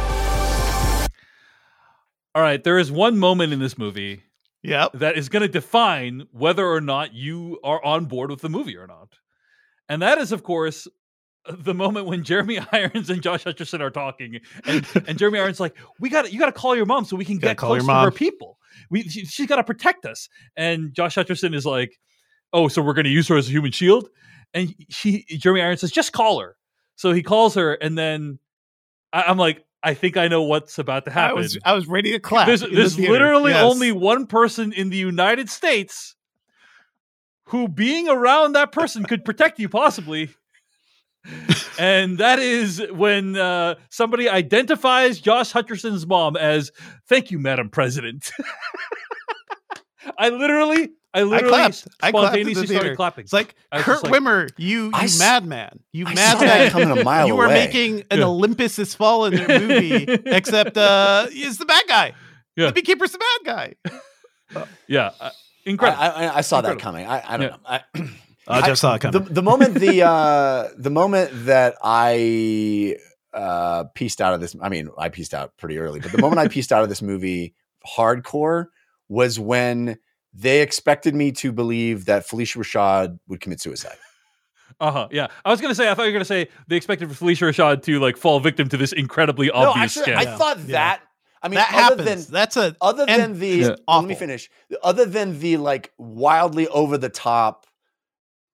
All right, there is one moment in this movie Yep. that is going to define whether or not you are on board with the movie or not. And that is, of course, the moment when Jeremy [laughs] Irons and Josh Hutcherson are talking, and, and Jeremy Irons like, "We got you got to call your mom so we can get close to her people. We she, she's got to protect us." And Josh Hutcherson is like, "Oh, so we're going to use her as a human shield?" And she Jeremy Irons says, "Just call her." So he calls her, and then I, I'm like, "I think I know what's about to happen. I happen." was I was ready to clap. there's in the literally Yes. only one person in the United States who being around that person could protect you possibly. and that is when uh, somebody identifies Josh Hutcherson's mom as "Thank you, Madam President." [laughs] I literally, I I literally clapped. I clapped in the spontaneously theater. started clapping. It's like Kurt like- Wimmer, you you I s- madman, you I madman. saw coming a mile you are away. making an Yeah. Olympus Has Fallen movie, [laughs] except uh, he's the bad guy. Yeah. The beekeeper's the bad guy. [laughs] yeah, uh, I, incredible. I, I saw that coming. I, I don't Yeah. know. I, I just saw it the, coming. the moment the uh the moment that I uh pieced out of this I mean I pieced out pretty early but the moment I pieced out of this movie hardcore was when they expected me to believe that Phylicia Rashad would commit suicide. [laughs] Uh huh. Yeah, I was gonna say. I thought you were gonna say they expected Phylicia Rashad to like fall victim to this incredibly obvious no, actually scam. I Yeah. thought Yeah. that I mean that other happens. than That's a other and than the it's let me finish other than the like wildly over the top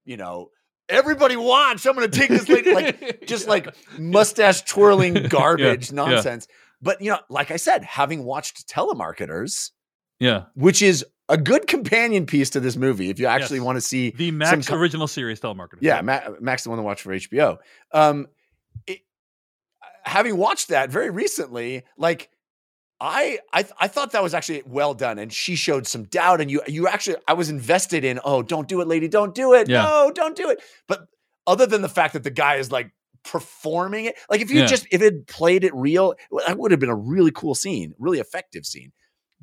you know everybody watch i'm gonna take this lady like [laughs] just like mustache twirling [laughs] garbage yeah. nonsense but you know like i said having watched telemarketers yeah, which is a good companion piece to this movie if you actually Yes. want to see the some Max original series telemarketer. yeah, Ma- Max the one to watch for HBO. Um, it, having watched that very recently, like I, I, th- I thought that was actually well done, and she showed some doubt, and you, you actually, I was invested in. Oh, don't do it, lady, don't do it. Yeah. No, don't do it. But other than the fact that the guy is like performing it, like if you Yeah. just if it played it real, that would have been a really cool scene, really effective scene.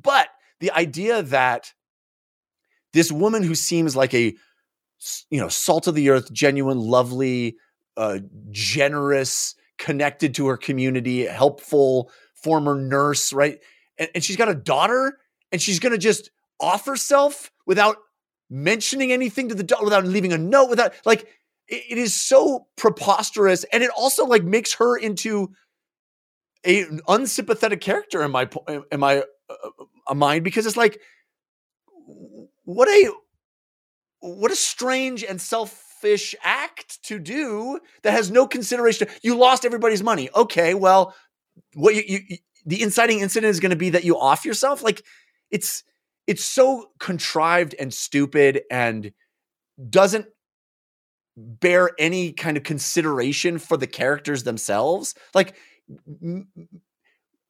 But the idea that this woman who seems like a you know salt of the earth genuine lovely uh generous connected to her community helpful former nurse right? And, and she's got a daughter and she's gonna just off herself without mentioning anything to the daughter without leaving a note without like it- it is so preposterous and it also like makes her into a an unsympathetic character in my in my uh, uh, mind because it's like what a what a strange and selfish act to do that has no consideration. You lost everybody's money. Okay, well, what you, you, the inciting incident is going to be that you off yourself. Like it's it's so contrived and stupid and doesn't bear any kind of consideration for the characters themselves. Like m-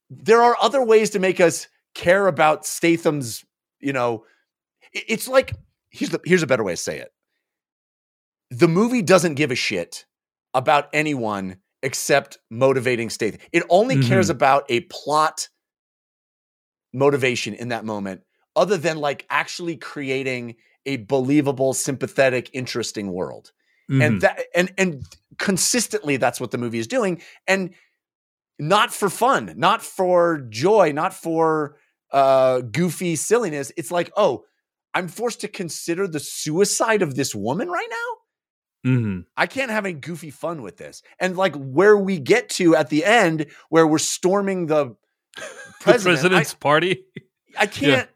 there are other ways to make us care about Statham's, you know, it's like here's the here's a better way to say it. The movie doesn't give a shit about anyone except motivating Statham. It only cares about a plot motivation in that moment, other than like actually creating a believable, sympathetic, interesting world. Mhm. And that and and consistently that's what the movie is doing. And not for fun, not for joy, not for uh goofy silliness. It's like, oh, I'm forced to consider the suicide of this woman right now. Mhm. I can't have any goofy fun with this. And like where we get to at the end, where we're storming the [laughs] the president, president's party. I, [laughs] I can't.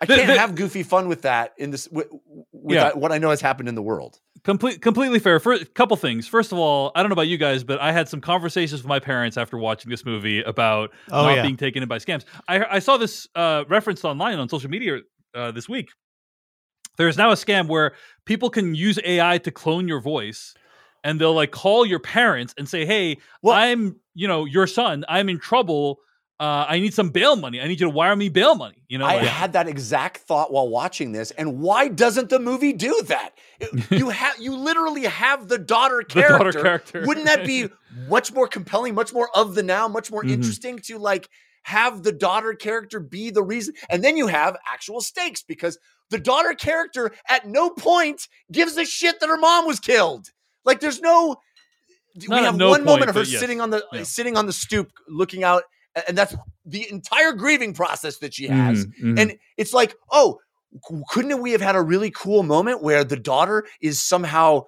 I can't the- [laughs] have goofy fun with that in this with, with Yeah. that- what I know has happened in the world. Complete, completely fair. For a couple things. First of all, I don't know about you guys, but I had some conversations with my parents after watching this movie about Oh, not yeah. being taken in by scams. I, I saw this uh, referenced online on social media uh, this week. There is now a scam where people can use AI to clone your voice, and they'll like call your parents and say, "Hey, Well- I'm you know your son. I'm in trouble. Uh, I need some bail money. I need you to wire me bail money." You know, I like- had that exact thought while watching this, and why doesn't the movie do that? It- you [laughs] have you literally have the daughter The daughter character. character. Wouldn't that be [laughs] much more compelling, much more of the now, much more Mhm. interesting to like have the daughter character be the reason, and then you have actual stakes because the daughter character at no point gives a shit that her mom was killed. Like there's no. we Not at have no one point, moment of her yes. sitting on the Yeah. sitting on the stoop, looking out, and that's the entire grieving process that she has. Mhm, mhm. And it's like, oh, couldn't we have had a really cool moment where the daughter is somehow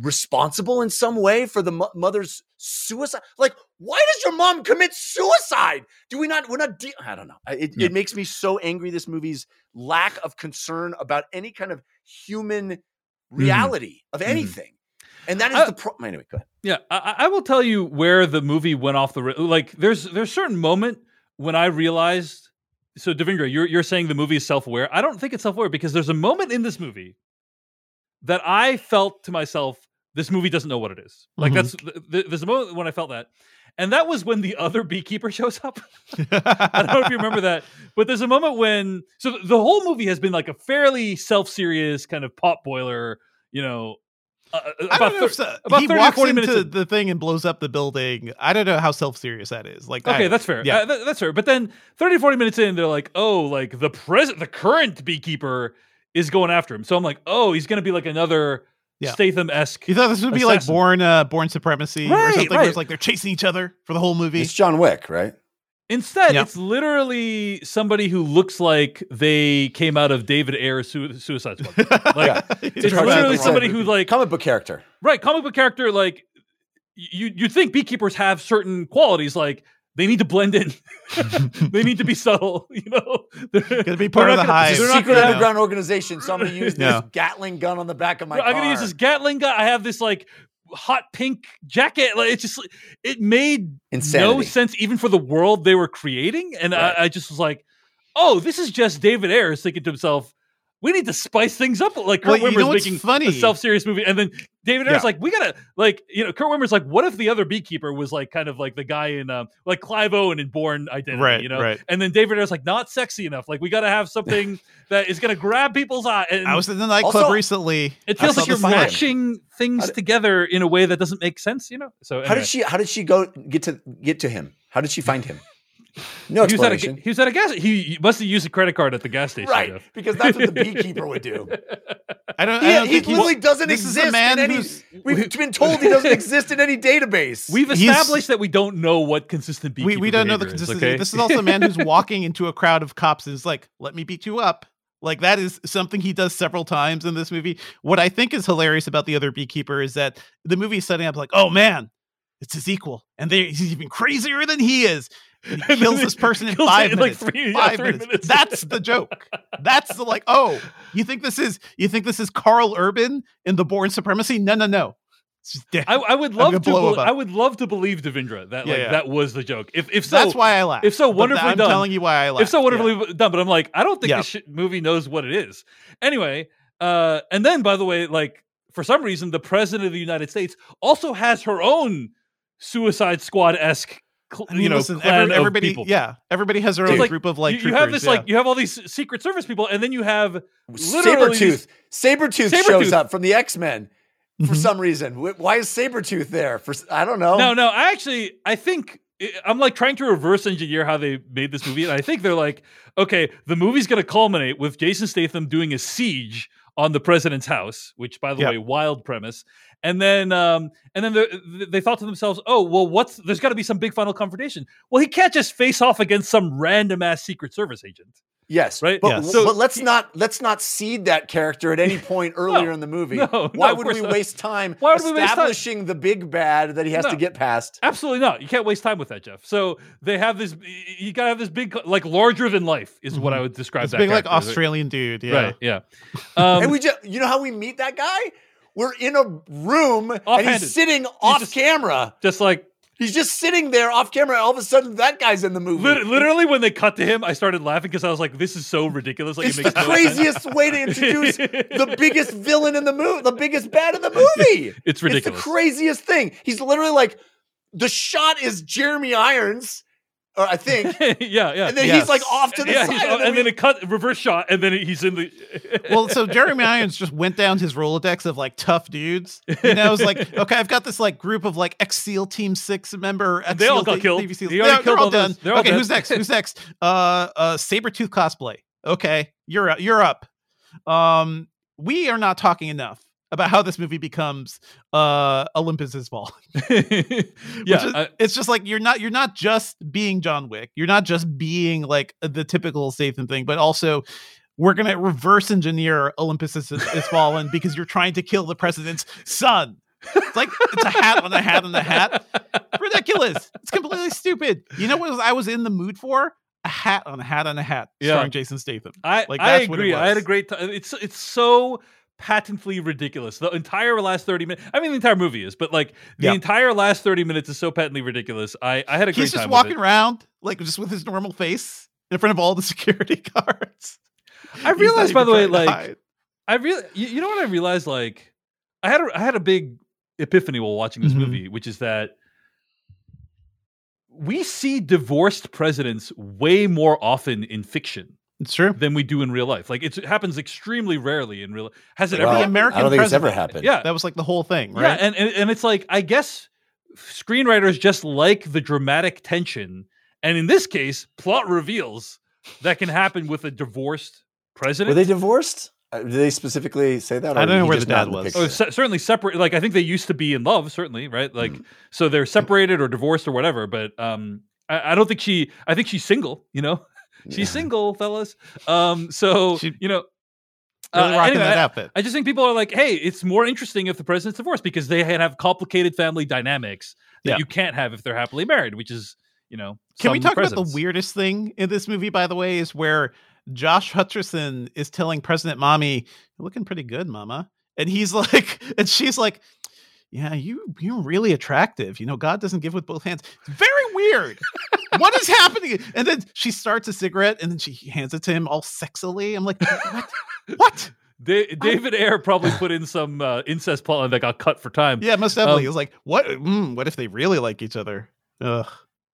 responsible in some way for the mo- mother's suicide? Like, why does your mom commit suicide? Do we not? We're not. De- I don't know. It, Yeah. it makes me so angry. This movie's lack of concern about any kind of human reality of anything, and that is I- the problem. Anyway, go ahead. Yeah, I, I will tell you where the movie went off the ri- like. There's there's a certain moment when I realized. So Devindra, you're you're saying the movie is self aware. I don't think it's self aware because there's a moment in this movie that I felt to myself, this movie doesn't know what it is. Like Mhm. that's th- th- there's a moment when I felt that, and that was when the other beekeeper [laughs] shows up. [laughs] I don't know if you remember that, but there's a moment when so th- the whole movie has been like a fairly self-serious kind of pot boiler, you know. Uh, I about don't know thir- if so, about he 30 walks 40 into in. the thing and blows up the building. I don't know how self serious that is. Like, Okay, I- that's fair. yeah. Uh, th- that's fair. But then 30, 40 minutes in, they're like, oh, like the present, the current beekeeper is going after him. So I'm like, oh, he's going to be like another Yeah. Statham esque. You thought this would be like born, uh, Bourne Supremacy or Right, something? Where it's like they're chasing each other for the whole movie. It's John Wick, right? Instead, Yeah. it's literally somebody who looks like they came out of David Ayer's su- Suicide Squad. [laughs] Like, Yeah. it's Cartoon literally somebody who like Comic book character. right comic book character like you you think beekeepers have certain qualities like they need to blend in [laughs] they need to be subtle [laughs] you know they're Gotta be part of the gonna- hive. It's a they're not secret gonna- underground organization. So I'm going to use this Yeah. Gatling gun on the back of my head. I'm car. gonna use this Gatling gun. I have this like hot pink jacket. Like it's just it made no sense even for the world they were creating. And Right. I, I just was like, oh, this is just David Ayer's thinking to himself, we need to spice things up. Like Well, Kurt you know Wimmer's making funny? a self-serious movie, and then David Ayer's Yeah. like, we gotta like, you know, Kurt Wimmer's like, what if the other beekeeper was like kind of like the guy in um, like Clive Owen in Bourne Identity, Right, you know? right. And then David Ayer's like, not sexy enough. Like we gotta have something [laughs] that is gonna grab people's eye. And I was in the nightclub Also, recently. it feels like you're the matching things did- together in a way that doesn't make sense, you know. So How did she? How did she go get to get to him? How did she find him? [laughs] No He was at a explanation. he was at a gas. He, he must have used a credit card at the gas station. right, Jeff. because that's what the [laughs] beekeeper would do. I don't. He, I don't he think literally doesn't this is a exist man in any. We've been told he doesn't [laughs] exist in any database. We've He's- established that we don't know what consistent we, beekeeper we don't know the behavior is, consistency. okay? This is also a man who's walking into a crowd of cops and is like, "Let me beat you up." Like that is something he does several times in this movie. What I think is hilarious about the other beekeeper is that the movie is setting up like, "Oh man, it's his equal, and they, he's even crazier than he is." And he kills this person in five in, like, minutes. three- yeah, five three minutes. minutes. That's the joke. That's the like. Oh, you think this is you think this is Karl Urban in the Bourne Supremacy? No, no, no. It's just dead. I, I would love to. blow bel- him up. I would love to believe Devindra that Yeah, like yeah. that was the joke. If if so, That's why I laugh. if so wonderfully I'm done. telling you why I laugh. if so wonderfully done. But I'm like, I don't think Yeah. this shit movie knows what it is. Anyway, uh, and then by the way, like for some reason, the president of the United States also has her own Suicide Squad esque, I mean, you know, listen, clan every- of everybody, people. yeah, everybody has their It's own like, group of like you, you have this yeah. like you have all these Secret Service people, and then you have literally Sabretooth. Sabretooth Sabretooth. shows up from the X Men for Mhm. some reason. Why is Sabretooth there? For I don't know. No, no. I actually, I think I'm like trying to reverse engineer how they made this movie, and I think they're like, okay, the movie's going to culminate with Jason Statham doing a siege on the president's house, which, by the Yeah. way, wild premise. And then, um, and then the- they thought to themselves, "Oh, well, what's there's got to be some big final confrontation. Well, he can't just face off against some random ass Secret Service agent, Yes, right? But, Yes. So- but let's not let's not seed that character at any [laughs] point earlier in the movie. no, no, Why of would we not. waste time Why would we waste time? establishing the big bad that he has No. to get past? Absolutely not. You can't waste time with that, Jeff. So they have this. You gotta have this big, like larger than life, is what I would describe. This that big like character as. Australian dude. Yeah. Right. Yeah. [laughs] Um, and we just you know how we meet that guy? We're in a room and he's sitting off just- camera. just like He's just sitting there off camera. All of a sudden, that guy's in the movie. lit- literally when they cut to him, I started laughing because I was like, "This is so ridiculous." Like it's it the no sense. craziest way to introduce the [laughs] biggest villain in the movie, the biggest bad in the movie. [laughs] It's ridiculous. It's the craziest thing. He's literally like, the shot is Jeremy Irons, or I think, [laughs] yeah, yeah. and then Yes. he's like off to the yeah, side, he's- and and, then, then we- it cut reverse shot, and then he's in the. [laughs] well, so Jeremy Irons just went down his Rolodex of like tough dudes. You know, it was like, [laughs] okay, I've got this like group of like ex SEAL Team Six member. Ex They all SEAL got Navy killed. SEALs. He already They're, killed they're all all those. done. They're all okay, dead. who's next? Who's next? Uh, uh, Sabretooth cosplay. Okay, you're you're up. Um, we are not talking enough about how this movie becomes uh Olympus has fallen. [laughs] yeah, is- I- it's just like you're not you're not just being John Wick. You're not just being like the typical Statham thing, but also we're gonna reverse engineer Olympus is, is fallen because you're trying to kill the president's son. It's like it's a hat on a hat on a hat. Ridiculous. It's completely stupid. You know what I was in the mood for? A hat on a hat on a hat, Yeah. starring Jason Statham. I, Like, I that's what it agree. I had a great time. It's it's so patently ridiculous. The entire last thirty minutes. I mean, the entire movie is, but like the Yeah. entire last thirty minutes is so patently ridiculous. I I had a great He's just walking around like just with his normal face in front of all the [laughs] security [laughs] guards. I realized, by the way, like. I really, you, you know what I realized? Like, I had a, I had a big epiphany while watching this Mhm. movie, which is that we see divorced presidents way more often in fiction it's true. than we do in real life. Like, it's, it happens extremely rarely in real. Has it Well, ever? the happened? American I don't think it's ever happened. Yeah, That was like the whole thing, yeah, right? and, and and it's like I guess screenwriters just like the dramatic tension, and in this case, plot reveals that can happen with a divorced president. Were they divorced? Uh, Did they specifically say that? I don't know where the dad was. picture? Oh, se- certainly separate. Like I think they used to be in love. Certainly, right? Like Mm. so they're separated or divorced or whatever. But um, I, I don't think she. I think she's single. You know, she's single, fellas. Um, so She- you know, Really uh, rocking anyway, that I- outfit. I just think people are like, hey, it's more interesting if the president's divorced because they have complicated family dynamics that Yeah. you can't have if they're happily married, which is you know. Can we talk about the weirdest thing in this movie, by the way, is where Josh Hutcherson is telling President Mommy, You're looking pretty good, Mama. And he's [laughs] like, and she's like, Yeah, you you're really attractive. You know, God doesn't give with both hands. It's very weird. what is happening? And then she starts a cigarette and then she hands it to him all sexily. I'm like, what? what? Da- David Ayer probably put in some uh, incest plot that got cut for time. Yeah, most definitely. Um, it was like, what mm, what if they really like each other? Ugh,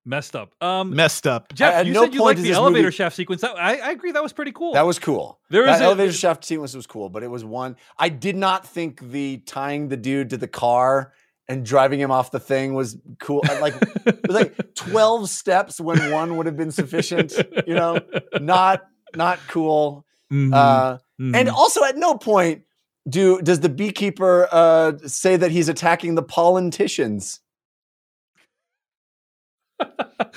Messed up. Um, messed up. Jeff, At you no said you point liked the elevator movie- shaft sequence. That, I, I agree. That was pretty cool. That was cool. There that is a- elevator shaft sequence was cool, but it was one I did not think the tying the dude to the car and driving him off the thing was cool. Like it was like [laughs] twelve steps when one would have been sufficient. You know, not not cool. Mhm, Uh, mhm. And also, at no point do does the beekeeper uh, say that he's attacking the politicians.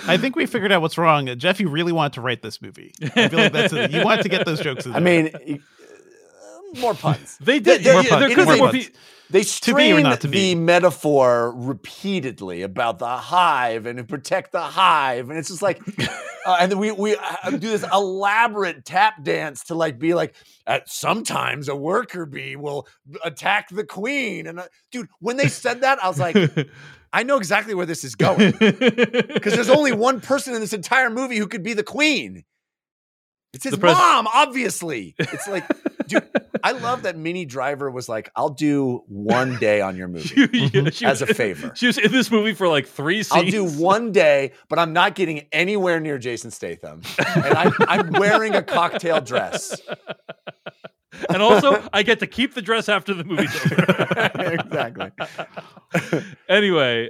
I think we figured out what's wrong. Uh, Jeff, you really wanted to write this movie. I feel like that's it. You wanted to get those jokes in there. I mean, uh, more puns. they did. There- yeah, more yeah, there puns, could more more puns. They To strain to be. the metaphor repeatedly about the hive and protect the hive, and it's just like, [laughs] uh, and then we we uh, do this elaborate tap dance to like be like, at sometimes a worker bee will attack the queen, and uh, dude, when they said that, I was like, [laughs] I know exactly where this is going [laughs] because there's only one person in this entire movie who could be the queen. It's his pres- mom, obviously. It's like, [laughs] dude, I love that Minnie Driver was like, "I'll do one day on your [laughs] movie mm-hmm. she as a favor. She was in this movie for like three scenes. I'll do one day, but I'm not getting anywhere near Jason Statham, and I, I'm wearing a cocktail dress." And also I get to keep the dress after the movie's over. [laughs] exactly. [laughs] anyway,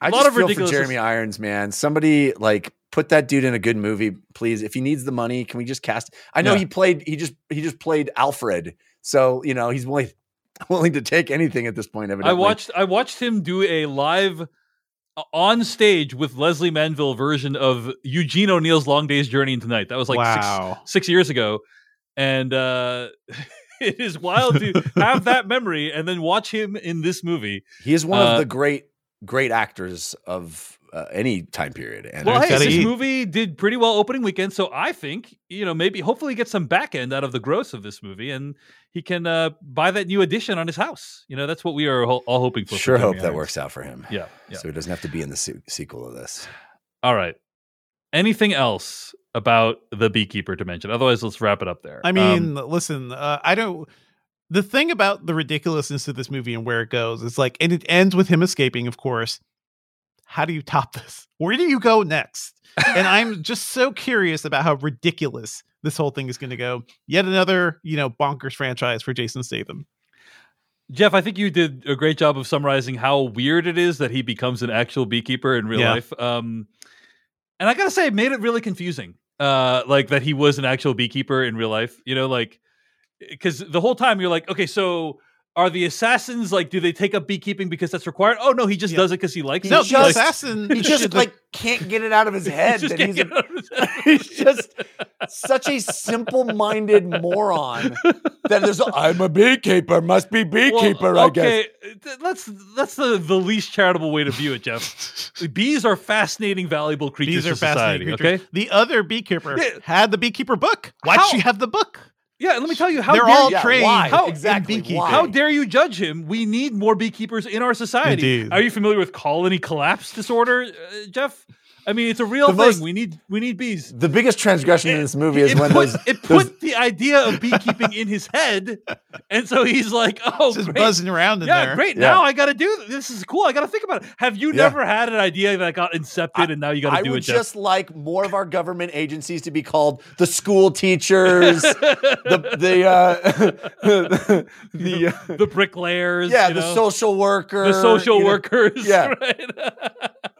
I a lot just of feel for ridiculous. Jeremy Irons, man. Somebody like put that dude in a good movie, please. If he needs the money, can we just cast? I know Yeah. he played. He just he just played Alfred, so you know he's willing [laughs] willing to take anything at this point. I watched I watched him do a live on stage with Lesley Manville version of Eugene O'Neill's Long Day's Journey into Night. That was like wow. six, six years ago, and uh, [laughs] it is wild to have that memory and then watch him in this movie. He is one Uh, of the great great actors of uh, any time period. And Well, hey, this eat. movie did pretty well opening weekend, so I think you know maybe hopefully get some back end out of the gross of this movie, and he can uh, buy that new addition on his house. You know, that's what we are ho- all hoping for. for sure Jeremy hope that works out for him. Yeah, yeah. so he doesn't have to be in the se- sequel of this. All right. Anything else about the beekeeper dimension? Otherwise, let's wrap it up there. I Um, mean, listen, uh, I don't. The thing about the ridiculousness of this movie and where it goes is like, and it ends with him escaping, of course. How do you top this? Where do you go next? and I'm [laughs] just so curious about how ridiculous this whole thing is going to go. Yet another, you know, bonkers franchise for Jason Statham. Jeff, I think you did a great job of summarizing how weird it is that he becomes an actual beekeeper in real Yeah. life. Um, and I gotta say, it made it really confusing. Uh, like that he was an actual beekeeper in real life. You know, like because the whole time you're like, okay, so are the assassins like? Do they take up beekeeping because that's required? Oh no, he just Yeah. does it because he likes No, it. the assassin. He just [laughs] like can't get it out of his [laughs] head just that he's, a- get out of his head. [laughs] he's just such a simple-minded moron that there's I'm a beekeeper, must be beekeeper, Well, I guess. okay, th- that's that's the the least charitable way to view it, Jeff. [laughs] Bees are fascinating, valuable creatures These are to society. fascinating creatures. Okay, The other beekeeper Yeah. had the beekeeper book. Why'd How- she have the book? Yeah. Let me tell you how They're dare all Yeah, trained why? How- exactly why? how dare you judge him? We need more beekeepers in our society. Indeed. Are you familiar with colony collapse disorder, uh, Jeff? I mean, it's a real The thing. most- we need we need bees. the biggest transgression in this movie is it when put, those it those- put the idea of beekeeping in his head, and so he's like, "Oh, Just great. buzzing around in yeah, there. great. Yeah. Now I got to do this. This is cool. I got to think about it. Have you Yeah. never had an idea that got incepted and now you got to do would it? Jeff? just like more of our government agencies to be called the school teachers, [laughs] the the uh, [laughs] the uh, the bricklayers, yeah, you the know, social worker, the social you know. workers. Yeah. [laughs]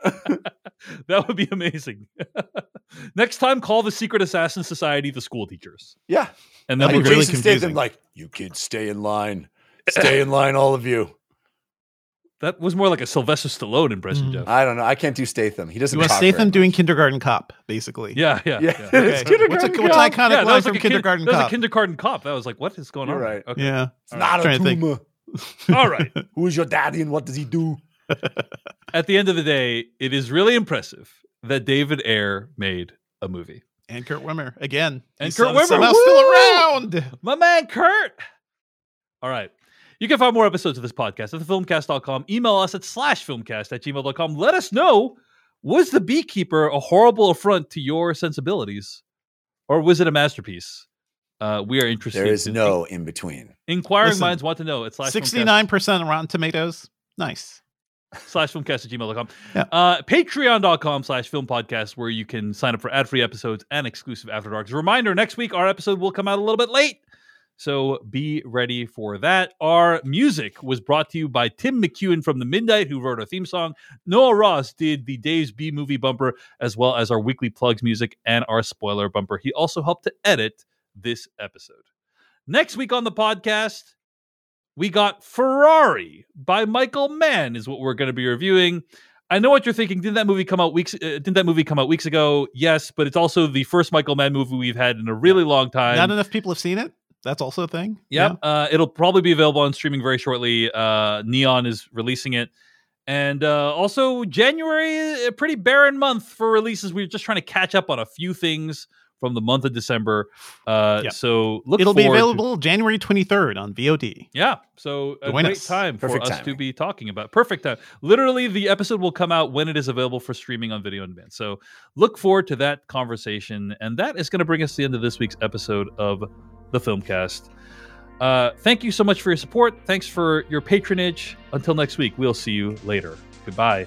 right? [laughs] that would be amazing. [laughs] Next time, call the Secret Assassin Society the school teachers, Yeah, and then like we're be really Jason confusing. Like you kids, stay in line, stay in line, all of you. [laughs] that was more like a Sylvester Stallone impression, Mm. Jeff. I don't know. I can't do Statham. He doesn't. You want talk Statham doing kindergarten cop, basically. yeah, yeah, Yeah, yeah. it's Okay. kindergarten What's a- what's iconic Yeah, that line was from like a kid- Kindergarten that was a Cop? kindergarten cop. That was like, what is going You're on? right. Okay. Yeah. It's not a Trying tumor. All right. Who is your daddy and what does he do? At the end of the day, it is really impressive that David Ayer made a movie. And Kurt Wimmer again. And He's Kurt Wimmer, somehow woo! still around. My man Kurt. All right. You can find more episodes of this podcast at thefilmcast.com. Email us at slash filmcast at gmail.com. Let us know was The Beekeeper a horrible affront to your sensibilities? Or was it a masterpiece? Uh, we are interested. There is in- no in between. Inquiring Listen, minds want to know. It's slash Sixty-nine percent Rotten Tomatoes. Nice. Slash filmcast at gmail.com. Yeah. Uh, Patreon.com slash film podcast, where you can sign up for ad free episodes and exclusive After Darks. Reminder next week, our episode will come out a little bit late. So be ready for that. Our music was brought to you by Tim McEwan from The Midnight, who wrote our theme song. Noah Ross did the Dave's B movie bumper, as well as our weekly plugs music and our spoiler bumper. He also helped to edit this episode. Next week on the podcast, we got Ferrari by Michael Mann is what we're going to be reviewing. I know what you're thinking. Didn't that movie come out weeks? Uh, didn't that movie come out weeks ago? Yes, but it's also the first Michael Mann movie we've had in a really long time. Not enough people have seen it. That's also a thing. Yep. Uh, it'll probably be available on streaming very shortly. Uh, Neon is releasing it. And uh, also, January, a pretty barren month for releases. We're just trying to catch up on a few things from the month of December. Uh, Yep. So look It'll be forward to- available January 23rd on VOD. yeah. So a Join great us. time for Perfect us to be talking about. Perfect time. Literally, the episode will come out when it is available for streaming on video on demand. So look forward to that conversation. And that is going to bring us to the end of this week's episode of the Filmcast. Uh, thank you so much for your support. Thanks for your patronage. Until next week, we'll see you later. Goodbye.